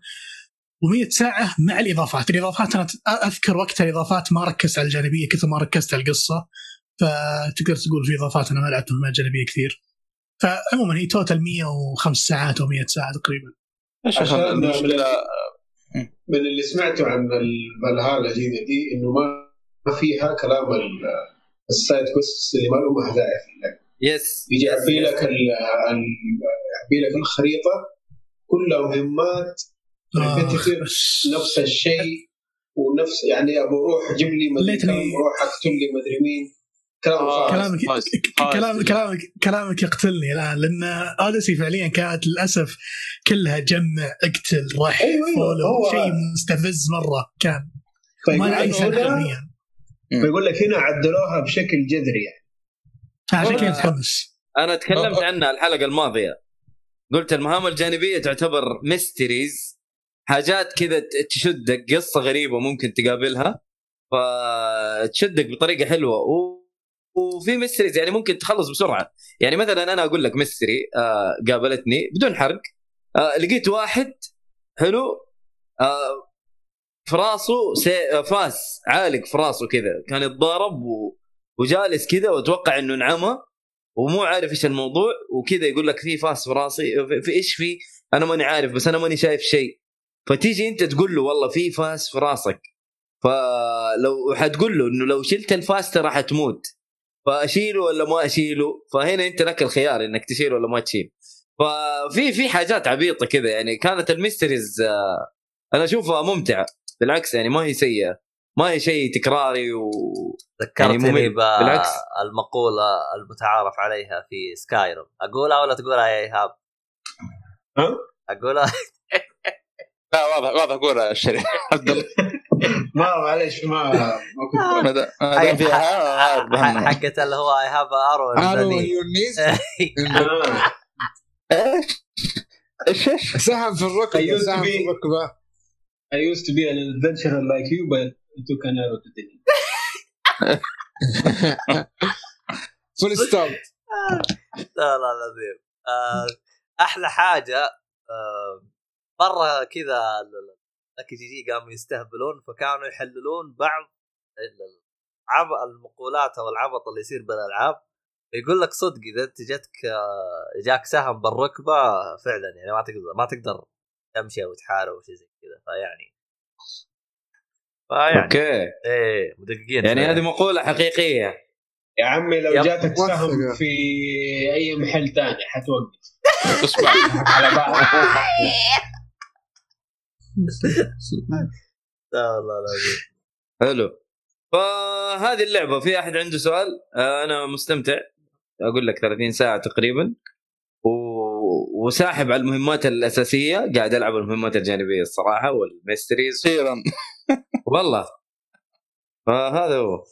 و100 ساعة مع الإضافات، الإضافات أنا أذكر وقتها الإضافات ما ركزت على الجانبية كثر ما ركزت على القصة. فتقدر تقول في إضافات أنا ما لعبت مهمات جانبيه كثير. فعموما هي total 105 ساعات أو 100 ساعة تقريبا.
إيش
عشان
المشكلة
من اللي سمعته عن الفالهالا الجديده دي إنه ما ما فيها كلام ال- ال side quest اللي ما له داعي في اللعبه
بس
يجي يعبي لك ال- ال- يعبي لك الخريطة كلها مهمات
آه
نفس الشيء ونفس يعني أبو رح جيب لي مدري كم رح اقتل لي مدري مين. كلام
آه.
كلامك كلامك كلامك يقتلني الآن لأن أوديسي فعليا كانت للأسف كلها جمع اقتل رح
أيوة، أيوة، follow
شيء. مستفز مرة كان. ما له اي
لك
سنة
هنا
حرفيا
فيقول لك هنا عدلوها بشكل جذري يعني.
عشان كذا. متحمس
أنا تكلمت. عنها الحلقة الماضية. قلت المهام الجانبية تعتبر mysteries حاجات كذا تشدك قصة غريبة ممكن تقابلها. فتشدك بطريقة حلوة. و... وفي mysteries يعني ممكن تخلص بسرعة. يعني مثلا أنا أقول لك mystery آه قابلتني بدون حرق آه لقيت واحد حلو آه في راسه سي... آه، فاس عالق في راسه كذا. كان يتضارب و... وجالس كذا وأتوقع إنه انعمى ومو عارف إيش الموضوع وكذا يقول لك في فاس في راسي في, إيش في؟ أنا ماني عارف بس أنا ماني شايف شيء. فتيجي أنت تقول له والله في فاس في راسك. فلو حتقول له إنه لو شلت الفاس ترى حتموت. فأشيله ولا ما أشيله فهنا أنت لك الخيار إنك تشيله ولا ما تشيل ففي في حاجات عبيطة كذا يعني كانت ال mysteries آه، أنا أشوفها ممتعة بالعكس يعني ما هي سيئة ما هي شيء تكراري و
ذكرتني
يعني. بالعكس.
بالمقوله المتعارف عليها في سكايرم أقولها ولا تقولها يا إيهاب؟
ها؟
أقولها
لا واضح واضح أقول الشريف عبد الله
ما معلش ما ما كنت
ما دا- ما دام فيها ها- ها-
حقت اللي هو اي هاف ارو
ارو يونيز
آه.
إيش؟ إيش؟
ساهم في
الركبة
ساهم في الركبة.
I used to be an adventurer like you but I took an arrow to the knee.
full stop
لا لا العظيم آه، أحلى حاجة آه، مره كذا لك GG قاموا يستهبلون فكانوا يحللون بعض ال- العب المقولات أو العبط اللي يصير بالألعاب. يقول لك صدق إذا أنت جتك آه، جاك سهم بالركبة فعلا يعني ما تقدر ما تقدر تمشي أو تحارب أو شيء زي كذا فيعني. فيعني.
أوكي.
إيه مدققين
يعني. هذه مقولة حقيقية.
يا عمي لو
يب.
جاتك سهم. في أي محل ثاني حتوقف.
اصبع
على بعض.
لا والله العظيم
حلو. فهذه اللعبة في أحد عنده سؤال؟ آه، أنا مستمتع. أقول لك 30 ساعة تقريبا. و... وساحب على المهمات الأساسية. قاعد ألعب المهمات الجانبية الصراحة وال
mysteries. أخيرا.
والله. فهذا هو.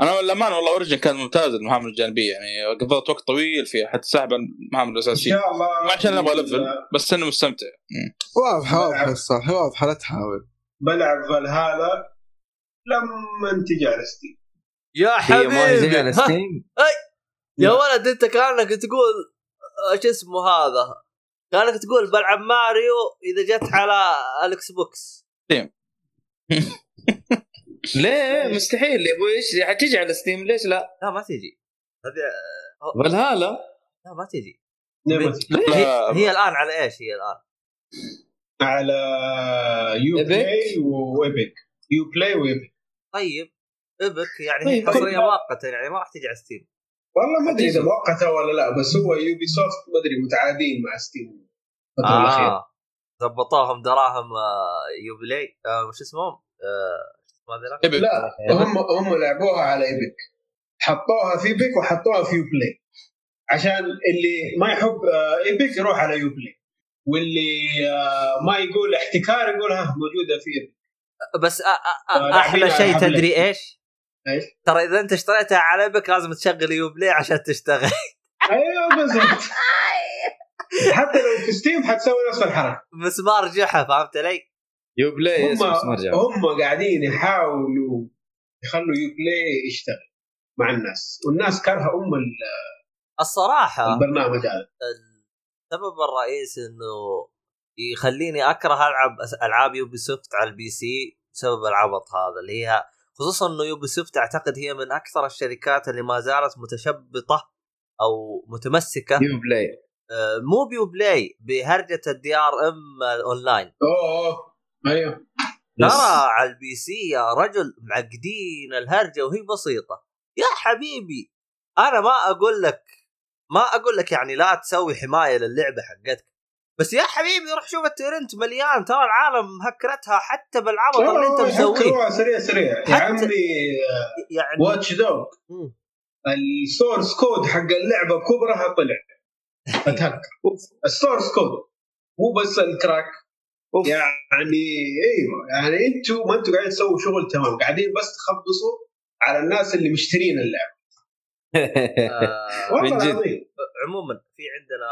أنا للامانه والله اوريجن كان ممتاز المهام الجانبية يعني قضيت وقت طويل فيها حتى ساحب المهام الاساسيه إن
شاء الله.
ما عشان أبغى level بس إنه مستمتع.
واضحه واضحه الصراحة واضحه لا تحاول
بلعب فالهالا لما تجي على ستيم
يا حبيبي. يا ولد أنت كأنك تقول إيش اسمه هذا؟ كأنك تقول بلعب ماريو إذا جت على الاكس بوكس
ليه مستحيل يا أبوي إيش حتيجي على ستيم ليش لا؟
لا ما تجي هذه آه،
فالهالا
لا ما تجي هي. هي الآن على إيش هي الآن؟
على يو؟ بلاي وإيبك يو بلاي وإيبك
طيب إيبك يعني هي
طيب،
حصرية
طيب.
مؤقتة يعني ما راح تجي على ستيم
والله ما أدري
إذا.
مؤقتة ولا لا بس هو يوبي سوفت ما أدري متعادين مع ستيم الفترة الأخيرة
آه زبطوهم دراهم آه، يو بلاي آه، وش اسمهم؟ آه،.
لا هم هم لعبوها على إيبك. حطوها في إيبك وحطوها في يو بلاي عشان اللي ما يحب آه، إيبك يروح على يو بلاي واللي آه، ما يقول احتكار يقول ها موجودة في إيبك.
بس آه،
أحلى
شيء. تدري إيش؟
إيش؟
ترى إذا أنت اشتريتها على إيبك لازم تشغل يو بلاي عشان تشتغل.
أيوه بالضبط. حتى لو في ستيم حتسوي نفس الحركة.
مسمار جحا فهمت علي؟
يو بلاي
هم قاعدين يحاولوا يخلوا يو بلاي يشتغل مع الناس والناس كارهه ام ال-
الصراحة
البرنامج هذا.
السبب الرئيسي إنه يخليني أكره ألعب ألعاب يوبي سوفت على ال PC بسبب العبط هذا اللي هي خصوصا إنه يوبي سوفت أعتقد هي من أكثر الشركات اللي ما زالت متشبثة أو متمسكة.
يو بلاي.
آه، مو بيو بلاي بهرجة ال DRM ال
online أوه أوه.
أيوه.
ترى على ال PC يا رجل معقدين الهرجة وهي بسيطة. يا حبيبي أنا ما أقول لك ما أقول لك يعني لا تسوي حماية للعبة حقتك. بس يا حبيبي روح شوف ال torrent مليان ترى العالم مهكرتها حتى بالعبط اللي أنت مسويه.
سريع سريع. يا عمي
يعني
واتش دوغ.
ال
source code حق اللعبة بكبرها طلع. اتهكر ال source code مو بس ال
crack off.
يعني أيوه يعني أنتم ما أنتم قاعدين تسووا شغل تمام قاعدين بس تخبصوا على الناس اللي مشترين
اللعبة.
والله
من جد.
العظيم.
عموما في عندنا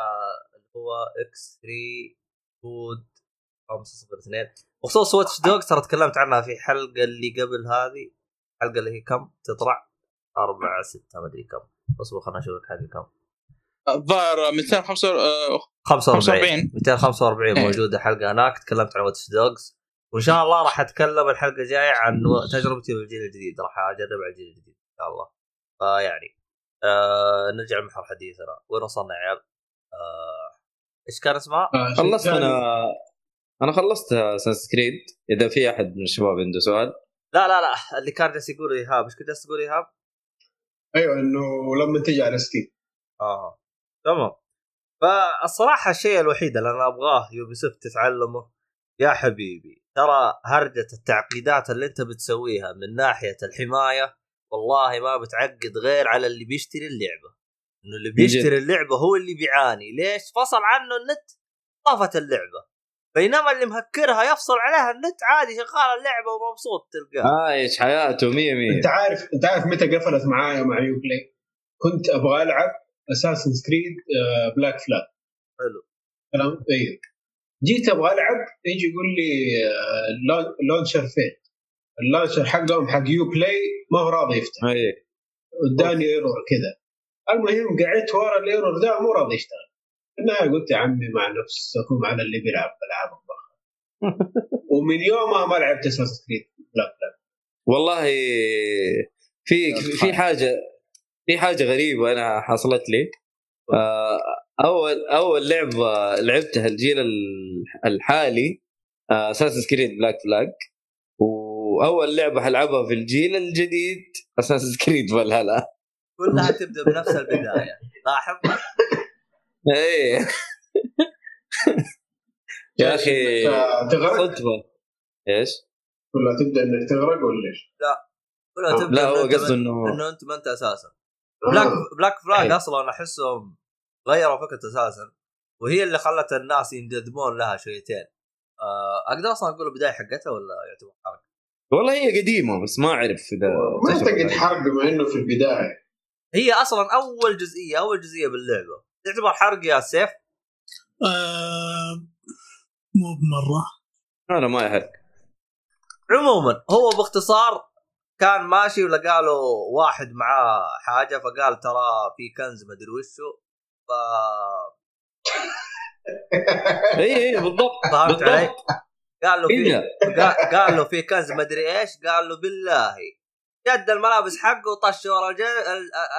اللي هو إكس 3 كود 502 بخصوص واتش دوج ترى تكلمت عنها في حلقة اللي قبل هذه. الحلقة اللي هي كم؟ تطلع 4 6 ما أدري كم. اصبر خلنا نشوف الحلقة كم.
الظاهر 245
45
45.
245
إيه.
موجودة حلقة هناك تكلمت عن واتش دوجز وإن شاء الله راح أتكلم الحلقة الجاية عن تجربتي بالجيل الجديد راح أجرب على الجيل الجديد إن شاء الله فيعني آه نرجع لمحور حديثنا وين وصلنا يا عيال؟ آه إيش كان اسمها؟
آه،
خلصت. أنا أنا خلصت أساسنز كريد إذا في أحد من الشباب عنده سؤال
لا لا لا اللي كان جالس يقول إيهاب إيش كنت جالس تقول إيهاب؟
أيوه إنه لما تجي على ستيم
آه تمام. فالصراحة الشيء الوحيد اللي أنا أبغاه يوبي سوفت تتعلمه يا حبيبي ترى هرجة التعقيدات اللي أنت بتسويها من ناحية الحماية والله ما بتعقد غير على اللي بيشتري اللعبة. إنه اللي. بيشتري اللعبة هو اللي بيعاني. ليش؟ فصل عنه النت طفت اللعبة. بينما اللي مهكرها يفصل عليها النت عادي شغال اللعبة ومبسوط تلقاه.
عايش حياته 100 100
أنت عارف أنت عارف متى قفلت معايا مع يو بلاي كنت أبغى ألعب أساسنز كريد بلاك فلاج
حلو.
كلام أيوه جيت أبغى ألعب يجي يقول لي laun- launcher فين ال launcher حقهم حق يو بلاي ما هو راضي يفتح.
أي.
اداني error كذا. المهم قعدت ورا ال error ده مو راضي يشتغل. النهايه قلت يا عمي مع نفسكم على اللي بيلعب ألعاب ومن يومها ما لعبت أساسنز كريد بلاك فلاج
والله في في حاجة في حاجة غريبة أنا حصلت لي. آه، أول أول لعبة لعبتها الجيل ال- الحالي أساسنز كريد بلاك فلاج وأول لعبة حلعبها في الجيل الجديد أساسنز كريد فالهلا
كلها تبدأ بنفس البداية. لاحظ
إيه. يا أخي
تغرق؟
صدفة. إيش؟
ولا تبدأ إنك تغرق ولا إيش؟
كلها تبدأ
لا هو
إنه أنت
قصده انه
إنه أنت ما أنت أساسن. بلاك. بلاك فلاج. أصلا أحسهم غيروا فكرة أساسا وهي اللي خلت الناس ينجذبون لها شويتين آه، أقدر أصلا أقول البداية حقتها ولا يعتبر حرق؟
والله هي قديمة بس ما أعرف إذا
ما
أعتقد.
حرق بما إنه في البداية
هي أصلا أول جزئية أول جزئية باللعبة تعتبر حرق يا سيف
آه مو بمرة
أنا ما يحرق
عموما هو باختصار كان ماشي ولقى له واحد معاه حاجة فقال ترى في كنز مدري وشو ف
اي اي بالضبط
فهمت. علي؟ قال له في
إيه.
قال- له في كنز مدري إيش قال له بالله شد الملابس حقه وطش ورا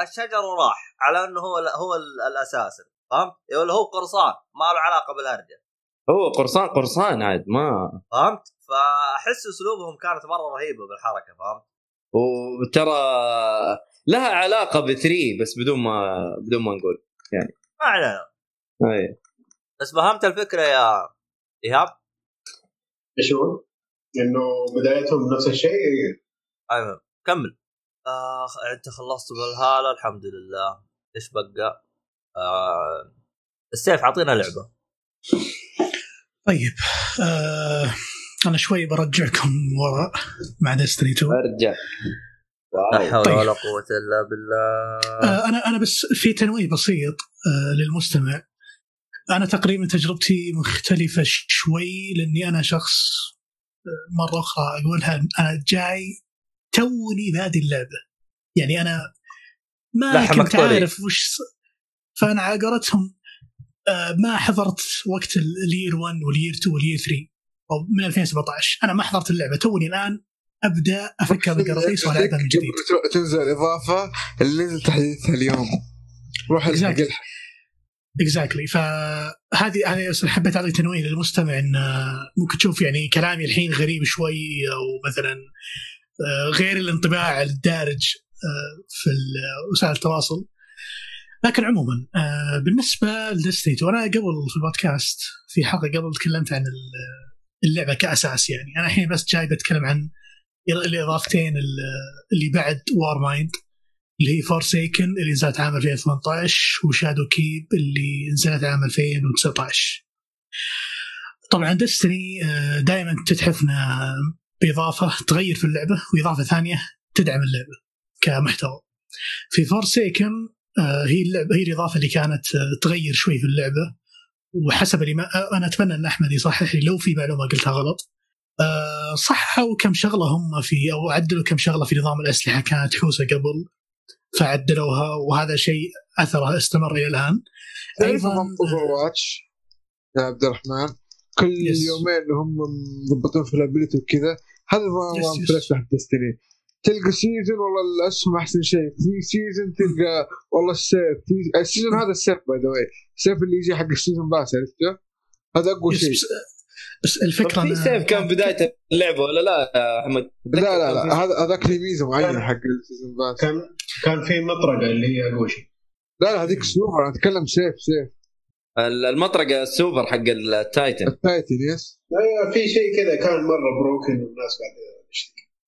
الشجر وراح على إنه هو هو ال- الأساس فهمت؟ يقول هو قرصان ما له علاقة بالهرجة
هو قرصان قرصان عاد ما
فهمت؟ فأحس أسلوبهم كانت مرة رهيبة بالحركة فهمت؟
وترى لها علاقة ب 3 بس بدون ما بدون ما نقول
ما علينا.
أي.
بس فهمت الفكرة يا إيهاب؟
إيش هو؟ إنه بدايتهم نفس الشيء؟
أيوه كمل. آه أنت خلصت بالهاله الحمد لله. إيش بقى؟ آه السيف أعطينا لعبة.
طيب. آه أنا شوي برجعكم وراء مع ديستني 2
أرجع.
لا حول
طيب.
ولا قوة إلا بالله.
آه أنا أنا بس في تنويه بسيط آه للمستمع. أنا تقريبا تجربتي مختلفة شوي لأني أنا شخص آه، مرة أخرى أقولها أنا جاي توني بادي اللعبة. يعني أنا ما كنت. عارف وش فأنا على قولتهم ما حضرت وقت ال- ال year 1 وال year 2 وال year 3 أو من 2017 أنا ما حضرت اللعبة. توني الآن أبدأ أفكر بالقراطيس والعبها من جديد.
تنزل الإضافة اللي نزل تحديثها اليوم. روح الحق. الحق.
exactly فهذه هذه حبيت اعطي تنويه للمستمع إن آه، ممكن تشوف يعني كلامي الحين غريب شوي أو مثلا آه، غير الانطباع الدارج آه، في وسائل التواصل. لكن عموما بالنسبة لديستني أنا قبل في البودكاست في حلقة قبل تكلمت عن اللعبة كأساس يعني. أنا الحين بس جاي بتكلم عن الإضافتين ال- اللي بعد وار مايند اللي هي فورسيكن اللي نزلت عام 2018 وشادوكيب اللي نزلت عام 2019 طبعا ديستني دائما تتحفنا بإضافة تغير في اللعبة وإضافة ثانية تدعم اللعبة كمحتوى. في فورسيكن هي اللعبة هي الإضافة اللي كانت آه، تغير شوي في اللعبة. وحسب اللي ما آه، أنا أتمنى أن أحمد يصحح لي لو في معلومة قلتها غلط آه، صححوا كم شغلة هم في أو عدلوا كم شغلة في نظام الأسلحة كانت حوسة قبل فعدلوها وهذا شيء أثره استمر إلى الآن
تعرف
أيضا
نظام اوفر واتش يا عبد الرحمن كل. يومين هم مضبطين في ال ability وكذا هذا نظام. في الاسلحه تلقى season والله الاسهم أحسن شيء. في season تلقى والله السيف. في ال season هذا السيف by the way السيف اللي يجي حق ال season pass عرفته؟ هذا
أقوى
شيء.
بس, بس الفكرة
في سيف كان بداية اللعبة ولا لا يا أحمد؟
لا لا لا. هذا هذاك له ميزه معينه حق ال season pass.
كان كان في مطرقة اللي هي غوشي
لا لا هذيك سوبر أنا أتكلم سيف سيف
المطرقة السوبر حق التايتن
التايتن
yes في شيء كذا كان مرة broken والناس قاعدة تشتكي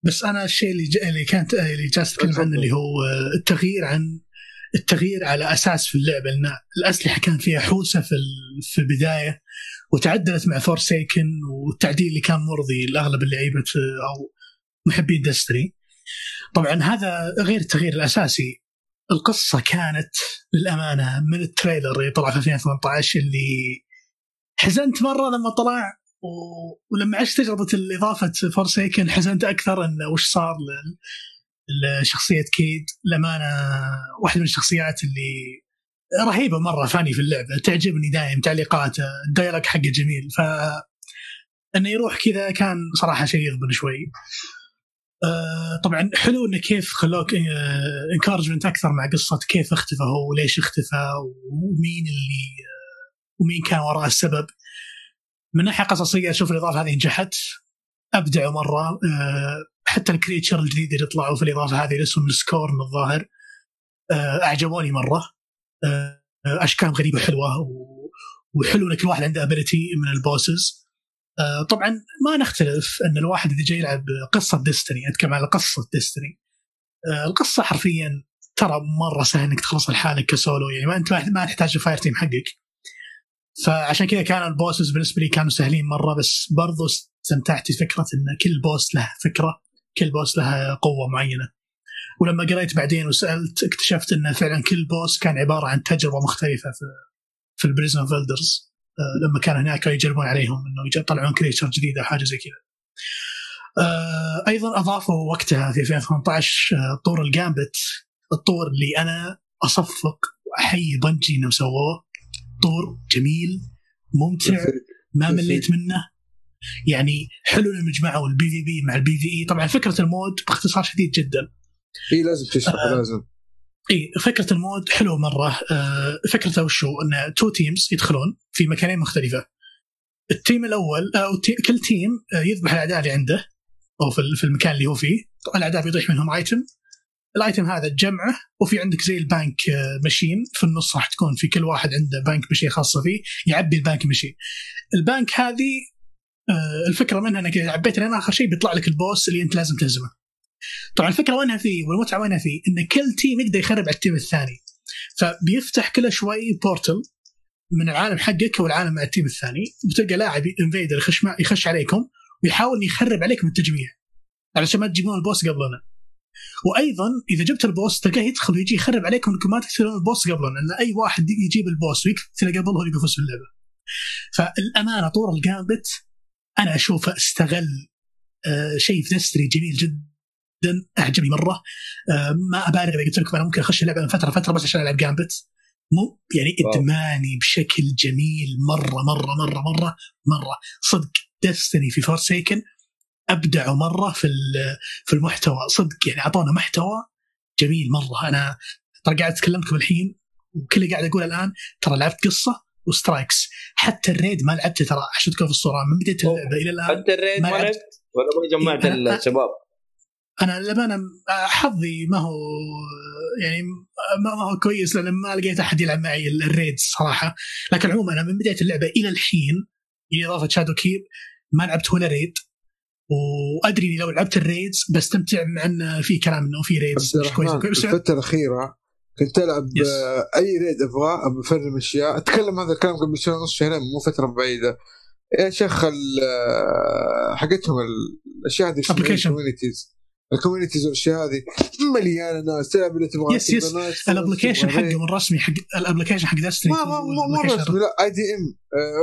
بس أنا الشيء اللي ج... اللي كانت اللي جالس اتكلم عنه اللي هو آه، التغيير عن التغيير على أساس في اللعبة. لأن الأسلحة كان فيها حوسة في ال- في البداية وتعدلت مع فورسيكن والتعديل اللي كان مرضي لأغلب اللعيبة آه، أو محبين ديستني طبعا هذا غير التغيير الأساسي. القصة كانت للأمانة من ال trailer اللي طلع في 2018 اللي حزنت مرة لما طلع. ولما عشت تجربة الإضافة فورسيكن حزنت أكثر انه وش صار. لشخصية كيد للأمانة واحدة من الشخصيات اللي رهيبة مرة funny في اللعبة تعجبني دايم تعليقاته ال dialogue حقه جميل ف انه يروح كذا كان صراحة شيء يغبن شوي آه طبعا حلو انه كيف خلوك encouragement أكثر مع قصة كيف اختفى هو وليش اختفى ومين اللي آه ومين كان وراء السبب من ناحية قصصية أشوف الإضافة هذه نجحت. ابدعوا مرة. آه حتى ال creature الجديد اللي طلعوا في الإضافة هذه اللي اسمهم ال Scorn الظاهر. آه أعجبوني مرة. آه اشكالهم غريبة حلوة وحلو ان كل واحد عنده ability من ال bosses. طبعا ما نختلف إن الواحد إذا جاي يلعب قصة Destiny أتكلم على قصة Destiny القصة حرفيا ترى مرة سهل إنك تخلص لحالك كسولو. يعني ما أنت ما تحتاج ال fireteam حقك. فعشان كذا كان ال bosses بالنسبة لي كانوا سهلين مرة بس برضو استمتعت بفكره إن كل boss له فكرة كل boss له قوة معينة. ولما قريت بعدين وسألت اكتشفت إن فعلا كل boss كان عبارة عن تجربة مختلفة في في ال Prison of Elders لما كان هناك يجربون عليهم إنه يطلعون creature جديدة حاجة زي كذا. آه، أيضا أضافوا وقتها في 2018 آه، طور ال Gambit الطور اللي أنا أصفق وأحيي Bungie انهم سووه. طور جميل ممتع ما مليت منه. يعني حلو انهم يجمعوا ال PvP مع ال PvE طبعا فكرة ال mode باختصار شديد جدا.
إي لازم تشرح
آه.
لازم.
إي فكرة ال mode حلوة مرة. آه فكرته وشو؟ إن two teams يدخلون في مكانين مختلفة. ال team الأول أو تي كل team آه يذبح الأعداء اللي عنده أو في في المكان اللي هو فيه. طبعا الأعداء بيطيح منهم item ال item هذا تجمعه وفي عندك زي البانك آه، machine. في النص راح تكون في كل واحد عنده bank machine خاصه فيه يعبي ال bank machine. البانك هذه آه، الفكرة منها إنك إذا عبيت لين آخر شيء بيطلع لك ال boss اللي أنت لازم تهزمه طبعا الفكرة وينها فيه والمتعة وينها فيه؟ إن كل team يقدر يخرب على ال team الثاني. فبيفتح كل شوي portal من العالم حقك والعالم مع ال team الثاني وتلقى لاعب invader يخش يخش عليكم ويحاول يخرب عليكم التجميع. علشان ما تجيبون ال boss قبلنا. وأيضا إذا جبت ال boss تلقاه يدخل ويجي يخرب عليكم انكم ما تقتلون ال boss قبلنا لأن أي واحد يجيب ال boss ويقتله قبل هو اللي بيفوز في اللعبة. فالأمانة طور ال Gambit أنا اشوفه استغل آه شيء في دستري جميل جدا أعجبني مرة. آه ما أبالغ إذا قلت لكم أنا ممكن أخش اللعبة من فترة فتره بس عشان ألعب جامبت. مو يعني. إدماني بشكل جميل مرة مرة مرة مرة مرة. صدق دستني في فورسيكن ابدعوا مرة في في المحتوى. صدق يعني أعطونا محتوى جميل مرة. أنا ترى قاعد أتكلمكم الحين وكل اللي قاعد أقوله الآن ترى لعبت قصة و strikes. حتى ال raid ما لعبته ترى عشان تكون في الصورة. من بدايه اللعبة إلى الآن
حتى ال
raid
ما
لعبت.
ولا ما جمعت
إيه،
الشباب؟
أنا للأمانة حظي ما هو يعني ما ما هو كويس لأن ما لقيت أحد يلعب معي ال raid صراحة. لكن عموما أنا من بداية اللعبة إلى الحين بإضافة Shadowkeep ما لعبت ولا raid. وأدري إني لو لعبت ال raids بستمتع مع إن في كلام إنه في
raids
مش بس
الفترة الأخيرة كنت
يس.
آه، أي ريد أبغاه أبى أفرم أشياء. أتكلم هذا الكلام قبل شهر ونص شهرين مو فترة بعيدة. يا شيخ آه، حقتهم الأشياء هذه. الكوميونيتيز الكوميونيتيز والأشياء هذه. مليانة ناس تلعب اللي تبغاه
يس، يس. الابلكيشن. حقهم الرسمي حق الابلكيشن حق دستني
ما ما ما مو رسمي لا اي دي ام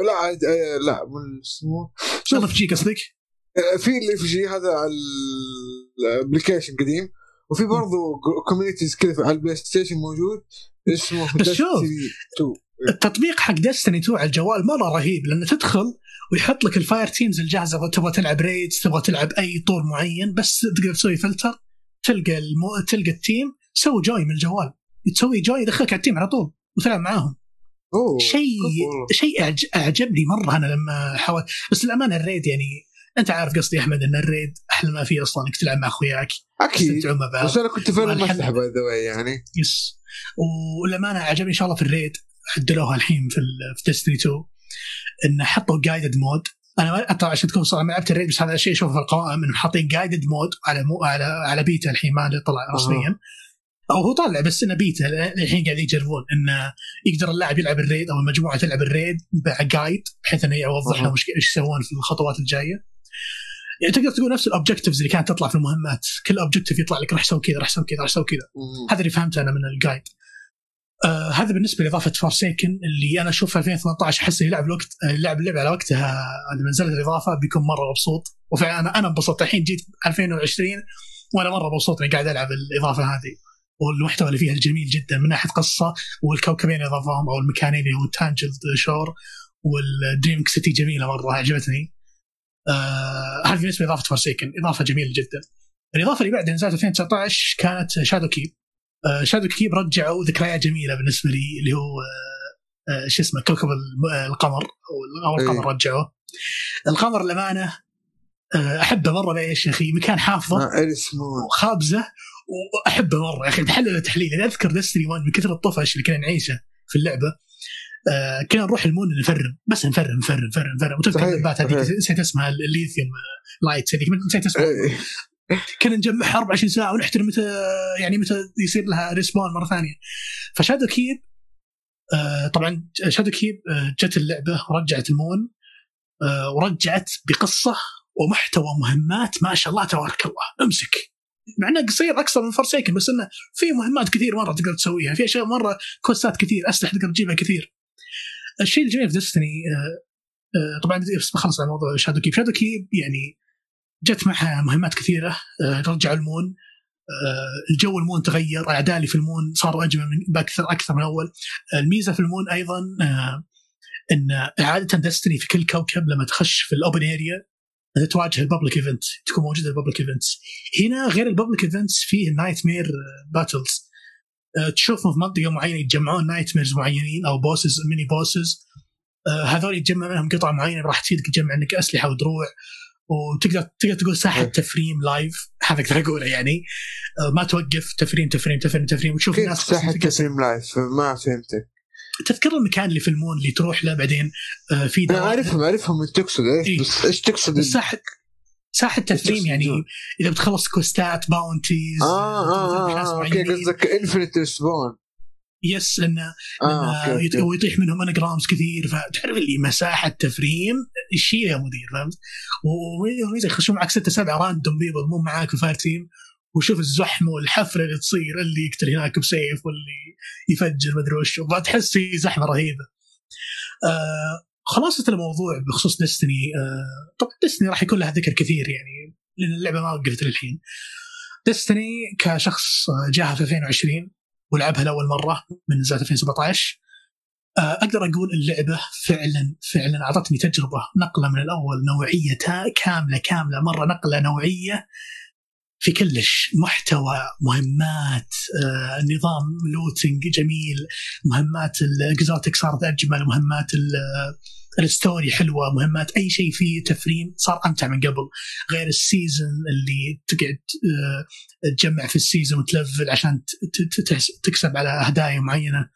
لا آه، لا مو اسمه. شوف.
جي قصدك؟
في اللي في شيء هذا على ال application قديم وفي برضه communities كذا على ال PlayStation موجود اسمه
بس شوف.
2
التطبيق حق Destiny 2 على الجوال مرة رهيب لأنه تدخل ويحط لك ال fireteams الجاهزة تبغى تلعب raids تبغى تلعب أي طور معين بس تقدر تسوي فلتر تلقى المو... تلقى ال team سوي join من الجوال تسوي join يدخلك على ال team على طول وتلعب معاهم شيء. شيء. أعجبني مرة أنا لما حاولت بس الامانه ال raid يعني أنت عارف قصدي أحمد أن ال raid أحلى ما فيه أصلا إنك تلعب مع
أخوياك.
أكيد. مع بعض.
بس أنا كنت فعلا مسح by the way يعني.
yes. والامانه عجبني إن شاء الله في ال raid عدلوها الحين في في Destiny 2 إنه حطوا guided mode أنا طبعا عشان تكون صراحة ما لعبت ال raid بس هذا الشيء اشوفه في القوائم إنهم حاطين guided mode على مو على على بيتا الحين ما طلع رسميا أو هو طالع بس إنه بيتا الحين قاعد يجربون. إنه يقدر اللاعب يلعب ال raid أو المجموعة تلعب ال raid مع guide بحيث إنه يوضح. لهم إيش يسوون في الخطوات الجاية. يعني تقدر تقول نفس ال objectives اللي كانت تطلع في المهمات. كل objective يطلع لك راح سوي كذا راح سوي كذا راح سوي كذا. هذا اللي فهمته أنا من ال guide آه هذا بالنسبة لإضافة Forsaken اللي أنا أشوف 2018 أحس اللي يلعب الوقت آه، يلعب اللعبة على وقتها لما نزلت الإضافة بيكون مرة مبسوط. وفعلا أنا أنا انبسطت الحين جيت 2020 وأنا مرة مبسوط إني قاعد ألعب الإضافة هذه. والمحتوى اللي فيها الجميل جدا من ناحية قصة والكوكبين اللي اضافوهم أو المكانين اللي هو Tangled Shore وال Dreaming City جميلة مرة عجبتني. آه هذه بالنسبة لاضافه Forsaken إضافة جميلة جدا. الإضافة اللي بعدها نزلت 2019 كانت Shadowkeep. آه Shadowkeep رجعوا ذكريات جميلة بالنسبة لي اللي هو آه آه شو اسمه كوكب آه، القمر أو القمر
إيه.
رجعوه. القمر للأمانة آه أحبه مرة ليش يا أخي مكان حافظه وخابزه وأحبه مرة يا أخي تحلل تحليل أنا أذكر Destiny 1 من كثر الطفش اللي كنا نعيشه في اللعبة آه كنا نروح ال Moon ن farm. بس نفرم نفرم نفرم نفرم. وتذكر اللعبات هذيك. نسيت اسمها ال Helium Filaments هذيك. نسيت اسمها.
إيه.
كنا نجمعها 24 ساعة ونحتري متى يعني متى يصير لها respawn مرة ثانية. ف Shadowkeep آه طبعا Shadowkeep آه جت اللعبة ورجعت ال Moon آه ورجعت بقصة ومحتوى مهمات ما شاء الله تبارك الله. امسك. مع انه قصير أكثر من Forsaken بس إنه في مهمات كثير مرة تقدر تسويها. في أشياء مرة quest ات كثير أسلحة تقدر تجيبها كثير. الشيء الجميل في Destiny آه آه طبعا بس بخلص على موضوع Shadowkeep Shadowkeep يعني جت معها مهمات كثيرة آه رجعوا ال moon الجو ال moon تغير اعداء اللي في ال moon صاروا أجمل من باكثر أكثر من اول الميزة في ال moon أيضا إن عادة Destiny في كل كوكب لما تخش في ال open area تواجه ال public event تكون موجودة ال public events هنا غير ال public events فيه ال nightmare battles تشوفهم في منطقة معينة يتجمعون nightmares معينين أو bosses mini bosses هذول يتجمع منهم قطع معينة راح تفيدك تجمع عندك أسلحة ودروع وتقدر تقدر تقول
ساحة.
تفريم live هذا أقدر أقوله يعني. آه، ما توقف تفريم تفريم تفريم تفريم وتشوف الناس ساحة
تفريم live ما فهمتك.
تذكر المكان اللي في ال moon اللي تروح له بعدين؟ آه، في
أنا
دوائر-
أعرفهم أعرفهم من تقصد. إيش
إيه.
بس إيش تقصد؟
بس ساحه تفريم يعني؟ إذا بتخلص quest
ات bounties آه آه آه, آه okay قصدك
infinite spawn
yes
لأنه يت-
okay.
ويطيح منهم engrams كثير فتعرف اللي مساحة تفريم يشيل يا مدير فهمت؟ وميزه يخشون معك ستة سبعة random people مو معاك في fireteam وشوف الزحمة والحفله اللي تصير اللي يقتل هناك بسيف واللي يفجر مدري وش تحس في زحمة رهيبة. آه خلاصة الموضوع بخصوص ديستني آه طبعا ديستني راح يكون لها ذكر كثير يعني لأن اللعبة ما وقفت للحين. ديستني كشخص آه، جاها في 2020 ولعبها لأول مرة من نزلت 2017 آه، أقدر أقول اللعبة فعلا فعلا أعطتني تجربة نقلة من الأول نوعية كاملة كاملة مرة نقلة نوعية في كلش محتوى مهمات آه، نظام looting جميل مهمات ال exotic صارت أجمل مهمات ال- ال story حلوة مهمات أي شيء فيه تفريم صار أمتع من قبل غير ال season اللي تقعد آه، تجمع في ال season وتلفل عشان تكسب على هدايا معينة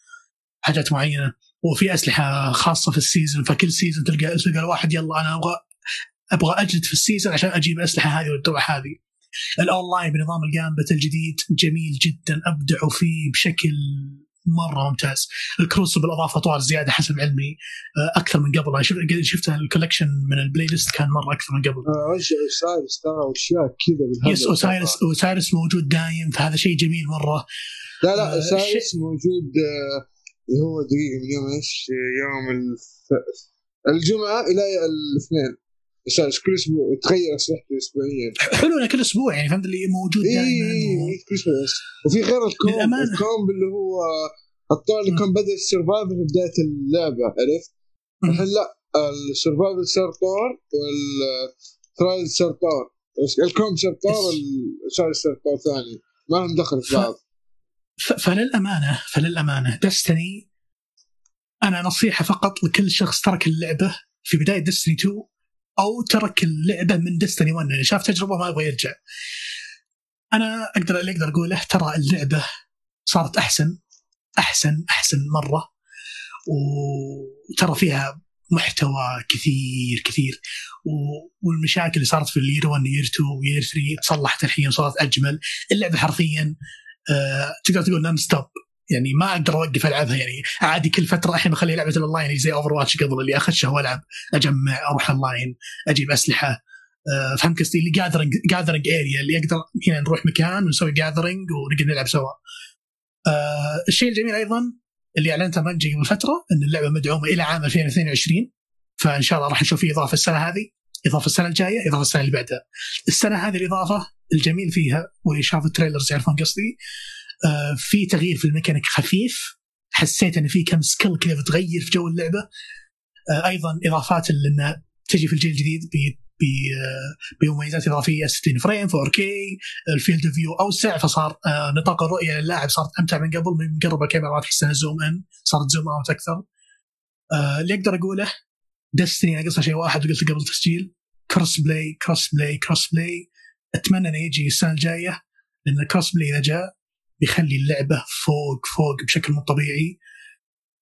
حاجات معينة وفي أسلحة خاصة في ال season فكل season تلقى تلقى الواحد يلا أنا أبغى أبغى أجلد في ال season عشان أجيب الاسلحه هذه والدروع هذه. الأونلاين بنظام ال Gambit الجديد جميل جدا أبدعوا فيه بشكل مرة ممتاز. ال Crucible اضاف اطوار زيادة حسب علمي آه، أكثر من قبل أنا شفت شفت ال collection من ال playlist كان مرة أكثر من قبل.
آه، Osiris ترى واشياء كذا
yes Osiris Osiris موجود دايم فهذا شيء جميل مرة
لا لا
آه،
Osiris موجود آه، اللي هو دقيقة من يوم إيش؟ يوم الف... الجمعة إلى الاثنين كل أسبوع تغير اسلحته اسبوعيا
حلو إنه كل أسبوع يعني فهمت اللي موجود
اي
دائما
اي كل أسبوع. وفي غير ال
comp.
ال comp اللي هو الطور اللي. كان بدأ ال survival في بداية اللعبة عرفت؟ الحين لا ال survival صار طور وال trial صار طور ال comp صار طور
yes.
الشارع صار طور ثاني ما لهم دخل في بعض
ف- فللأمانة فللأمانة دستني أنا نصيحة فقط لكل شخص ترك اللعبة في بداية دستني 2 أو ترك اللعبة من دستني 1 يعني شاف تجربة ما يبغى يرجع. أنا أقدر اللي أقدر أقوله ترى اللعبة صارت أحسن أحسن أحسن مرة. وترى فيها محتوى كثير كثير. والمشاكل اللي صارت في الير 1 يير 2 ويير 3 تصلحت الحين وصارت أجمل. اللعبة حرفيا آه تقدر تقول non-stop يعني ما أقدر أوقف ألعبها يعني عادي كل فترة الحين بخلي لعبة الأونلاين اللي زي Overwatch قبل اللي اخشها والعب أجمع أروح أونلاين أجيب أسلحة آه فهمت قصدي اللي gathering gathering area اللي أقدر هنا نروح مكان ونسوي gathering ونقدر نلعب سوا. آه الشيء الجميل أيضا اللي أعلنته منجي قبل فترة إن اللعبة مدعومة إلى عام 2022 فإن شاء الله راح نشوف في إضافة السنة هذه إضافة السنة الجاية إضافة السنة اللي بعدها. السنة هذه الإضافة الجميل فيها واللي شافوا ال trailers يعرفون قصدي آه في تغيير في الميكانيك خفيف. حسيت إن في كم skill كذا بتغير في جو اللعبة. آه أيضا إضافات اللي انها تجي في الجيل الجديد آه، بمميزات إضافية 60 frame 4K ال field view أوسع فصار نطاق الرؤية للاعب صارت أمتع من قبل من قرب الكاميرا ما تحس انها zoom in صارت zoom out أكثر. اللي أقدر أقوله Destiny ناقصها شيء واحد وقلت قبل التسجيل cross play cross play cross play أتمنى إنه يجي السنة الجاية لأن ال cross play إذا جاء بيخلي اللعبة فوق فوق بشكل مو طبيعي.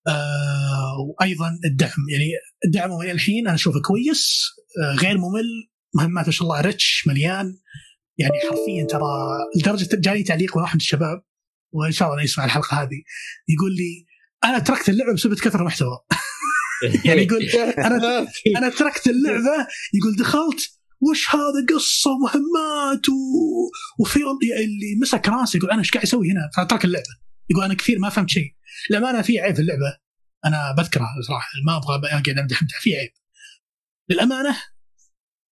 آه وأيضا الدعم. يعني الدعم إلى الحين أنا أشوفه كويس آه غير ممل. مهمات ما شاء الله rich مليان. يعني حرفيا ترى لدرجة جاني تعليق من واحد من الشباب وإن شاء الله يسمع الحلقة هذه يقول لي أنا تركت اللعبة بسبب كثر المحتوى يعني يقول أنا أنا تركت اللعبة يقول دخلت وش هذا قصة ومهمات و... وفي اللي مسك راسه يقول أنا إيش قاعد أسوي هنا؟ فترك اللعبة. يقول أنا كثير ما فهمت شيء. للأمانة في عيب في اللعبة. أنا بذكرها صراحة. ما أبغى اقعد امدح أمدح. في عيب. للأمانة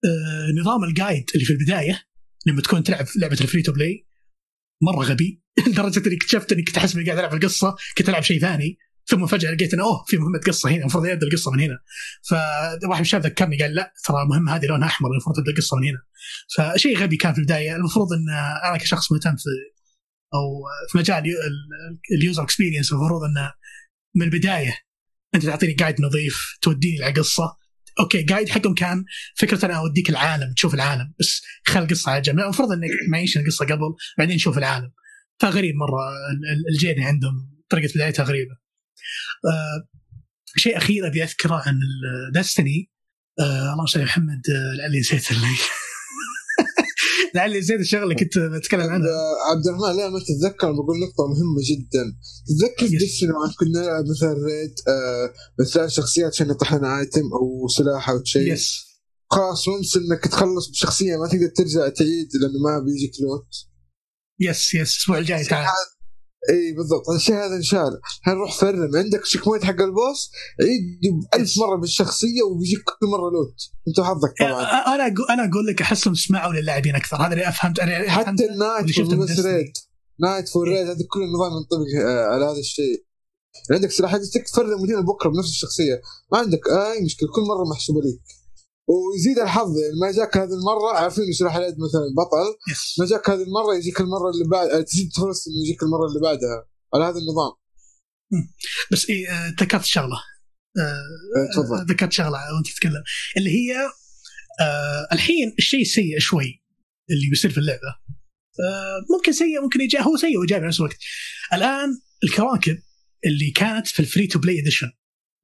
آه نظام ال guide اللي في البداية لما تكون تلعب لعبة ال free to play مرة غبي. لدرجة إني اكتشفت إني كنت أحس إني قاعد ألعب القصة كنت ألعب شيء ثاني. ثم فجأة لقيت إنه أوه في مهمة قصة هنا المفروض يبدأ القصة من هنا. فواحد من الشباب ذكرني قال لا ترى المهمه هذه لونها أحمر المفروض تبدأ القصة من هنا. فشيء غبي كان في البداية. المفروض إن أنا كشخص مهتم في أو في مجال ال user experience المفروض انه من البداية أنت تعطيني guide نظيف توديني على قصة. okay guide حقهم كان فكرة أنا أوديك العالم تشوف العالم بس خل القصة على جنب المفروض إنك معيش القصة قبل بعدين نشوف العالم. فغريب مرة ال- ال- الجيني عندهم طريقة بدايتها غريبة. آه شيء أخير أبي أذكره عن Destiny آه اللهم صل على محمد آه لعلي نسيت اللي لعلي نسيت الشغلة اللي كنت بتكلم عنها.
آه، عبد الرحمن لا ما تتذكر؟ بقول نقطة مهمة جدا. تتذكر
yes.
Destiny لما كنا نلعب مثلا raid آه مثلا شخصيات عشان لنا item أو سلاح أو شيء.
yes
خلاص once إنك تخلص بشخصية ما تقدر ترجع تعيد لأنه ما بيجيك loot
yes yes الأسبوع الجاي تعال.
إي بالضبط. الشيء هذا انشال هنروح farm؟ عندك checkpoint حق ال boss؟ عيد ألف مرة بالشخصية وبيجيك كل مرة loot أنت وحظك طبعا.
أنا أنا أقول لك أحسهم سمعوا للاعبين أكثر. هذا اللي أفهمت أنا
حتى
ال
nightfall. raid nightfall raid هذا كل النظام ينطبق آه، على هذا الشيء. عندك سلاح حقتك تفرم مدينة بكرة بنفس الشخصية. ما عندك أي مشكلة كل مرة محسوبة لك ويزيد الحظ يعني ما جاك هذه المرة عارفين إنه سلاح اليد مثلا بطل ما جاك هذه المرة يجيك المرة اللي بعد آه، تزيد فرص إنه يجيك المرة اللي بعدها على هذا النظام.
بس إيه آه، تذكرت شغلة. آه،
آه، تفضل.
ذكرت شغلة وأنت تتكلم. اللي هي آه الحين الشيء السيء شوي اللي بيصير في اللعبة. آه ممكن سيء ممكن ايجابي هو سيء وإيجابي بنفس الوقت. الآن الكواكب اللي كانت في ال free to play edition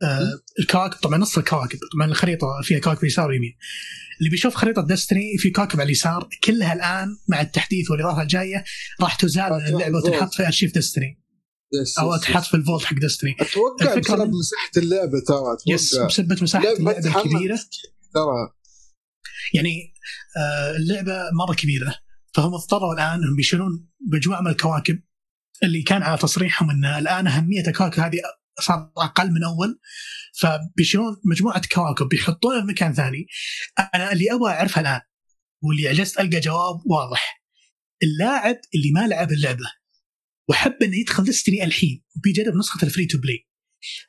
آه الكواكب طبعا نص الكواكب طبعا الخريطه فيها كواكب يسار ويمين اللي بيشوف خريطة Destiny في كواكب على اليسار كلها الآن مع التحديث والإضافة الجاية راح تزال اللعبة وتنحط في
أرشيف
Destiny
yes
oh
yes.
في ال vault حق Destiny
أتوقع
الفكرة
بسبب مساحة اللعبة ترى yes
بسبب مساحة
اللعبة
الكبيرة.
ترى.
يعني آه اللعبة مرة كبيرة فهم اضطروا الآن إنهم بيشيلون مجموعة من الكواكب اللي كان على تصريحهم إن الآن أهمية الكواكب هذه صار أقل من أول. فبيشيلون مجموعة كواكب بيحطونها في مكان ثاني. أنا اللي أبغى اعرفها الآن واللي عجزت ألقى جواب واضح. اللاعب اللي ما لعب اللعبة وحب إنه يدخل Destiny الحين وبيجرب نسخة ال free to play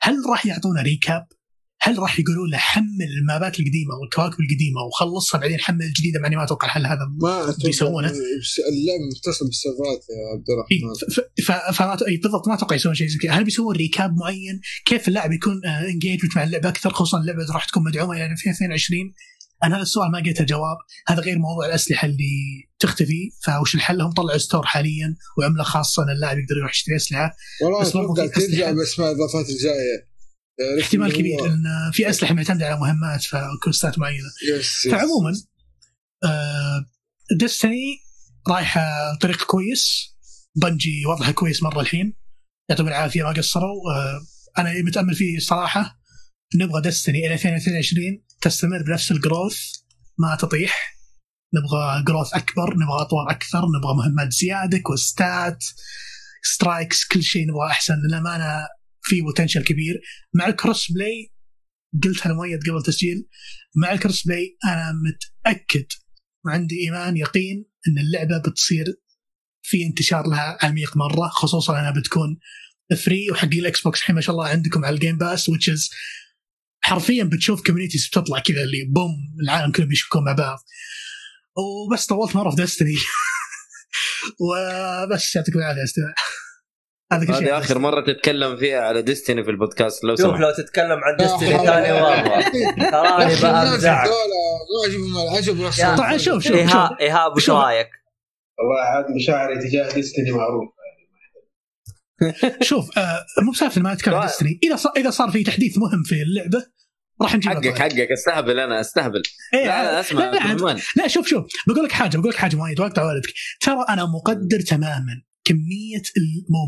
هل راح يعطونا recap؟ هل راح يقولون له حمل المابات القديمة والكواكب القديمة وخلصها بعدين حمل الجديدة؟ مع اني ما أتوقع الحل هذا
ما
بيسوونه؟
اللعبه متصله بالسيرفرات يا عبد الرحمن.
إيه، بالضبط ما أتوقع يسوون شيء زي كذا. هل بيسوون recap معين؟ كيف اللاعب يكون engagement مع اللعبة أكثر؟ خصوصا اللعبة راح تكون مدعومة إلى 2022 أنا هذا السؤال ما لقيت جواب. هذا غير موضوع الأسلحة اللي تختفي. فوش الحل؟ هم طلعوا store حاليا وعملة خاصة إن اللاعب يقدر يروح يشتري أسلحة.
والله
بس في.
ترجع بس مع الاضافات الجايه
احتمال كبير لأن في أسلحة معتمدة على مهمات فكوستات معينة.
yes yes.
فعموما آه Destiny رايحة طريق كويس. Bungie وضعها كويس مرة الحين. يعطيهم العافية ما قصروا. آه أنا متأمل فيه صراحة. نبغى Destiny إلى 2022 تستمر بنفس ال growth ما تطيح. نبغى growth أكبر نبغى أطوار أكثر نبغى مهمات زيادة كوستات strikes كل شيء نبغى أحسن. للأمانة في potential كبير. مع ال crossplay قلتها لمؤيد قبل تسجيل مع ال crossplay أنا متأكد وعندي إيمان يقين إن اللعبة بتصير في انتشار لها عميق مرة خصوصا أنها بتكون free وحق ال Xbox الحين ما شاء الله عندكم على ال Game Pass is حرفيا بتشوف communities بتطلع كذا اللي boom العالم كله بيشبكون مع بعض. وبس طولت مرة في Destiny وبس يعطيكم العافية هذا كل شيء.
هذه آخر مرة تتكلم فيها على ديستني في البودكاست لو
شوف
سمحت.
لو تتكلم عن
حول
ثاني مره. تراني
يا-
طبعا شوف شوف
ايهاب
شوف.
إيهاب وش
شوف.
رأيك؟
والله عاد مشاعري تجاه ديستني معروف.
شوف آه مو بسالفة ما أتكلم عن
طيب.
دستني إذا صار إذا صار في تحديث مهم في اللعبة راح نجيب
حقك حقك استهبل أنا استهبل.
إيه
لا لا أسمع
لا, لا, لا شوف شوف. بقول لك حاجة بقول لك حاجة مؤيد واقطع والدك ترى أنا مقدر تماما كمية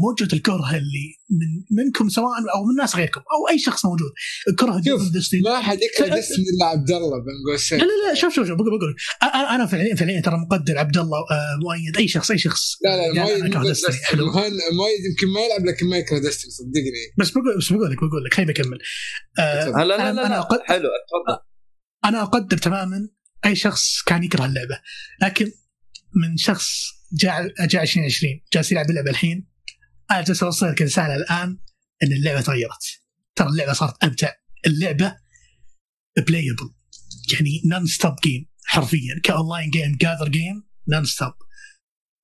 موجه الكره اللي من منكم سواء أو من ناس غيركم أو أي شخص موجود. الكره
شوف،
دستني
ما حد يكره
ف-
ديستني إلا عبد الله بن
لا
قوسين
لا لا شوف شوف شوف بقول بقول. أنا أنا فعليا فعليا ترى مقدر عبد الله آه، مؤيد. أي شخص أي شخص.
لا لا
قال
مؤيد
دستني. حلو.
مؤيد يمكن ما يلعب لكن ما يكره ديستني صدقني.
بس بقول بس بقول لك بقول لك خليني أكمل. آه،
لا لا لا, حلو تفضل
أنا أقدر تماما أي شخص كان يكره اللعبة. لكن من شخص جاء جاء 2020 جالس يلعب اللعبة الحين. أنا جالس أوصل لك رساله الان إن اللعبة تغيرت. ترى اللعبة صارت امتع اللعبة playable يعني non-stop game حرفيا. ك online game gather game non-stop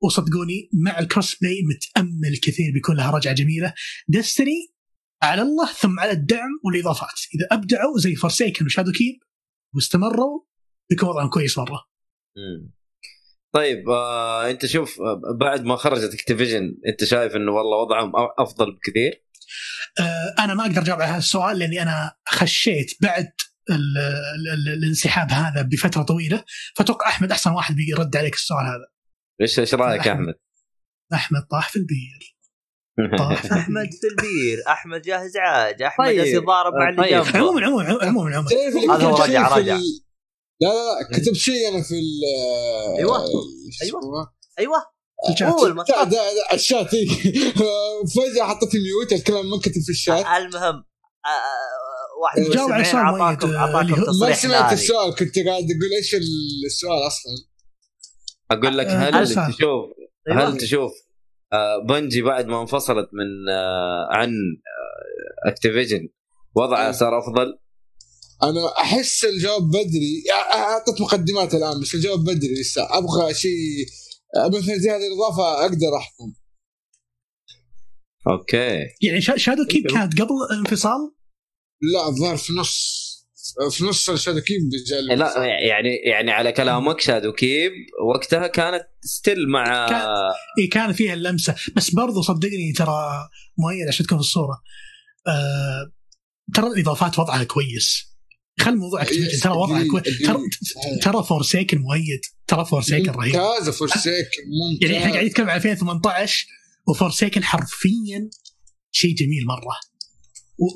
وصدقوني مع ال crossplay متأمل كثير بيكون لها رجعه جميلة. Destiny على الله ثم على الدعم والإضافات. إذا أبدعوا زي Forsaken و Shadowkeep واستمروا بيكون وضعهم كويس
مرة. طيب آه انت شوف آه، بعد ما خرجت Activision انت شايف انه والله وضعهم أفضل بكثير
آه، أنا ما أقدر أجاوب على هذا السؤال لأني أنا خشيت بعد ال ال ال الانسحاب هذا بفترة طويلة فاتوقع أحمد أحسن واحد بيرد عليك السؤال هذا
إيش إيش رأيك يا
أحمد.
أحمد؟
أحمد طاح في البير طاح في أحمد
في البير أحمد جاهز عاج أحمد
طيب.
جالس يضارب مع اللي
طيب.
جنبه
عموما عموما عموما عموما
هذا هو رجع- رجع.
لا لا لا كتبت شيء أنا في ال
أيوة.
إيش
أيوة.
اسمه؟
أيوه
الشات.
قول ما
الشات إيه. فجاه حطيت ميوت الكلام ما كتب في الشات
المهم آه، آه، واحد من
جاوب على
المستمعين اعطاكم اعطاكم
هو-
ما
تصريح
سمعت السؤال كنت قاعد أقول إيش السؤال أصلا
أقول لك
آه،
هل. تشوف
أيوة.
هل تشوف آه، Bungie بعد ما انفصلت من آه، عن Activision وضعها صار أفضل
أنا أحس الجواب بدري. اعطيت مقدمات الآن بس الجواب بدري لسه. أبغى شيء مثلا زي هذه الإضافة أقدر أحكم.
okay.
يعني Sha- Shadowkeep كانت قبل الانفصال؟
لا الظاهر في نص في نص ال Shadow keep
جاء لا يعني يعني على كلامك Shadowkeep وقتها كانت still مع
كان- إي كان فيها اللمسة. بس برضو صدقني ترى مؤيد عشان تكون في الصورة. آه ترى الإضافات وضعها كويس. خل موضوع Activision ترى
أدري-
كويس
أدري.
ترى. ترى Forsaken مؤيد ترى Forsaken رهيب
ممتازه Forsaken ممتاز
يعني إحنا قاعدين نتكلم عن 2018 و Forsaken حرفيا شيء جميل مرة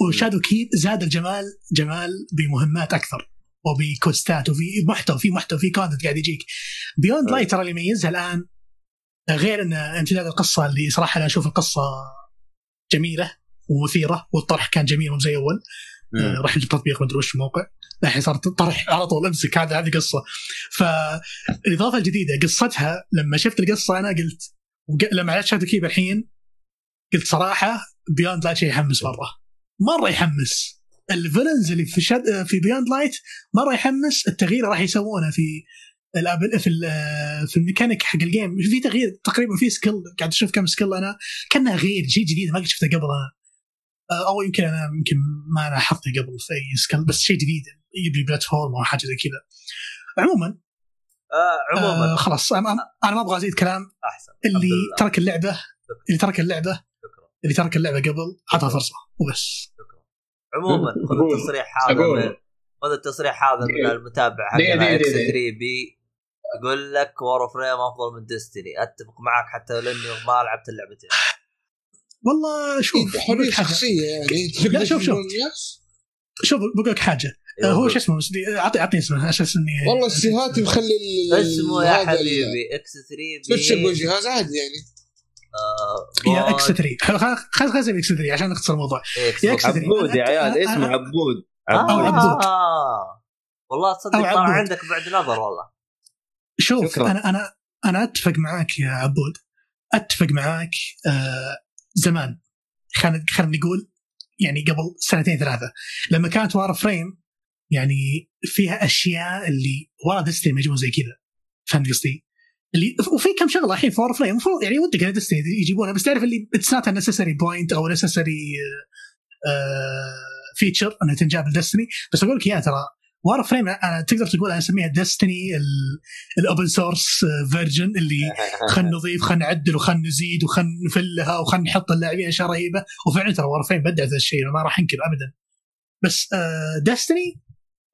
و Shadowkeep زاد الجمال جمال بمهمات أكثر وبكوستات وفي محتوى في محتوى في content قاعد يجيك
Beyond.
Light ترى اللي يميزها الآن غير إن امتداد القصة اللي صراحة أنا أشوف القصة جميلة ومثيرة والطرح كان جميل مو زي أول راح يجيب تطبيق مدري وش الموقع الحين صار طرح على طول أمسك هذا هذه قصة. فالاضافه الجديدة قصتها لما شفت القصة أنا قلت لما عرفت Shadowkeep الحين قلت صراحة Beyond Light شيء يحمس مرة. مرة يحمس. ال villains اللي في شد في Beyond Light مرة يحمس. التغيير راح يسوونه في الأب- في في الميكانيك حق ال game في تغيير تقريبا في skill قاعد أشوف كم skill أنا. كأنها غير شيء جديد ما قد شفته قبل أنا. أو يمكن أنا يمكن ما لاحظته قبل في أي بس شيء جديد يجيب لي platform أو حاجة زي كذا. عموما
آه عموما.
آه خلاص أنا أنا ما أبغى أزيد كلام.
أحسن.
اللي. ترك اللعبة اللي ترك اللعبة
شكرا.
اللي ترك اللعبة قبل عطها فرصة وبس.
شكرا. عموما خذ. التصريح هذا خذ التصريح هذا من
دقيقة.
المتابع
دقيقة،
حقنا X
دقيقة.
3 بي يقول لك Warframe أفضل من Destiny أتفق معك حتى لأني ما لعبت اللعبتين.
والله شوف بقول حرية.
شخصية يعني
لا، شوف، شوف. شوف بقول لك حاجة هو شو اسمه اعطي أعطيني اسمه عشان اني
والله السيهات مخلي ال-
اسمه يا حبيبي إكس 3
سويتش
بي
الجهاز عادي يعني
آه،
يا إكس 3 حلو خلاص خلاص إكس 3 عشان نختصر الموضوع
إكس
يا. إكس 3.
عبود يا عيال اسمه عبود عبود
عبود.
آه. والله تصدق طلع. عندك بعد نظر والله
شوف
شكراً.
أنا أنا أنا أتفق معاك يا عبود أتفق معاك آه زمان. خلينا خلينا نقول يعني قبل سنتين ثلاثة. لما كانت Warframe يعني فيها أشياء اللي ورا Destiny يجون زي كذا. فهمت قصدي؟ اللي وفي كم شغلة الحين في Warframe المفروض يعني ودك ان Destiny يجيبونها بس تعرف اللي it's not necessary point أو necessary feature انها تنجاب ل Destiny بس أقول لك إياها ترى Warframe أنا تقدر تقول أنا أسميها Destiny ال open source version اللي خلينا نضيف خلينا نعدل وخلينا نزيد وخلينا نفلها وخلينا نحط اللاعبين أشياء رهيبة. وفعلا ترى Warframe بدعت هذا الشيء ما راح أنكر ابدا. بس Destiny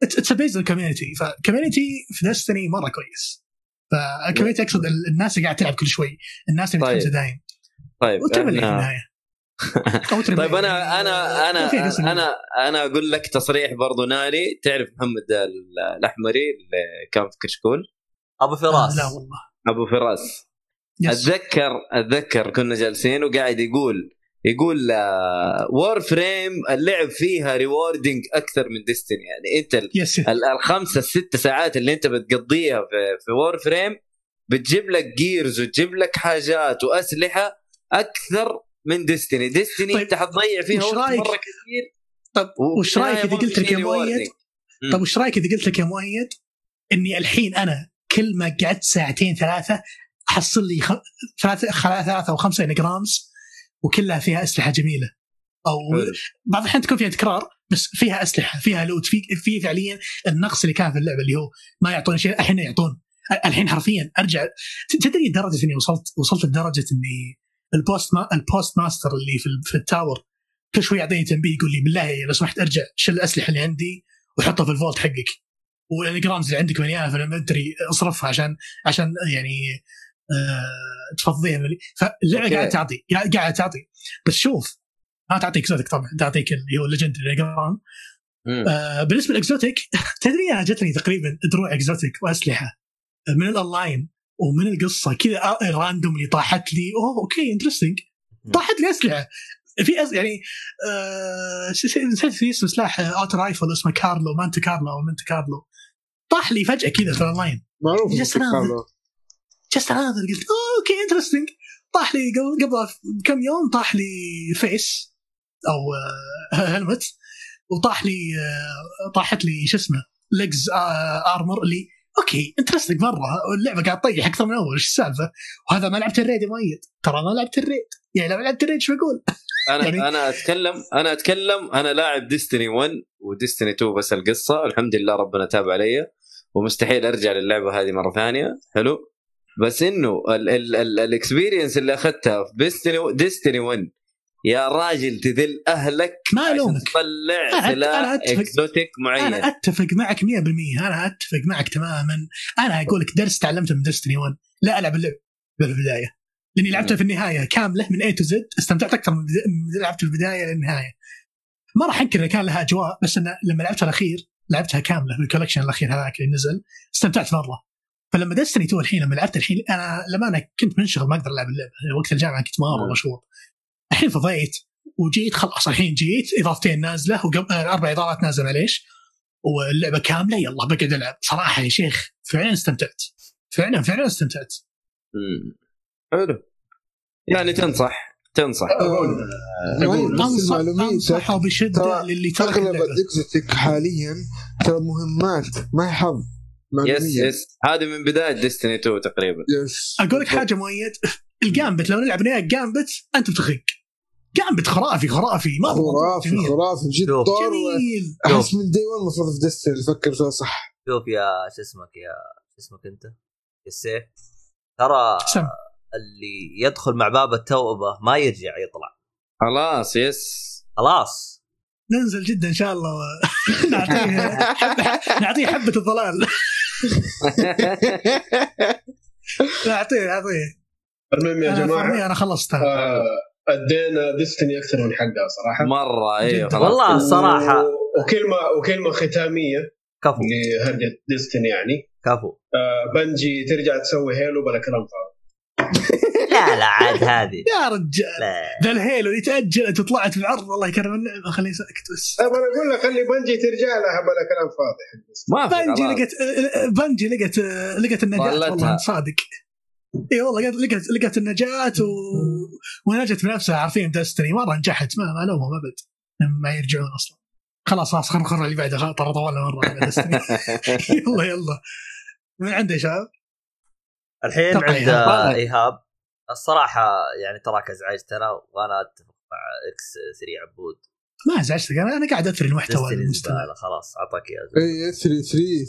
it's base ال community فال community في Destiny مرة كويس. فال community أقصد ال- الناس اللي قاعد تلعب كل شوي. الناس اللي
طيب.
دايم
طيب
وتربل في النهاية.
طيب أنا أنا أنا
فيها قصة
أنا أنا أقول لك تصريح برضو ناري. تعرف محمد ال- الأحمري اللي كان في كشكول؟
أبو
آه،
فراس.
لا والله.
أبو فراس. اتذكر أتذكر كنا جالسين وقاعد يقول يقول Warframe اللعب فيها rewarding أكثر من Destiny يعني
أنت
yes الخمسة الست ساعات اللي أنت بتقضيها في في Warframe بتجيب لك gears وتجيب لك حاجات وأسلحة أكثر من Destiny Destiny
طيب،
أنت حتضيع فيها
وش رايك؟
مرة كثير
طب وش رأيك إذا قلت لك يا مؤيد. طب وش رأيك إذا قلت لك يا مؤيد إني الحين أنا كل ما قعدت ساعتين ثلاثة أحصل لي. ثلاثة ثلاثة أو خمسة engrams وكلها فيها أسلحة جميلة أو
حلو.
بعض الأحيان تكون فيها تكرار بس فيها أسلحة فيها loot في في فعليا النقص اللي كان في اللعبة اللي هو ما يعطون شيء الحين يعطون الحين حرفيا أرجع تدري لدرجه إني وصلت وصلت لدرجة إني ال post ما ال postmaster اللي في, في ال tower كل شوي يعطيني تنبيه يقول لي بالله لو سمحت ارجع شيل الأسلحة اللي عندي وحطها في ال vault حقك. وال engrams اللي عندك مليانه في ال inventory اصرفها عشان عشان يعني آه تفضيها. فاللعبه. قاعدة تعطي قاعدة تعطي. بس شوف ما تعطيك exotic طبعا تعطيك اللي هو ال legendary engram
مم.
آه بالنسبة لل exotic تدري أنا جتني تقريبا دروع exotic وأسلحة من الاونلاين ومن القصة كذا random اللي طاحت لي. oh okay interesting طاحت لي أسلحة. في أس... يعني آه نسيت في اسم سلاح auto rifle اسمه Carlo Monte Carlo أو Monte Carlo طاح لي فجأة كذا في الاونلاين
معروف
سلام.
تقابله.
just اناظر قلت okay interesting طاح لي قبل قبل كم يوم طاح لي face أو آه، helmet وطاح لي آه، طاحت لي شو اسمه legs armor اللي okay interesting مرة. اللعبة قاعد تطيح أكثر من أول إيش السالفة؟ وهذا ما لعبت ال raid يا مؤيد. ترى ما لعبت ال raid. يعني لو لعبت ال raid شو بقول؟
أنا
يعني-
أنا اتكلم أنا أتكلم أنا لاعب Destiny 1 و Destiny 2 بس القصة. الحمد لله ربنا تاب علي. ومستحيل أرجع للعبة هذه مرة ثانية. حلو؟ بس إنه ال experience اللي أخذتها في Destiny Destiny 1 يا راجل تذل أهلك
ما ألومك.
تطلع سلاح. exotic معين.
أنا أتفق معك 100% أنا أتفق معك تماما. أنا أقول لك درس تعلمته من Destiny 1 لا ألعب اللعبه في البدايه لاني لعبتها في النهاية كاملة من A to Z استمتعت أكثر من لعبت البداية للنهايه ما راح أنكر إن كان لها أجواء بس أنا لما لعبتها الأخير لعبتها كاملة في ال collection الأخير هذاك اللي نزل استمتعت مرة. فلما Destiny 2 الحين لما لعبت الحين أنا لما أنا كنت منشغل ما أقدر ألعب اللعبه وقت الجامعة كنت
مرة.
مشغول. الحين فضيت وجيت خلاص الحين جيت إضافتين نازلة وقبل أربع اضافات نازلة معليش. واللعبة كاملة يلا بقعد ألعب. صراحة يا شيخ فعلا استمتعت. فعلا فعلا استمتعت.
حلو. يعني تنصح تنصح.
أقول
معين، بس
انصح
بشدة
للي ترك
اغلب
ال
exotic حاليا ترى مهمات ما هي حظ. yes.
yes. هذه من بداية Destiny 2 تقريبا.
yes.
أقول لك حاجة مؤيد. الجامبت لو نلعب نهاية جامبت أنت بتخق جامبت خرافي خرافي ما
خرافي
جميل.
خرافي. طور
جميل.
أحس من دي 1 المفروض في ديستني تفكر فيها صح.
شوف يا شو اسمك يا شو اسمك أنت؟ يا سيف. ترى
سم
اللي يدخل مع باب التوبه ما يرجع يطلع.
خلاص يس.
خلاص.
ننزل جدا إن شاء الله. و- نعطيه حبة نعطيه حبة الضلال نعطيه نعطيه.
المهم يا
أنا جماعة أنا خلصتها.
آه، ادينا Destiny أكثر من حقها
صراحة.
مرة
أيوه
والله الصراحه
و- وكلمة وكلمة ختامية
كفو.
لهرجة Destiny يعني.
كفو.
آه، Bungie ترجع تسوي Halo بلا كلام فاضي.
لا لا عاد هذه.
يا رجال.
لا.
ذا ال Halo اللي تاجلت وطلعت في العرض الله يكرم النعمه خليه ساكت بس.
طيب أنا أقول لك خلي Bungie ترجع لها بلا كلام فاضي.
ما في Bungie.
لقت Bungie لقت لقت النجاة.
ضلتها.
والله صادق. إي والله لقت لقت لقت النجاة و... ونجت بنفسها عارفين Destiny مرة نجحت ما ما لومهم أبد. ما يرجعون أصلا. خلاص خلاص خلينا نخرج اللي بعده. ترى طولنا مرة على Destiny يلا يلا. من عنده يا شباب؟
الحين عند
إيهاب.
إيهاب. الصراحة يعني تراك ازعجتنا وأنا أتفق مع X 3 عبود.
ما ازعجتك أنا أنا قاعد أثري المحتوى
خلاص اعطاك يا
إي 3 3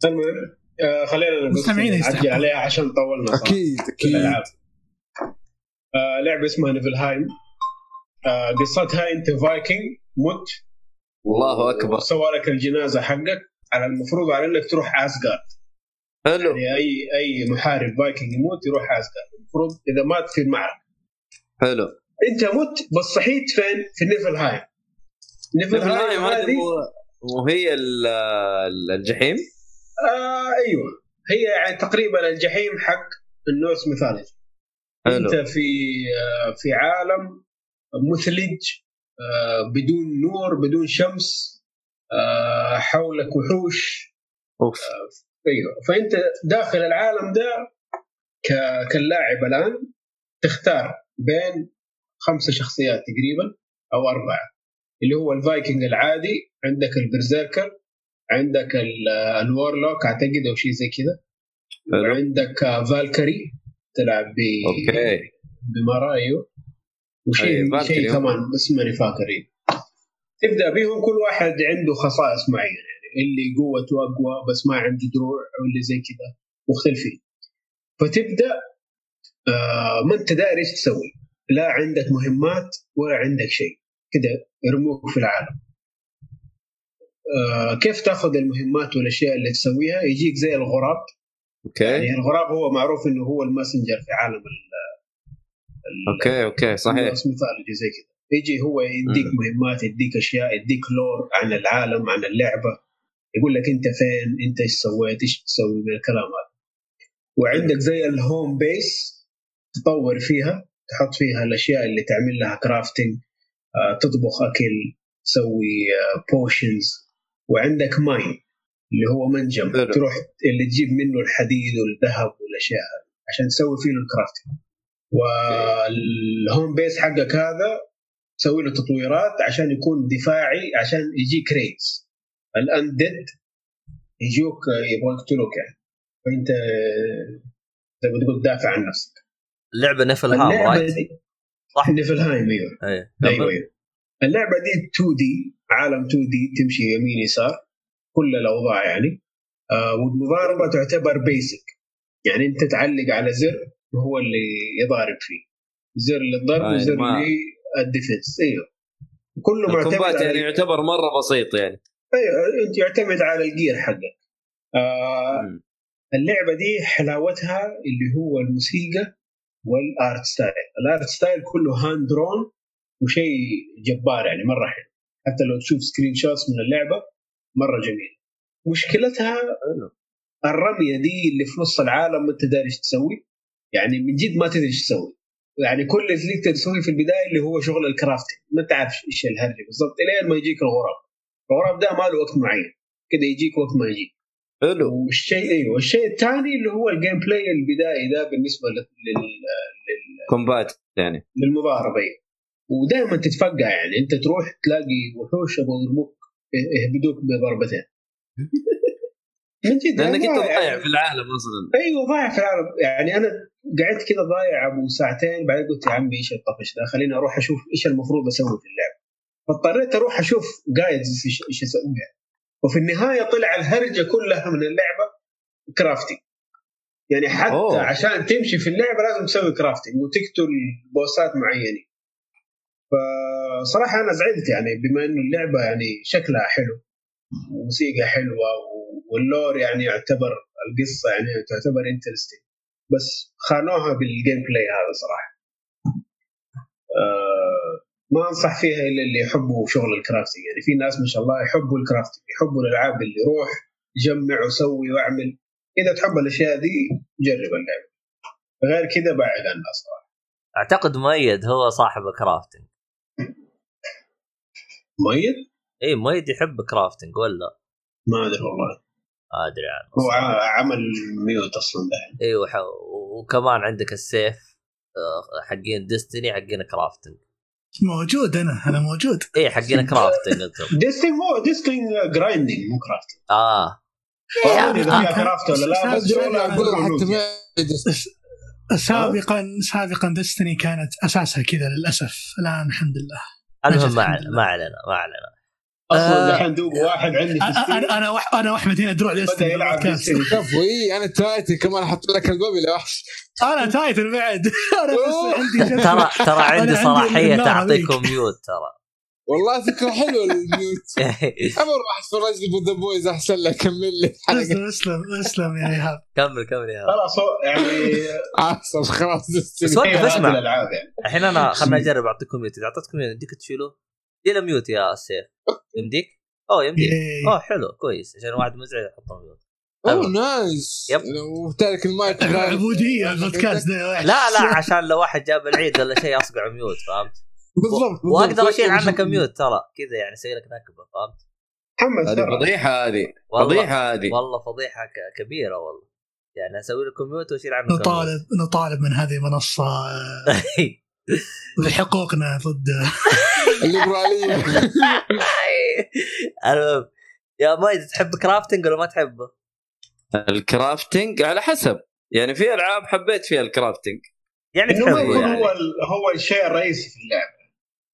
3
المهم آه، خلينا
مستمعين
نعدي. عليها عشان طولنا صراحة. أكيد
أكيد.
الألعاب. آه، لعبة اسمها Niffelheim. آه، قصتها أنت فايكنج مت.
الله أكبر.
سوى لك الجنازة حقك. على المفروض على إنك تروح اسجارد
حلو.
يعني أي أي محارب فايكنج يموت يروح اسجارد المفروض إذا مات في المعركه
حلو.
أنت مت بس صحيت فين؟ في Niffelheim
Niffelheim هذه
هذه
مو- مو هي ال- ال- الجحيم؟
آه أيوه. هي يعني تقريبا الجحيم حق ال Norse
mythology.
أنت في آه في عالم مثلج آه بدون نور بدون شمس آه حولك وحوش.
أوف.
أيوه. فأنت داخل العالم ده كلاعب الآن تختار بين خمسه شخصيات تقريبا أو أربعة اللي هو الفايكنج العادي عندك ال berserker عندك ال- ال warlock اعتقد أو شيء زي كذا. وعندك آه، Valkyrie تلعب ب
okay.
بمرايو وشيء
أي،
شيء. كمان بس ماني فاكر. تبدأ بيهم كل واحد عنده خصائص معينة يعني اللي قوته اقوى بس ما عنده دروع أو اللي زي كذا مختلفين. فتبدأ آه ما أنت داري إيش تسوي؟ لا عندك مهمات ولا عندك شيء. كده يرموك في العالم. آه كيف تاخذ المهمات والأشياء اللي تسويها؟ يجيك زي الغراب. يعني
okay
الغراب هو معروف إنه هو ال messenger في عالم ال
okay okay صحيح.
اسمه mythology زي كذا يجي هو يديك
مم.
مهمات يديك أشياء يديك lore عن العالم عن اللعبة. يقول لك أنت فين؟ أنت إيش سويت؟ إيش تسوي من الكلام هذا؟ وعندك زي ال home base تطور فيها تحط فيها الأشياء اللي تعمل لها crafting آه، تطبخ أكل تسوي potions وعندك mine اللي هو منجم.
حلو.
تروح اللي تجيب منه الحديد والذهب والأشياء عشان تسوي فيه ال crafting. وال home base حقك هذا تسوي له تطويرات عشان يكون دفاعي عشان يجيك raids ال undead يجوك يبغوا يقتلوك يعني. فأنت زي ما تقول تدافع عن نفسك.
اللعبة
Niffelheim
اللعبة
right
صح؟
أيوه.
إيه
أيوه أيوه. اللعبة دي 2 D عالم 2 D تمشي يمين يسار كل الأوضاع يعني. آه والمضاربة تعتبر basic يعني أنت تعلق على زر وهو اللي يضارب فيه. زر للضرب
آه،
وزر
ما-
لل defense إيوه. كله معتمد
يعني يعتبر مرة بسيط يعني.
إيوه أنت يعتمد على ال gear حقك. آه. اللعبة دي حلاوتها اللي هو الموسيقى وال art style ال art style كله hand drawn وشيء جبار يعني مرة حلو. حتى لو تشوف screenshots من اللعبة مرة جميل. مشكلتها الرمية دي اللي في نص العالم ما انت داري إيش تسوي. يعني من جد ما تدري إيش تسوي. يعني كل اللي تقدر تسويه في البداية اللي هو شغل ال crafting ما انت عارف إيش الهرجة بالضبط إلين ما يجيك الغراب. الغراب ده ما له وقت معين. كده يجيك وقت ما يجيك.
حلو.
والشيء أيوه والشيء الثاني اللي هو ال gameplay البدائي ده بالنسبة لل... لل...
combat يعني.
للمضاربه. ودائما تتفقع يعني. أنت تروح تلاقي وحوش أبغى يضربوك يهبدوك بضربتين. من جد
لأنك
أنت
ضايع
يعني-
في العالم أصلا.
أيوه ضايع في العالم. يعني أنا قعدت كذا ضايع أبو ساعتين بعدين قلت يا عمي إيش الطفش ده؟ خليني أروح أشوف إيش المفروض أسوي في اللعبه فاضطريت أروح أشوف جايدز إيش إيش أسوي يعني. وفي النهاية طلع الهرجة كلها من اللعبة كرافتنج يعني حتى
أوه.
أوه. عشان تمشي في اللعبة لازم تسوي كرافتنج وتقتل بوسات معينين. فصراحة أنا زعلت يعني بما إنه اللعبة يعني شكلها حلو وموسيقى حلوة وال lore يعني يعتبر القصة يعني تعتبر interesting بس خانوها بال gameplay هذا صراحة. آه ما أنصح فيها إلا اللي يحبوا شغل ال crafting يعني في ناس ما شاء الله يحبوا ال crafting يحبوا الألعاب اللي روح جمع وسوي واعمل. إذا تحب الأشياء دي جرب اللعبة. غير كذا بعد عنها صراحة.
أعتقد مؤيد هو صاحب crafting
مؤيد
اي مؤيد يحب crafting ولا؟
ما أدري والله.
ما ادري عنه
هو ع- عمل mute أصلا ده
أيوه. وكمان عندك السيف آه، حقين ديستني حقين crafting
موجود أنا أنا موجود.
اي حقين crafting أنتم.
ديستني هو ديستني grinding مو crafting
آه.
فاهم
إذا.
فيها craft ولا لا بس
سابقاً سابقا دستني كانت أساسها كذا للأسف. الآن الحمد لله.
المهم ما علينا. ما علينا ما علينا.
أصلا
آه.
دحين دوب واحد عندي في
أنا أنا أنا واحمد هنا دروع بدأ
يلعب
كفو اي أنا تايتن كمان أحط لك البابي يا وحش.
أنا تايتن بعد. أنا بس عندي
ترى. ترى عندي
صلاحية
تعطيكم mute ترى.
والله فكرة حلوة ال mute أنا بروح اتفرج لي ذا بويز أحسن لك كمل لي.
اسلم اسلم اسلم يا إيهاب.
كمل كمل يا هذا.
خلاص يعني
عصب خلاص.
بس وقف
هذه
اسمع. الحين أنا خلنا أجرب أعطيكم mute إذا أعطيتكم mute يمديك تشيلوه de-mute يا سيف. يمديك؟ أوه يمديك.
إيه.
أوه حلو كويس. عشان واحد مزعج يحط mute
أوه nice.
يب.
وتارك المايك.
عبوديه البودكاست.
لا لا عشان لو واحد جاب العيد ولا شيء اصقع mute فهمت؟
بالضبط.
وأقدر أشيل عنك mute ترى. كذا يعني أسوي لك نكبه فهمت؟
محمد
هذه فضيحة هذه.
والله
فضيحة هذه.
والله فضيحة ك- كبيرة والله. يعني أسوي لكم mute وأشيل عنكم
نطالب نطالب من هذه المنصه آه،. بحقوقنا ضد
الليبرالية.
المهم يا مايد تحب crafting ولا ما تحبه؟
ال crafting على حسب. يعني في ألعاب حبيت فيها ال
crafting
يعني ما
تحبه يعني.
هو هو الشيء الرئيسي في
اللعبة.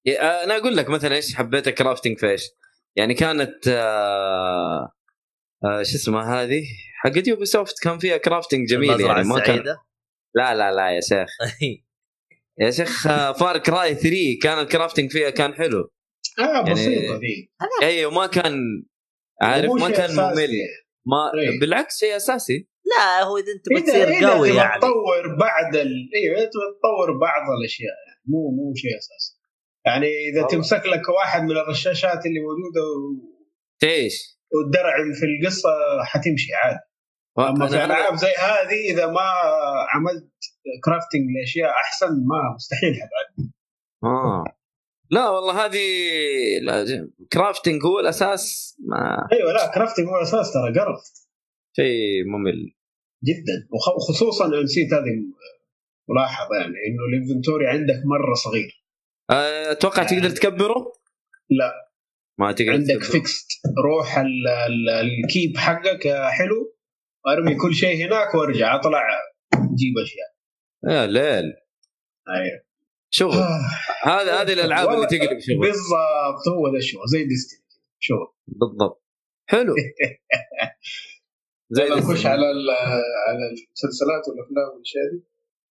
أنا أقول لك مثلا إيش حبيت ال crafting في إيش؟ يعني كانت آه آه شو اسمها هذه؟ حقت يوبي سوفت كان فيها crafting جميل يعني ما كان. لا لا لا يا شيخ. يا شيخ آه، فار كراي 3 كان ال crafting فيها كان حلو.
آه
يعني-
بسيطة ذي.
أيوه ما كان عارف ما كان. ممل ما
إيه.
بالعكس شيء أساسي.
لا هو إذا
أنت
بتصير قوي يعني.
تطور بعد ال... أيوه تطور بعض الأشياء يعني مو مو شيء أساسي. يعني إذا
والله.
تمسك لك واحد من الرشاشات اللي موجودة و-
تعيش
والدرع في القصة حتمشي عادي. أما في
أنا-
ألعاب زي هذه إذا ما عملت كرافتنج لأشياء أحسن ما مستحيل حتعدي
آه. لا والله هذه لا كرافتنج هو الأساس ما
أيوه لا crafting هو الأساس ترى قرف
شيء ممل.
جدا. وخ- وخصوصا أنا نسيت هذه ملاحظة يعني إنه ال inventory عندك مرة صغير.
أتوقع تقدر تكبره؟
لا.
ما تقدر
عندك. Fixed روح ال- ال- ال keep حقك حلو. أرمي كل شيء هناك وأرجع أطلع جيب أشياء.
يا ليل.
أيوه.
شغل. هذا هذه الألعاب اللي تقلب شغل.
بالضبط هو ذا الشغل زي ديستني شغل.
بالضبط. حلو. زي.
نخش على على المسلسلات والأفلام والأشياء دي.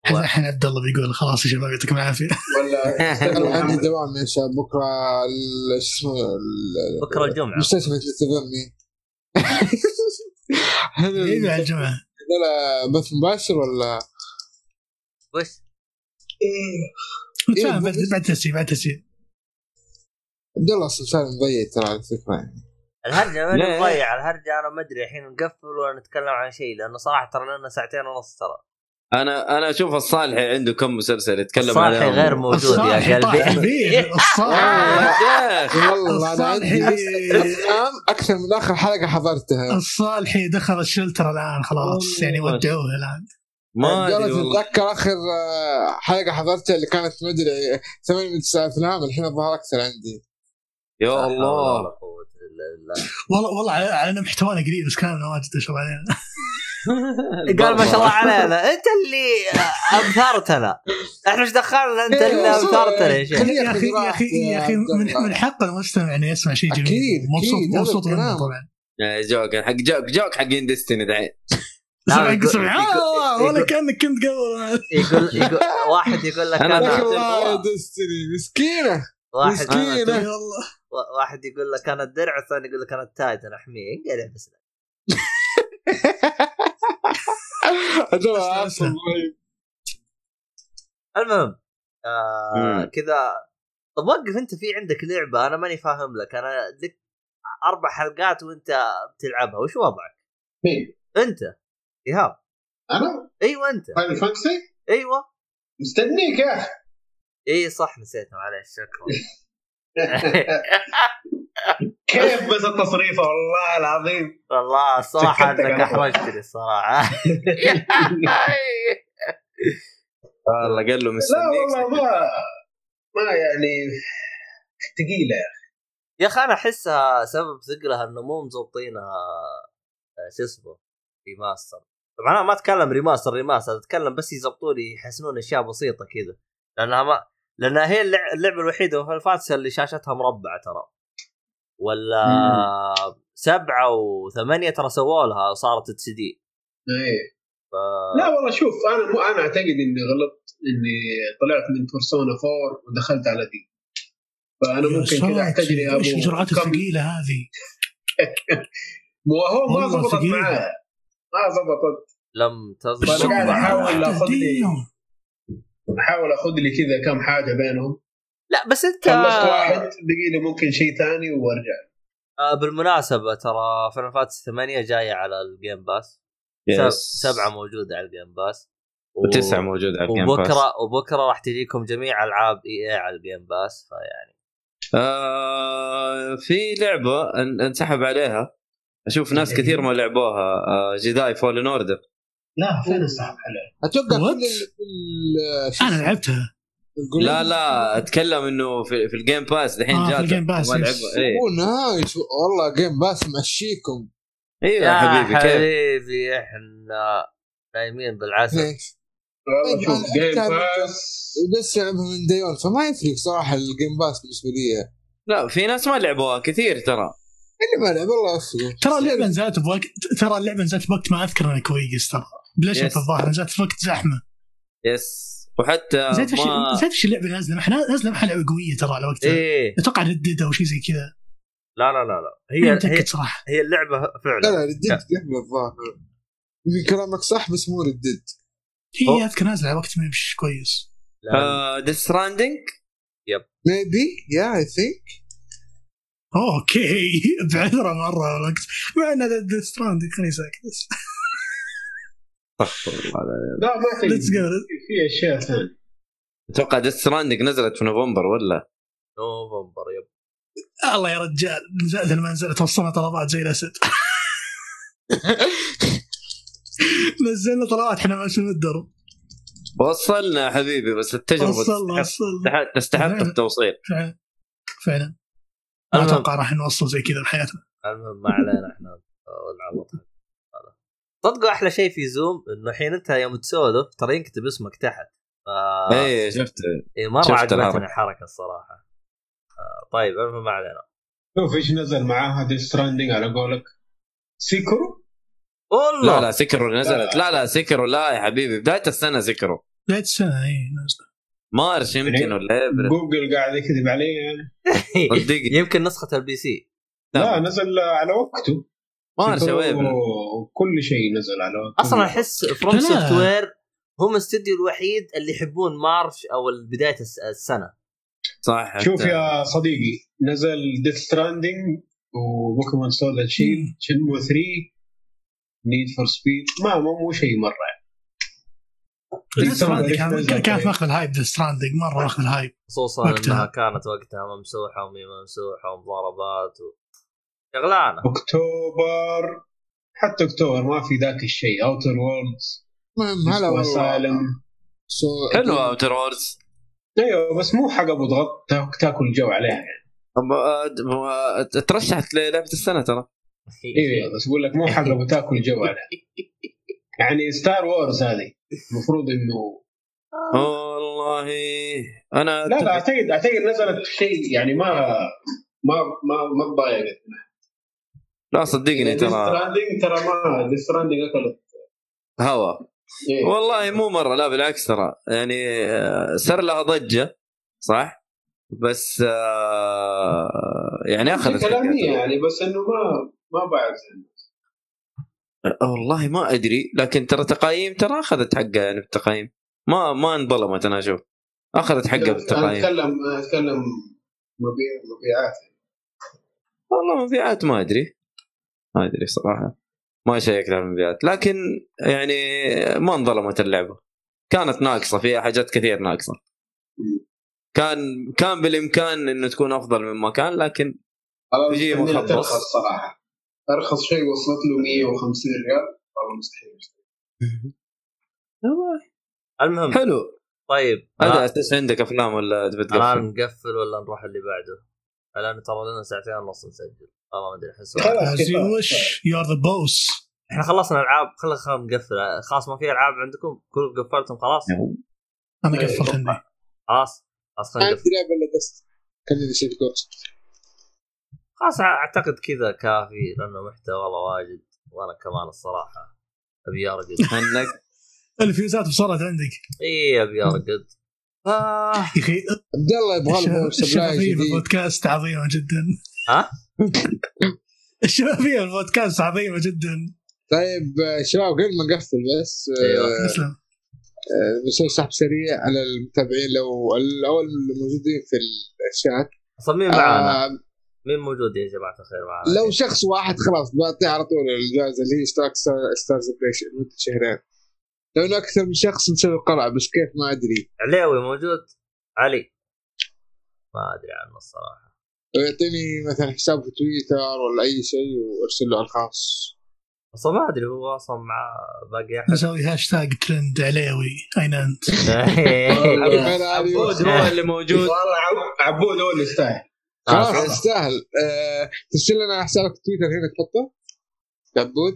الحين عبد الله بيقول خلاص يا شباب يعطيكم العافية.
ولا
عندي. دوام يا شباب بكرة ال- شو اسمه
بكرة الجمعة.
مستشفى تذمني هل
أيوه يا جماعة
لا بث مباشر ولا؟
وش؟
إيه.
نتفاهم
إيه،
بعد بعد تسجيل بعد تسجيل
عبد الله أصلا سالم مضيع ترى على فكرة يعني.
الهرجة
لا.
مضيع الهرجة أنا ما أدري الحين نقفل ولا نتكلم عن شيء لأنه صراحة ترى لنا ساعتين ونص ترى.
أنا أنا أشوف الصالحي عنده كم مسلسل يتكلم
الصالحي
عليهم
غير موجود يا قلبي.
البيت الصالح
يا شيخ.
والله
الصالحي
الآن أكثر من آخر حلقة حضرتها.
الصالحي دخل الشلتر الآن خلاص يعني ودعوه الآن.
ما
أدري
والله.
اتذكر آخر آه، حلقة حضرتها اللي كانت مدري 8 من 9 أفلام الحين الظاهر أكثر عندي.
يا الله.
والله والله على محتوانا قليل بس كان واجد اشرب علينا.
قال ما شاء الله علينا. انت اللي ابثرتنا إحنا إيش دخلنا؟ انت
إيه،
اللي. ابثرتنا يا شيخ.
يا أخي يا أخي يا
أخي
من حق المستمع إنه يسمع شيء جميل.
أكيد،
مبسوط مبسوط منه. طبعا.
جوك حق جوك جوك حقين ديستني دحين.
سبحان الله ولا كأنك كنت قبل.
يقول يقول واحد يقول لك
أنا
دستني مسكينة.
واحد
مسكينة.
يا الله
واحد يقول لك أنا الدرع الثاني يقول لك أنا التايتن. احميه انقلع بس. المهم آه. كذا. طب وقف أنت في عندك لعبة أنا ماني فاهم لك. أنا لك أربع حلقات وأنت بتلعبها. وش وضعك؟
مين؟
أنت. إيهاب.
أنا؟
أيوه أنت.
فاينل فانتسي؟
أيوه.
مستنيك يا أخي.
اي صح نسيت معلش شكرا.
كيف بس التصريف؟ والله العظيم.
والله الصراحة
إنك.
احرجتني الصراحة.
والله قال له
لا
مستنيك
والله ما ما يعني ثقيلة. يا أخي
يا أخي أنا احسها سبب ثقلها إنه مو مزبطينها آه، شو اسمه؟ remaster. طبعا أنا ما أتكلم remaster remaster أتكلم بس يزبطوا لي يحسنون أشياء بسيطة كذا. لأنها ما لأنها هي اللع- اللعبة الوحيدة في الفانتسي اللي شاشتها مربعة ترى. ولا سبعة وثمانية ترى سووا لها صارت HD
إيه.
ف...
لا والله شوف أنا مو أنا أعتقد إني غلطت إني طلعت من بيرسونا 4 ودخلت على دي
فأنا
ممكن كذا احتاج لي
إيش
أبو
الجرعات
كم
الثقيلة هذه؟
مو هو ما ضبطت. معايا ما ضبطت.
لم
فأنا
تزبط
قاعد أحاول
معك.
احاول أخذ لي كذا كم حاجة بينهم.
لا بس أنت
خلصت واحد بقي لي ممكن شيء ثاني وأرجع.
آه بالمناسبة ترى فاينل فانتسي 8 جاية على الجيم باس
Yes.
سب- سبعة موجوده على الجيم باس و-
وتسعة موجود على الجيم باس
وبكرة وبكرة راح تجيكم جميع ألعاب EA على الجيم باس فيعني.
آه في لعبة أن- أنسحب عليها. أشوف ناس
إيه.
كثير ما لعبوها آه جداي فولن اوردر
لا فين السحب عليه
أتوقع
What؟
كل ال- كل شو أنا؟
لعبتها.
لا لا أتكلم إنه في, في الجيم باس الحين
آه، في
جاء
الجيم باس،
ما
yes.
لعبها. إيه.
أوه nice. والله جيم باس مشيكم.
أيوه
يا
حبيبي كيف؟
حبيبي إحنا نايمين بالعسل.
ليش؟
والله شوف
أنا
جيم باس
لسه لعبها من day one فما يفرق صراحة الجيم باس بالنسبة لي.
لا في ناس ما لعبوها كثير ترى.
اللي ما لعب الله يوفقه
ترى اللعبة نزلت بوقت ترى اللعبة نزلت بوقت ما أذكر إنها كويس ترى. بليش
yes.
الظاهر نزلت في وقت زحمة.
yes وحتى
وش
ما
نسيت وش اللعبه نازله نازله محل لعبة قوية ترى على وقتها.
إيه.
أتوقع Red Dead أو شيء زي كذا.
لا لا لا لا.
هي
هي
صراحة.
هي اللعبة
لا
فعلا
لا ردد قبل الظاهر. يمكن كلامك صح بس مو ردد.
هي أذكر نازلة على وقت ما مش كويس.
لا.
ديث ستراندنج
ميبي يا اي ثينك
أوكي. بعذرة مرة الوقت. مع إن Death Stranding خليني ساكت بس.
لا ما في
Let's go.
في أشياء ثانية.
أتوقع ديث ستراندنج نزلت في نوفمبر ولا؟
نوفمبر يب.
الله يا رجال نزلت لما نزلت وصلنا طلبات زي الأسد. نزلنا طلبات إحنا ماشيين من الدرب.
وصلنا يا حبيبي بس التجربة
وصلنا
تستحق
وصلنا.
تستحق-. التوصيل.
فعلا. فعلا. ما. أتوقع راح نوصل زي كذا بحياتنا.
المهم ما علينا إحنا صدقوا أحلى شيء في زوم إنه الحين أنت يوم تسولف ترى ينكتب اسمك تحت. ف...
إيه شفت.
إيه مره عجبتني.
الحركة.
الصراحة. آه طيب المهم ما علينا.
شوف إيش نزل معاها Death Stranding على قولك؟ Sekiro؟
والله.
لا لا Sekiro نزلت. لا. لا سكرو لا يا حبيبي. بداية السنة Sekiro
بداية السنة اي نازله
March يمكن ولا ابريل
جوجل قاعد يكذب علي يعني.
يمكن نسخة البي سي.
لا نزل على وقته.
March
Sekiro
أو ابريل
كل شيء نزل على
أصلا
أحس
From. Software هم الاستديو الوحيد اللي يحبون March أو بداية الس- السنة
صح
شوف
حتى-
يا صديقي نزل Death Stranding وبوكيمون Sword Shield
مم.
Shenmue 3 Need for Speed ما مو مو شيء مرة يعني.
كانت ماخذ ال hype Death Stranding مرة ماخذ ال
hype
خصوصا.
إنها كانت وقتها ممسوحة ومي ممسوحة ومضاربات و... شغلانه
أكتوبر. حتى أكتوبر ما في ذاك الشيء. Outer
Worlds هلا والله.
سالم
so
حلوة Outer Worlds
أيوه بس مو حق أبو ضغط. تا- تاكل جو عليها يعني.
ترشحت للعبه السنة ترى.
أيوه بس أقول لك مو حق أبو تاكل جو عليها. يعني ستار وورز هذه. المفروض إنه
والله. أنا
لا لا اعتقد أعتقد نزلت شيء يعني ما ما ما ما تضايقت
لا صدقني ترى.
Stranding ترى ما Stranding أكلت.
هوا.
إيه.
والله مو مرة لا بالعكس ترى. يعني آه، صار لها ضجة صح؟ بس آه، يعني أخذت
كلامية
حقها.
يعني بس إنه ما ما زي
آه، والله ما أدري. لكن ترى تقايم ترى أخذت حقها يعني بالتقايم. ما ما انظلمت أنا أشوف أخذت حقها بالتقايم.
اتكلم أتكلم مبيع مبيعات.
والله مبيعات ما أدري. ما أدري صراحة. ما شيكت على المبيعات. لكن يعني ما انظلمت اللعبة. كانت ناقصة فيها حاجات كثير ناقصة. كان كان بالإمكان إنه تكون أفضل مما كان لكن
خلاص
تجي
إنها
مخبص.
ترخص صراحة. ارخص شيء وصلت له 150 ريال. والله مستحيل.
المهم.
حلو.
طيب.
هذا أساس عندك أفلام ولا تبي
الان
تقفل؟
نقفل ولا نروح اللي بعده؟ الآن ترى لنا ساعتين ونص نسجل. والله ما أدري أحس
خلاص.
وش يو ار ذا بوس
إحنا خلصنا العاب خلينا خلينا نقفل. خلاص ما في ألعاب عندكم؟ كلكم قفلتم خلاص؟
أنا
إيه،
قفلت عندي
خلاص خلاص
ما
خلينا نقفل.
لعبة إلا خليني أشيل جوست
خلاص أعتقد كذا كافي لأنه محتوى والله واجد. وأنا كمان الصراحة أبي ارقد
انك
الفيوزات وصلت عندك.
إي أبي ارقد آه.
يا أخي
عبد الله يبغى له سبلاي جديد.
البودكاست عظيمة جدا.
ها؟
الشفافيه في البودكاست عظيمة جدا.
طيب شباب قبل ما نقفل بس
أيوة.
آه،
تسلم.
آه، بسوي سحب سريع على المتابعين لو الأول الموجودين في الشات.
أصلا مين معانا؟
آه،
مين موجود يا جماعة الخير معانا؟
لو شخص واحد خلاص بعطيه على طول الجائزة اللي هي اشتراك ستارز بلاي لمده شهرين. لو أكثر من شخص نسوي قرعه بس كيف؟ ما أدري.
عليوي موجود؟ علي. ما أدري عنه الصراحة.
ويعطيني مثلا حساب في تويتر ولا أي شيء وأرسل له على ألخاص.
أصلا ما أدري هو أصلا مع باقي أحد.
نسوي هاشتاج ترند عليوي أين أنت؟
عبود هو اللي موجود.
والله عب- عبود هو اللي يستاهل.
خلاص يستاهل. آه، ترسل لنا حسابك تويتر هنا تحطه. عبود.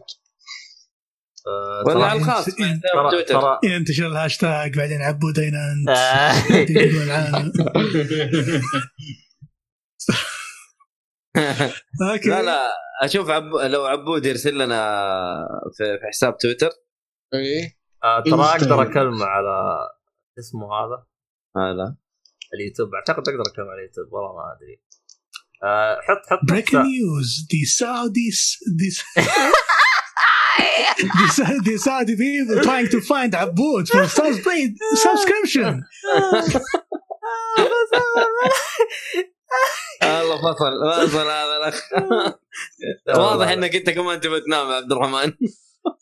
آه،
ولا على
ألخاص.
تويتر.
ترى
ينتشر الهاشتاج؟ بعدين عبود أين أنت؟ أوكي.
لا لا أشوف عب... لو عبود يرسل لنا في, في حساب تويتر.
إيه
آه، ترى
أقدر.
أكلمه على اسمه هذا.
هلا
اليوتيوب. أعتقد أقدر أكلمه على اليوتيوب والله ما أدري. آه، حط حط
Breaking news: the Saudis, the, the, the Saudi people trying to find Aboud for subscription.
الله فصل فصل هذا الأخ. واضح إنك أنت كمان تبغى تنام يا عبد الرحمن.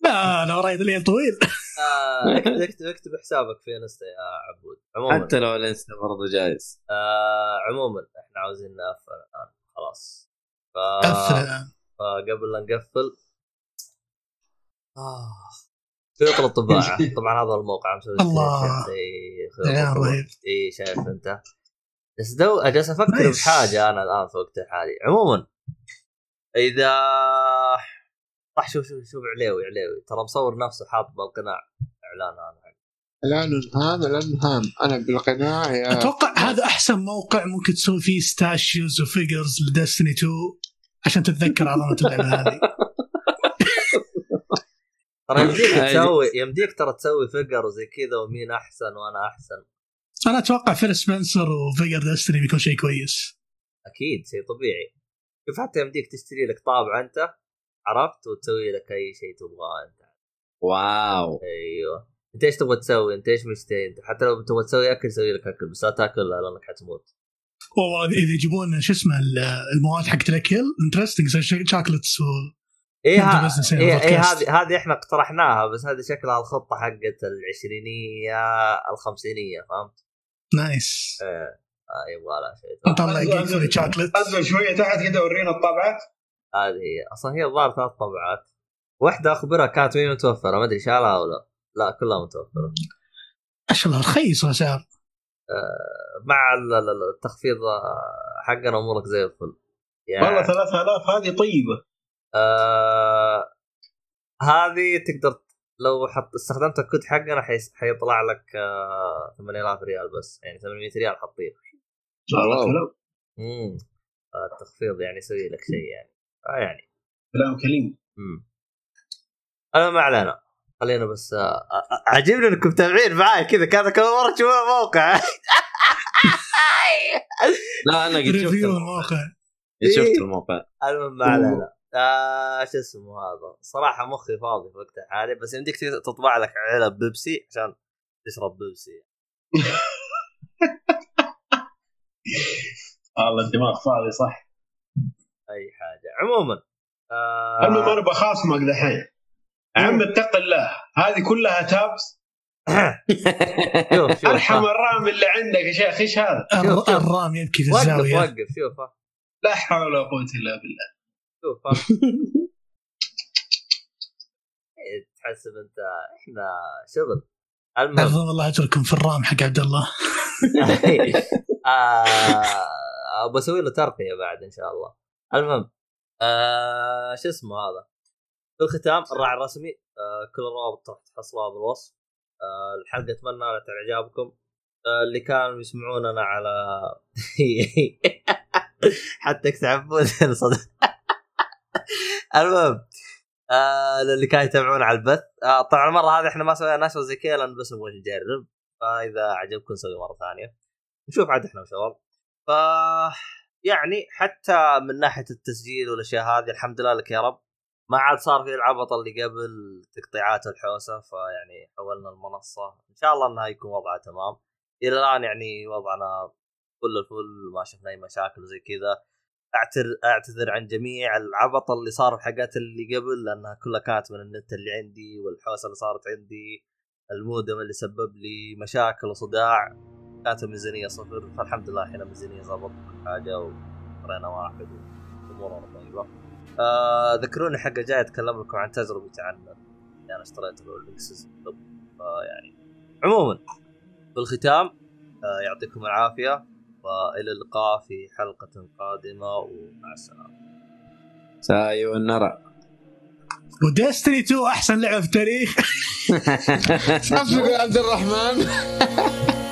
لا أنا وراي ليل طويل.
آه، اكتب اكتب حسابك في انستا يا عبود. عموما.
حتى لو الانستا برضه جايز.
آه عموما إحنا عاوزين نقفل الآن. خلاص. ف... فقبل لا نقفل. آه. خيوط الطباعة. طبعا هذا الموقع مسوي
الله.
الطباعة.
رهيب.
اي شايف أنت. بس دو اجلس أفكر
نايس.
بحاجة أنا الآن في وقت الحالي. عموما إذا راح شوف شوف شوف عليوي عليوي. ترى مصور نفسه حاط بالقناع إعلان هذا.
الآن هام الآن هام أنا بالقناع يا
أتوقع هذا أحسن موقع ممكن تسوي فيه statues و figures ل Destiny 2 عشان تتذكر عظمه اللعبه هذه.
ترى يمديك. تسوي يمديك ترى تسوي figure وزي كذا ومين أحسن وأنا أحسن.
أنا أتوقع فيل سبنسر و figure Destiny بيكون شيء كويس.
أكيد شيء طبيعي. شوف حتى يمديك تشتري لك طابعه أنت عرفت؟ وتسوي لك أي شيء تبغاه أنت.
wow.
أيوه. أنت إيش تبغى تسوي؟ أنت إيش مشتهي أنت حتى لو تبغى تسوي أكل سوي لك أكل بس لا تأكل لأنك حتموت.
والله إذا يجيبون شو اسمه ال- المواد حقت الأكل interesting زي chocolates و إيه
ها-
business هنا إيه.
هذه هذه إحنا اقترحناها بس هذه شكلها الخطة حقت العشرينية الخمسينية فهمت؟
نايس
إيه. آه يبغى لها شيء.
نطلع جيك فوري شوكلت
انزل شوية تحت كده ورينا الطابعات
هذه هي. أصلا هي الظاهر ثلاث طبعات. واحدة أخبرها كانت مين متوفرة؟ ما أدري شالها ولا لا. كلها متوفرة.
ما شاء الله رخيص الاسعار
مع ال- ال- ال- التخفيض آه، حقنا أمورك زي الفل. يعني
والله 3000 هذه طيبة.
آه هذه تقدر لو حط استخدمت الكود حقنا حيس- حيطلع لك آه 8000 ريال بس. يعني 800 ريال
كلام
امم التخفيض يعني يسوي لك شيء يعني. آه يعني.
كلام كريم
امم أنا ما علينا. خلينا بس آه آه، عاجبني إنكم متابعين معاي كذا. كذا كم مرة تشوفون الموقع.
لا أنا قد شفت الموقع. قد شفت
إيه.
الموقع.
المهم ما علينا. آه شو اسمه هذا؟ صراحة مخي فاضي في وقت الحالي بس يمديك تطبع لك علب بيبسي عشان تشرب بيبسي.
والله الدماغ فاضي صح؟
أي حاجة. عموما آه
المهم أنا بخاصمك دحين. عم اتق الله هذه كلها تابس.
شوف شوف أرحم.
الرام اللي عندك يا شيخ إيش هذا؟
الر-
شوف، شوف.
الرام يبكي في
وقف
الزاوية.
وقف شوف. ها.
لا حول ولا قوة إلا بالله.
شوف. إيه، تحسب انت إحنا شغل. المهم.
الله أجركم في الرام حق عبد الله.
آه بسوي له ترقية بعد إن شاء الله. المهم آه شو اسمه هذا؟ في الختام الراعي الرسمي آه كل الروابط راح تحصلوها بالوصف. آه الحلقة أتمنى نالت إعجابكم. آه اللي كانوا يسمعوننا على حتى تعبون صدق. المهم آه اللي كانوا يتابعونا على البث. آه طبعا المرة هذه إحنا ما سوينا نشره زي كذا لأن بس نبغى نجرب. فإذا عجبكم نسوي مرة ثانية. نشوف عاد إحنا وشباب ف يعني حتى من ناحية التسجيل والأشياء هذه الحمد لله لك يا رب. ما عاد صار في العبط اللي قبل تقطيعات الحوسة. فيعني حولنا المنصة. إن شاء الله إنها يكون وضعها تمام. إلى الآن يعني وضعنا كل الفل ما شفنا أي مشاكل وزي كذا. اعتذر أعتذر عن جميع العبط اللي صار في الحاجات اللي قبل لانها كلها كانت من النت اللي عندي والحوسة اللي صارت عندي المودم اللي سبب لي مشاكل وصداع. كانت الميزانيه صفر فالحمد لله الحين الميزانيه ظبط كل حاجة وقرينا واحد وأمورنا طيبة. آه ذكروني حق جاي أتكلم لكم عن تجربتي عن اللي أنا اشتريت اللينكس فيعني عموما في الختام آه يعطيكم العافية. والى اللقاء في حلقة قادمة ومع السلامة.
ساي والنرى
وديستني 2 أحسن لعبة في التاريخ.
صفق عبد الرحمن؟